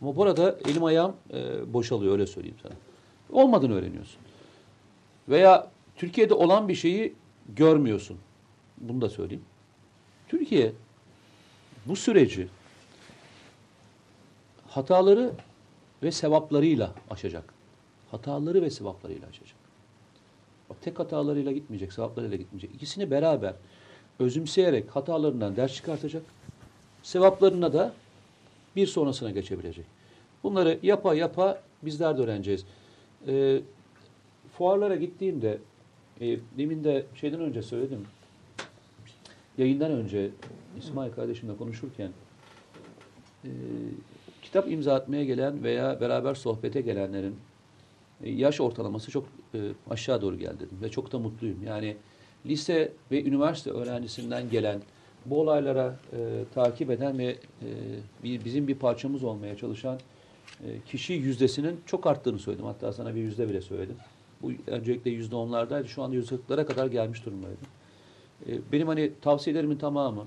Ama burada elim ayağım e, boşalıyor öyle söyleyeyim sana. Olmadığını öğreniyorsun. Veya Türkiye'de olan bir şeyi görmüyorsun. Bunu da söyleyeyim. Türkiye bu süreci hataları ve sevaplarıyla aşacak. Hataları ve sevaplarıyla aşacak. Bak tek hatalarıyla gitmeyecek, sevaplarıyla gitmeyecek. İkisini beraber özümseyerek hatalarından ders çıkartacak. Sevaplarına da bir sonrasına geçebilecek. Bunları yapa yapa bizler de öğreneceğiz. Ee, fuarlara gittiğimde e, demin de şeyden önce söyledim. Yayından önce İsmail kardeşimle konuşurken e, kitap imza atmaya gelen veya beraber sohbete gelenlerin e, yaş ortalaması çok e, aşağı doğru geldi dedim ve çok da mutluyum. Yani lise ve üniversite öğrencisinden gelen bu olaylara e, takip eden ve e, bizim bir parçamız olmaya çalışan e, kişi yüzdesinin çok arttığını söyledim. Hatta sana bir yüzde bile söyledim. Bu öncelikle yüzde onlardaydı. Şu anda yüzde kadar gelmiş durumdaydı. E, benim hani tavsiyelerimin tamamı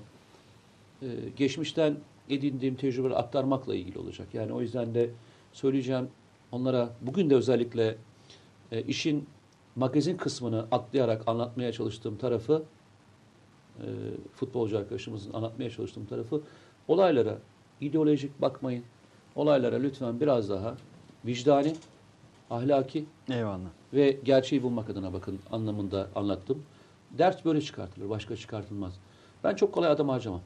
e, geçmişten edindiğim tecrübeleri aktarmakla ilgili olacak. Yani o yüzden de söyleyeceğim onlara bugün de özellikle e, işin magazin kısmını atlayarak anlatmaya çalıştığım tarafı e, futbolcu arkadaşımızın anlatmaya çalıştığım tarafı olaylara ideolojik bakmayın. Olaylara lütfen biraz daha vicdani, ahlaki Eyvallah. ve gerçeği bulmak adına bakın anlamında anlattım. Ders böyle çıkartılır, başka çıkartılmaz. Ben çok kolay adam harcamam.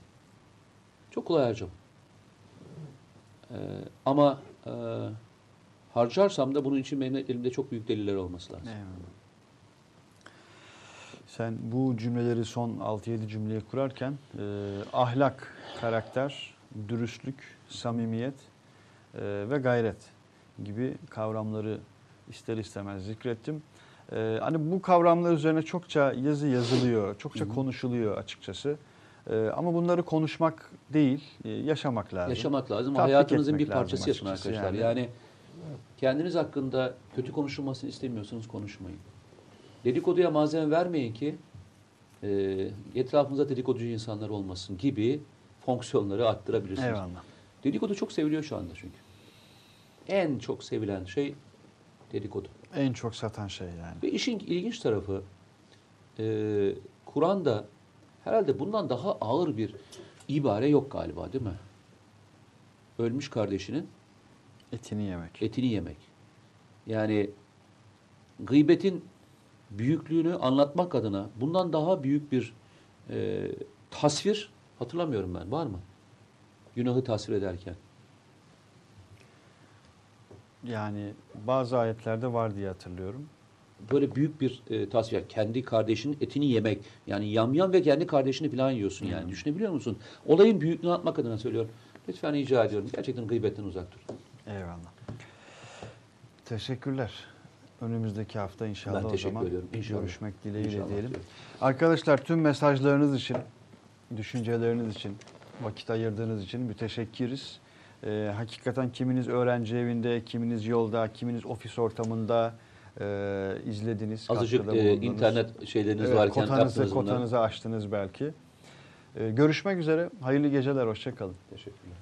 Çok kolay harcamam. Ee, ama e, harcarsam da bunun için benim elimde çok büyük deliller olması lazım. Eyvallah. Sen bu cümleleri son 6-7 cümleyi kurarken e, ahlak, karakter, dürüstlük, samimiyet e, ve gayret gibi kavramları ister istemez zikrettim. E, hani bu kavramlar üzerine çokça yazı yazılıyor, çokça konuşuluyor açıkçası. E, ama bunları konuşmak değil, e, yaşamak lazım. Yaşamak lazım. Tatbik Hayatınızın bir parçası yapın arkadaşlar. yani. Yani. kendiniz hakkında kötü konuşulmasını istemiyorsanız konuşmayın. Dedikoduya malzeme vermeyin ki e, etrafınızda dedikoducu insanlar olmasın gibi fonksiyonları arttırabilirsiniz. Eyvallah. Dedikodu çok seviliyor şu anda çünkü. En çok sevilen şey dedikodu. En çok satan şey yani. Ve işin ilginç tarafı e, Kur'an'da herhalde bundan daha ağır bir ibare yok galiba değil mi? Ölmüş kardeşinin Etini yemek. etini yemek. Yani gıybetin büyüklüğünü anlatmak adına bundan daha büyük bir e, tasvir hatırlamıyorum ben. Var mı? Günahı tasvir ederken. Yani bazı ayetlerde var diye hatırlıyorum. Böyle büyük bir e, tasvir. Kendi kardeşinin etini yemek. Yani yamyam ve kendi kardeşini falan yiyorsun yani. Düşünebiliyor musun? Olayın büyüklüğünü atmak adına söylüyorum. Lütfen rica ediyorum. Gerçekten gıybetten uzak dur. Eyvallah. Teşekkürler. Önümüzdeki hafta inşallah Ben o zaman ediyorum. İnşallah. görüşmek dileğiyle İnşallah diyelim. Arkadaşlar tüm mesajlarınız için, düşünceleriniz için, vakit ayırdığınız için müteşekkiriz. Ee, hakikaten kiminiz öğrenci evinde, kiminiz yolda, kiminiz ofis ortamında e, izlediniz. Azıcık e, internet şeyleriniz Evet, varken kotanızı, bunları. kotanızı açtınız belki. Ee, görüşmek üzere. Hayırlı geceler. Hoşçakalın. Teşekkürler.